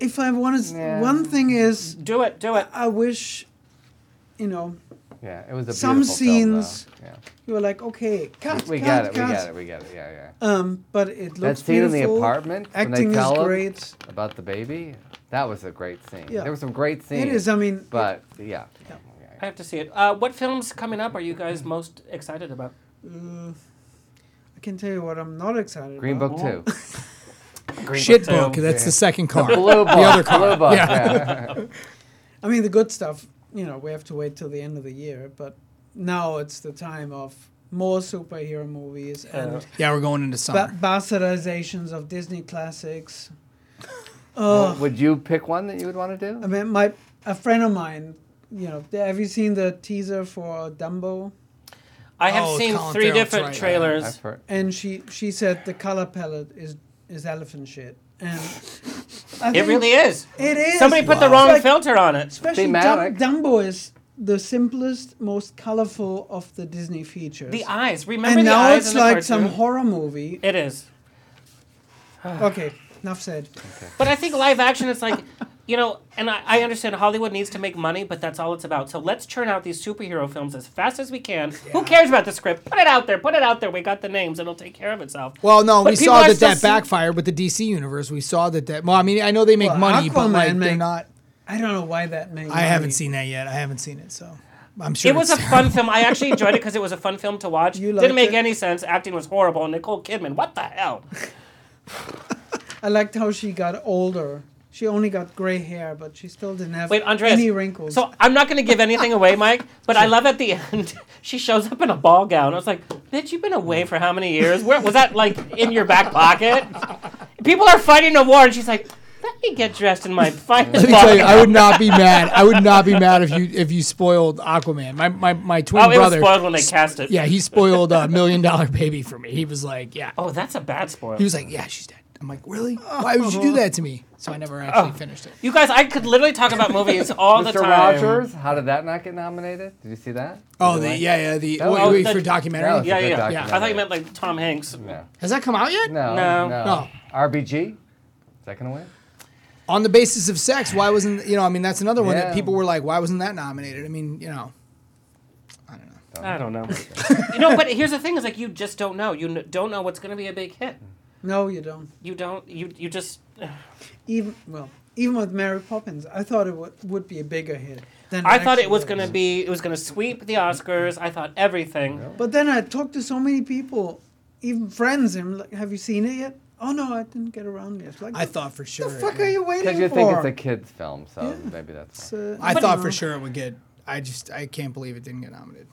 if I wanted, Yeah. one thing is, Do it, do it. I wish, you know, Yeah, it was a Some beautiful film, scenes- Yeah. you were like, okay, cut, We cut, get it. cut. We get it. We get it. Yeah, yeah. Um, but it looks That scene in the beautiful. apartment when Acting they tell is him great. about the baby. That was a great scene. Yeah. There were some great scenes. It is. I mean, But yeah. I have to see it. Uh, what films coming up are you guys most excited about? uh, I can tell you what I'm not excited about. Green about. Book two. Green Shit Book book. two. That's the second car. The blue book. The other car. Blue book. Yeah. Yeah. I mean, the good stuff. You know, we have to wait till the end of the year, but now it's the time of more superhero movies and Yeah, we're going into summer. ba- bastardizations of Disney classics. Well, Oh, would you pick one that you would want to do? I mean, my a friend of mine. You know, have you seen the teaser for Dumbo? I have Oh, seen Colin three Farrell, different that's right. trailers. I've. And she she said the color palette is is elephant shit, and It really is. It is. Somebody put the wrong like- filter on it. Especially Thematic. Dum- Dumbo is the simplest, most colorful of the Disney features. The eyes. Remember and the now eyes it's in the like cartoon? some horror movie. It is. okay, enough said. But I think live action is like, you know, and I, I understand Hollywood needs to make money, but that's all it's about. So let's churn out these superhero films as fast as we can. Who cares about the script? Put it out there. Put it out there. We got the names. It'll take care of itself. Well, no, But we saw are that still that see- backfired with the DC universe. We saw that that. Well, I mean, I know they make Well, money, but Aquaman like they're not. I don't know why that made. I haven't seen that yet. I haven't seen it, so I'm sure It was a it's fun film. I actually enjoyed it because it was a fun film to watch. You Didn't make it? any sense. Acting was horrible. Nicole Kidman. What the hell? I liked how she got older She only got gray hair, but she still didn't have Wait, Andreas. any wrinkles. So I'm not going to give anything away, Mike, but I love at the end she shows up in a ball gown. I was like, "Bitch, you've been away for how many years? Where was that like in your back pocket?" People are fighting a war, and she's like, "Let me get dressed in my finest Let me tell you, gown." I would not be mad. I would not be mad if you if you spoiled Aquaman. My my, my twin Oh, it was brother. spoiled when they cast it. Yeah, he spoiled a million dollar baby for me. He was like, yeah. Oh, that's a bad spoil. He was like, yeah, she's dead. I'm like, really? Why would you do that to me? So I never actually Oh. finished it. You guys, I could literally talk about movies all the Mr. time. Rogers, how did that not get nominated? Did you see that? Oh, the, yeah, yeah, the That was- wait, wait, the- for documentary. that was a Yeah, good yeah, yeah. documentary. I thought you meant like Tom Hanks. No. Has that come out yet? No. No. No. Oh. No. RBG? Is that gonna win? On the basis of sex, why wasn't you know? I mean, that's another one Yeah. that people were like, why wasn't that nominated? I mean, you know, I don't know. I don't know. You know, but here's the thing: is like you just don't know. You n- don't know what's going to be a big hit. No, you don't. You don't. You you just. Even well, even with Mary Poppins, I thought it would, would be a bigger hit. Than I thought it was going to be. It was going to sweep the Oscars. I thought everything. But then I talked to so many people, even friends, and like, "Have you seen it yet?" Oh no, I didn't get around yet. Like, I thought for sure. the fuck are you waiting for? Because you for? think it's a kids' film, so maybe that's. Uh, I thought for sure it would get. I just I can't believe it didn't get nominated.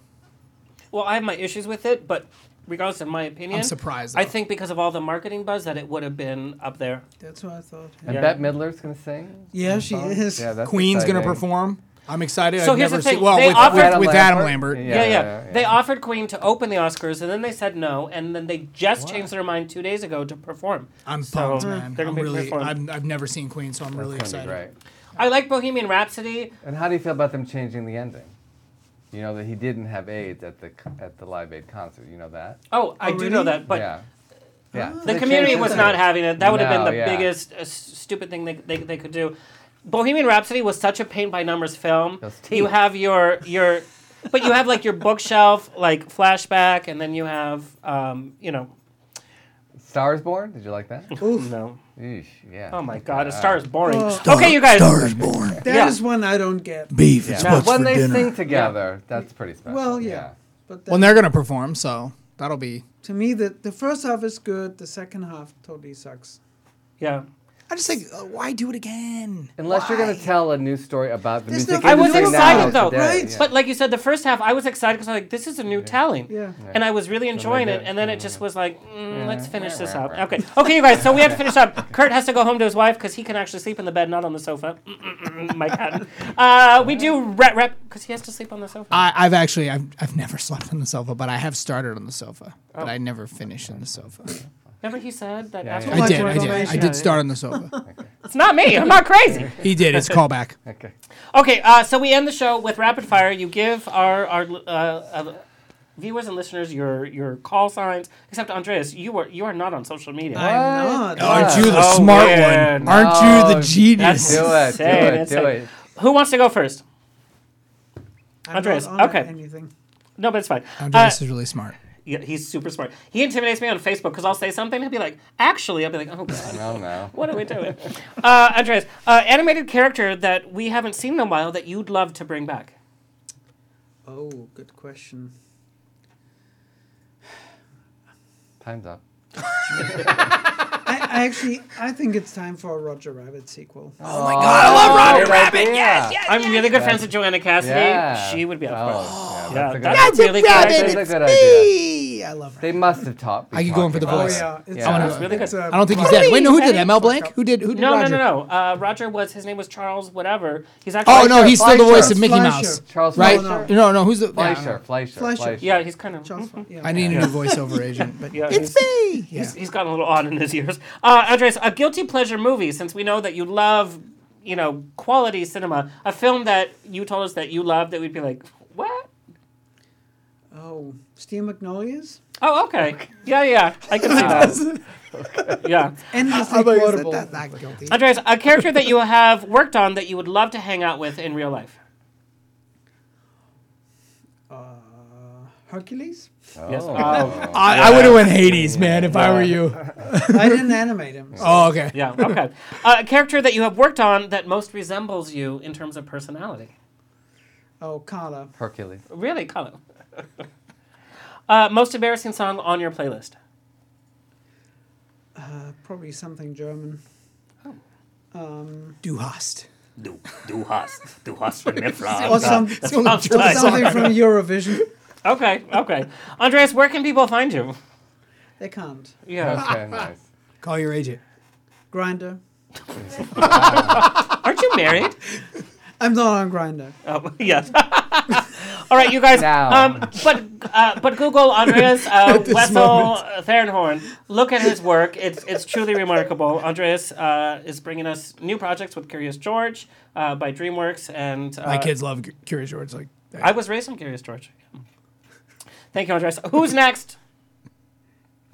Well, I have my issues with it, but regardless of my opinion, I'm surprised, I think because of all the marketing buzz, that it would have been up there. That's what I thought. And Yeah. Bette Midler's gonna sing. Yeah, she song? is. Yeah, that's Queen's gonna perform. I'm excited. So I've here's never the thing, seen. Well, they with, offered- with, Adam with Adam Lambert? Lambert. Yeah yeah, yeah, yeah. They offered Queen to open the Oscars, and then they said no, and then they just changed their mind two days ago to perform. I'm So, pumped, man. they're gonna be really. I'm, I've never seen Queen, so I'm really That's gonna excited. be. I like Bohemian Rhapsody. And how do you feel about them changing the ending? You know that he didn't have AIDS at the at the Live Aid concert. You know that? Oh, I do know that, but yeah, yeah. the community was not having it. That would have been the yeah. biggest uh, s- stupid thing they, they, they could do. Bohemian Rhapsody was such a paint by numbers film. Those You teeth. have your your, but you have like your bookshelf like flashback, and then you have um, you know Stars Born. Did you like that? no. Eesh, yeah. Oh my God, A Star is boring. Oh. okay, you guys. Star is born. That Yeah. is one I don't get. Beef Yeah. is But what's when for they dinner. sing together, that's pretty special. Well, yeah. But Well, they're gonna perform, so that'll be. to me, the the first half is good. The second half totally sucks. Yeah. I just think, uh, why do it again? Unless you're going to tell a new story about the There's music nothing I was excited now though, today, right? yeah. but like you said, the first half I was excited because I was like, this is a new talent, Yeah. and I was really enjoying they it. And then it just was like, mm, let's finish this Yeah. up. Okay, okay, you guys. So we have to finish up. Kurt has to go home to his wife because he can actually sleep in the bed, not on the sofa. Mike Hatton. Uh, we do rep rep because he has to sleep on the sofa. I, I've actually I've, I've never slept on the sofa, but I have started on the sofa, but Oh. I never finished on the sofa. Remember he said that. Yeah, that's yeah. what I did, I did, I did start on the sofa. It's not me. I'm not crazy. He did. It's a callback. Okay. Okay, uh, so we end the show with rapid fire. You give our our uh, uh, viewers and listeners your your call signs. Except Andreas, you are you are not on social media. I'm not. Aren't you the Oh, smart man. one? Aren't you the No, genius? Do it, do Insane, it, do it. Who wants to go first? I'm Andreas, not on okay. Anything. No, but it's fine. Andreas Uh, is really smart. Yeah, he's super smart. He intimidates me on Facebook because I'll say something. He'll be like, "Actually," I'll be like, "Oh God." No, no. What are we doing? uh, Andreas, uh, animated character that we haven't seen in a while that you'd love to bring back. Oh, good question. Time's up. I, I actually, I think it's time for a Roger Rabbit sequel. Oh my god, I love Roger oh, Rabbit. Yes, yes. I'm really good friends with Joanna Cassidy. Yeah. She would be up for it. Oh, Yeah, yeah, that's a good idea. Rabbit, good. That's a it's good idea. Me. I love her. They must have taught. I could go in for the voice. Oh yeah, it's, Yeah. I It's really good. I don't think he's dead. Wait, no, who did Mel Blanc? Who did? Who did No, no, Roger? no, no. Uh, Roger was his name was Charles whatever. He's actually Oh no, he's still the voice of Mickey Mouse, Charles right? Fleischer? No, no, who's the? yeah, Fleischer, Fleischer, Fleischer. Fleischer. Yeah, he's kind of. Charles Fle- yeah. I need a new voiceover agent, but it's me. Yeah. He's, he's gotten a little odd in his ears. Uh, Andres, a guilty pleasure movie, since we know that you love, you know, quality cinema. A film that you told us that you love that we'd be like, what? Oh, Steel Magnolias? Oh, okay. Yeah, yeah. I can see that. Yeah. Endlessly I'm like, is quotable. that that guilty? Andres, a character that you have worked on that you would love to hang out with in real life. Uh, Hercules? Yes. Oh. Oh. I, I would have went Hades, man, if I were you. I didn't animate him. so- Oh, okay. Yeah, okay. Uh, a character that you have worked on that most resembles you in terms of personality. Oh, Carla. Hercules. Really, Colin? uh, most embarrassing song on your playlist? Uh, probably something German. Um, Du hast. Du, du hast. Du hast from Nifra. or some, That's or something from Eurovision. Okay, okay. Andreas, where can people find you? They can't. Yeah. Okay, nice. Call your agent. Grindr. Aren't you married? I'm not on Grindr. Oh, yes. All right, you guys. Now. Um, but uh, but Google Andreas uh, At this Wessel moment. uh, Look at his work. It's it's truly remarkable. Andreas uh, is bringing us new projects with Curious George uh, by DreamWorks, and uh, My kids love Curious George. Like, I was raised on Curious George. Thank you, Andreas. Who's next?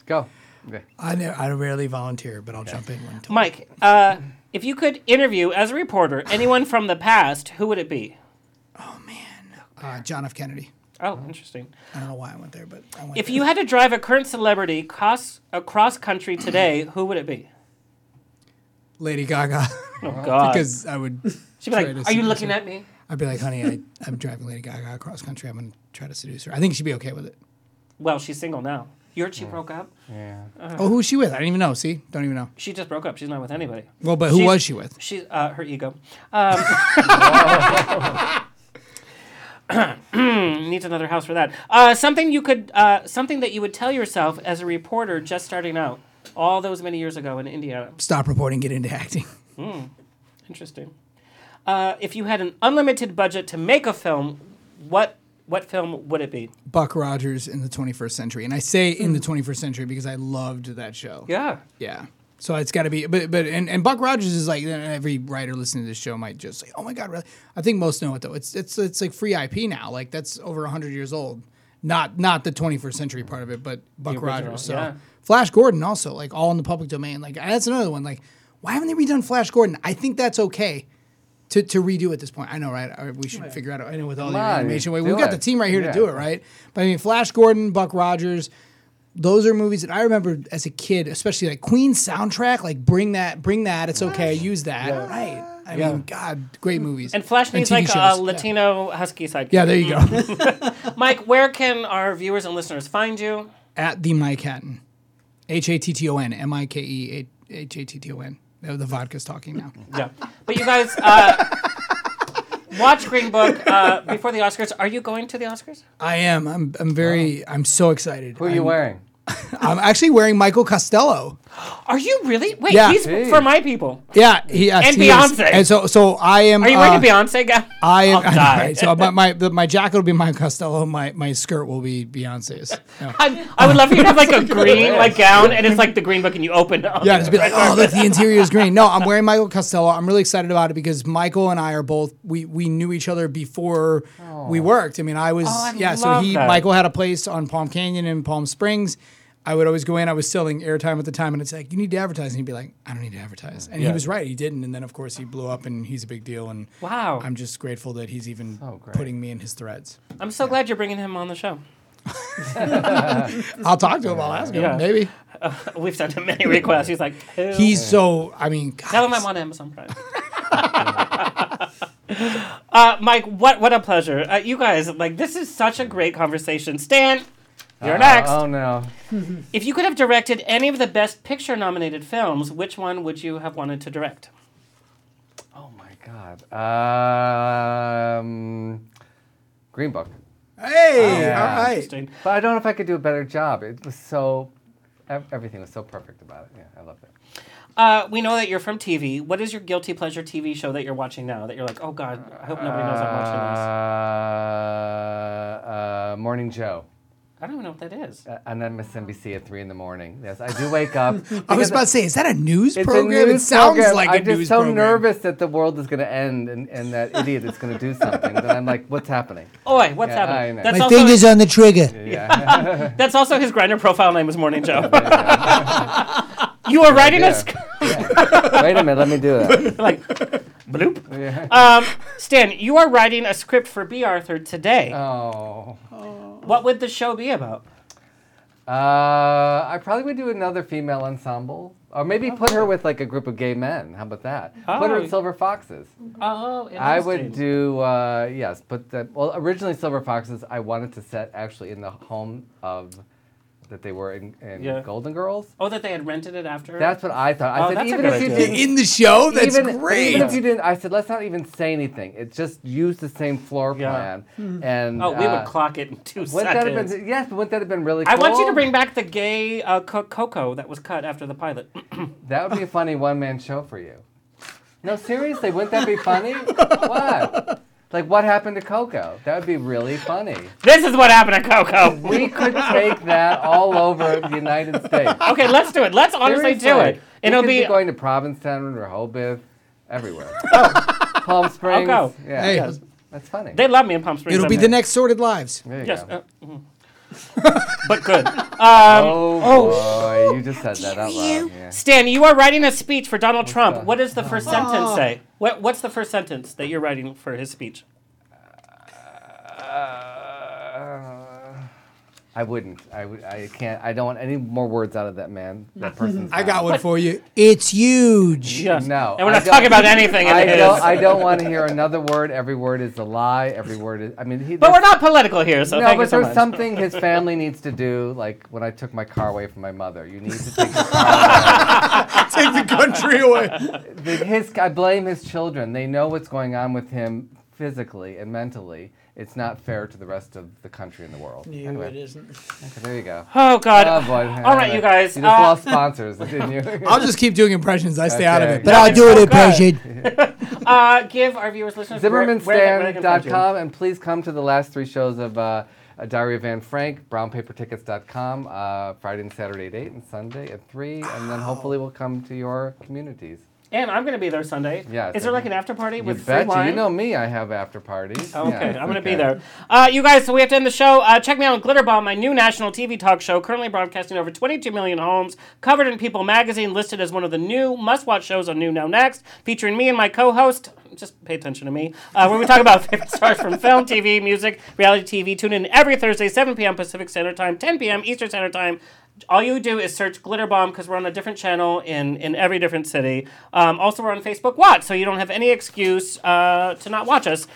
Go. Okay. I ne- I rarely volunteer, but I'll jump in when. told. Mike, uh, if you could interview as a reporter anyone from the past, who would it be? Uh, John F. Kennedy. Oh, interesting. I don't know why I went there, but I went. If there. you had to drive a current celebrity cross across country today, who would it be? Lady Gaga. Oh God. because I would. She'd be like, "Are you looking her." at me?" I'd be like, honey, I, I'm driving Lady Gaga across country. I'm gonna try to seduce her. I think she'd be okay with it. Well, she's single now. You heard she broke up. Yeah. Oh, who's she with? I don't even know. See, don't even know. She just broke up. She's not with anybody. Well, but who She's- was she with? She's uh, her ego. Um, needs another house for that. Uh, something you could, uh, something that you would tell yourself as a reporter just starting out, all those many years ago in Indiana. Stop reporting, get into acting. Hmm. Interesting. Uh, if you had an unlimited budget to make a film, what what film would it be? Buck Rogers in the 21st century, and I say in the 21st century because I loved that show. Yeah. Yeah. So it's got to be, but but and, and Buck Rogers is like every writer listening to this show might just say, "Oh my God!" Really? I think most know it though. It's it's it's like free IP now. Like that's over hundred years old. Not not the 21st century part of it, but Buck Rogers. So yeah. Flash Gordon also like all in the public domain. Like that's another one. Like why haven't they redone Flash Gordon? I think that's okay. To, to redo at this point, I know, right? We should figure out. I know with all Come the on, animation, we've got the team right here Yeah. to do it, right? But I mean, Flash Gordon, Buck Rogers, those are movies that I remember as a kid, especially like Queen soundtrack. Like bring that, bring that. It's okay. Use that. Right. I Yeah. mean, God, great movies. And Flash needs TV like shows. a Yeah. Latino husky sidekick. Yeah, there you go. Mike, where can our viewers and listeners find you? At the Mike Hatton, H A T T O N, M I K E H A T T O N. The the vodka's talking now. Yeah. But you guys, uh, watch Green Book uh, before the Oscars. Are you going to the Oscars? I am. I'm. I'm very. I'm so excited. Who are you I'm- wearing? I'm actually wearing Michael Costello. Are you really? Wait, Yeah. he's Hey. for my people. Yeah, he yes, And he is. Beyonce. And so, so I am. Are you wearing uh, a Beyonce gown? I am. I'll die. right, so my my, the, my jacket will be Michael Costello. My my skirt will be Beyonce's. Yeah. I, I would love for you to have like a green like gown, and it's like the Green Book, and you open it. Yeah, just be like, oh, look, the interior is green. No, I'm wearing Michael Costello. I'm really excited about it because Michael and I are both we we knew each other before we worked. I mean, I was Oh, I yeah. So love he that. Michael had a place on Palm Canyon in Palm Springs. I would always go in. I was selling airtime at the time, and it's like you need to advertise, and he'd be like, I don't need to advertise, and Yeah. he was right. He didn't, and then of course he blew up, and he's a big deal. And Wow. I'm just grateful that he's even great. putting me in his threads. I'm so glad you're bringing him on the show. I'll talk to him. I'll ask him. Yeah. Maybe Uh, we've sent him many requests. He's like, "Who?" he's so. I mean, Tell him I'm on Amazon Prime. uh, Mike, what what a pleasure. Uh, you guys, like, this is such a great conversation. Stan, you're Uh, next. Oh no. If you could have directed any of the Best Picture nominated films, which one would you have wanted to direct? Oh my God. Um, Green Book. Hey, all right. Interesting. But I don't know if I could do a better job. It was so, ev- everything was so perfect about it. Yeah, I loved it. Uh, we know that you're from TV. What is your guilty pleasure TV show that you're watching now? That you're like, oh God, I hope nobody knows I'm watching Uh, uh, Morning Joe. This. I don't even know what that is. Uh, on MSNBC at three in the morning. Yes, I do wake up. I was about to say, is that a news It's program? a news it sounds program. like a I'm just news so program. nervous that the world is going to end and, and that idiot is going to do something. that I'm like, what's happening? Oi, what's Yeah, happening? That's My also finger's on the trigger. Yeah. That's also his Grindr profile name is Morning Joe. you were writing a Yeah. Wait a minute, let me do that. like bloop. Yeah. Um, Stan, you are writing a script for Bea Arthur today. Oh. What would the show be about? Uh, I probably would do another female ensemble, or maybe put her with like a group of gay men. How about that? Put her Oh. in Silver Foxes. Oh, I would interesting. do uh, yes, but the, well, originally Silver Foxes I wanted to set actually in the home of that they were in, in Yeah. Golden Girls. Oh, that they had rented it after. That's what I thought. I Oh, said that's a even good if you idea. didn't In the show? That's even, great. Even if you didn't, I said let's not even say anything. It just use the same floor plan. And Oh, we uh, would clock it in two wouldn't that have seconds. been, yes, but wouldn't that have been really? I want you to bring back the gay uh, co- Coco that was cut after the pilot. That would be a funny one man show for you. No, seriously, wouldn't that be funny? what? Like what happened to Coco? That would be really funny. this is what happened to Coco. We could take that all over the United States. okay, let's do it. Let's honestly do it. And we it'll could be. going to Provincetown, Rehoboth, everywhere. Palm Springs. go. Yeah, Hey. yes. that's funny. they love me in Palm Springs. It'll be the next Sordid Lives. There you Yes, go. uh, mhm. but good. Um, oh, boy, you just said that out loud. Yeah. Stan, you are writing a speech for Donald Trump. the- What does the first Oh. sentence say? What, what's the first sentence that you're writing for his speech? I wouldn't. I would. I can't. I don't want any more words out of that man. That person's. I got mouth. one for you. It's huge. Yes. No. And we're I not talking about anything I his. don't. I don't want to hear another word. Every word is a lie. Every word is. I mean, he. But we're not political here, so no, thank but you so there's much. something his family needs to do. Like when I took my car away from my mother, you need to take your car Take the country away. away. The- His. I blame his children. They know what's going on with him physically and mentally. It's not fair to the rest of the country and the world. No, anyway, it isn't. okay, there you go. Oh, God. Oh boy. All right, you guys, You just uh, lost sponsors, didn't you? I'll just keep doing impressions. I stay out of it. But I'll do it Okay. impression. Uh, give our viewers, listeners, where, where, they- where they can find you. ZimmermanStan.com and please come to the last three shows of uh, uh, Diary of Anne Frank, brownpapertickets.com, uh, Friday and Saturday at 8 and Sunday at 3, and then hopefully we'll come to your communities. And I'm going to be there Sunday. Yeah. Is there like an after party with free bet you. wine? You know me, I have after parties. Okay, Yes, I'm going to be there. Uh, you guys, so we have to end the show. Uh, check me out on Glitterbomb, my new national TV talk show, currently broadcasting over 22 million homes, covered in People magazine, listed as one of the new must-watch shows on New Now Next, featuring me and my co-host. Just pay attention to me. Uh, where we talk about favorite stars from film, TV, music, reality TV. Tune in every Thursday, 7 p.m. Pacific Standard Time, 10 p.m. Eastern Standard Time. All you do is search glitter bomb because we're on a different channel in, in every different city. Um, also, we're on Facebook Watch, so you don't have any excuse uh, to not watch us.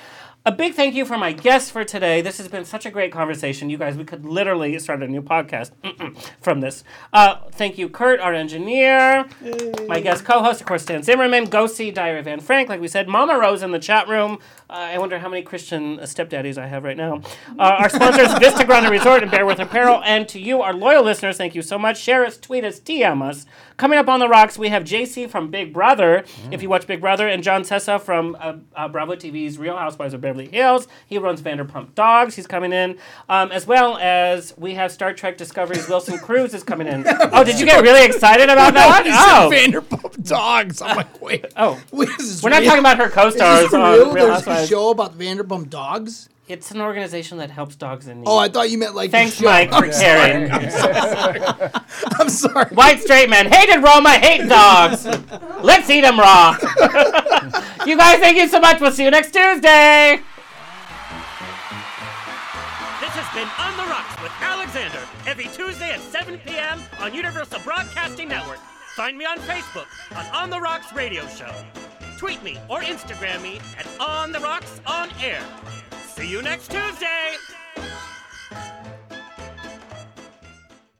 A big thank you for my guests for today. This has been such a great conversation. You guys, we could literally start a new podcast from this. Uh, thank you, Kurt, our engineer, my guest co host, of course, Stan Zimmerman. Go see Diary of Anne Frank, like we said. Mama Rose in the chat room. Uh, I wonder how many Christian stepdaddies I have right now. Uh, our sponsors, Vista Grande Resort and Bearworth Apparel. And to you, our loyal listeners, thank you so much. Share us, tweet us, TM us. Coming up on the rocks, we have JC from Big Brother, if you watch Big Brother, and John Sessa from uh, uh, Bravo TV's Real Housewives of Beverly Hills. He runs Vanderpump Dogs. He's coming in, um, as well as we have Star Trek Discovery's Wilson Cruz is coming in. Oh, did you get really excited about that? Oh, Vanderpump Dogs. I'm like, wait. oh. Wait, We're not talking about her co-stars on real? Real There's a show about Vanderpump Dogs. It's an organization that helps dogs in need. Oh, I thought you meant like. the Thanks. Mike, for I'm caring. sorry. I'm so sorry. I'm sorry. White straight men hated Roma, hate dogs. Let's eat them raw. you guys, thank you so much. We'll see you next Tuesday. This has been On the Rocks with Alexander every Tuesday at 7 p.m. on Universal Broadcasting Network. Find me on Facebook on On the Rocks Radio Show. Tweet me or Instagram me at On the Rocks On Air. See you next Tuesday.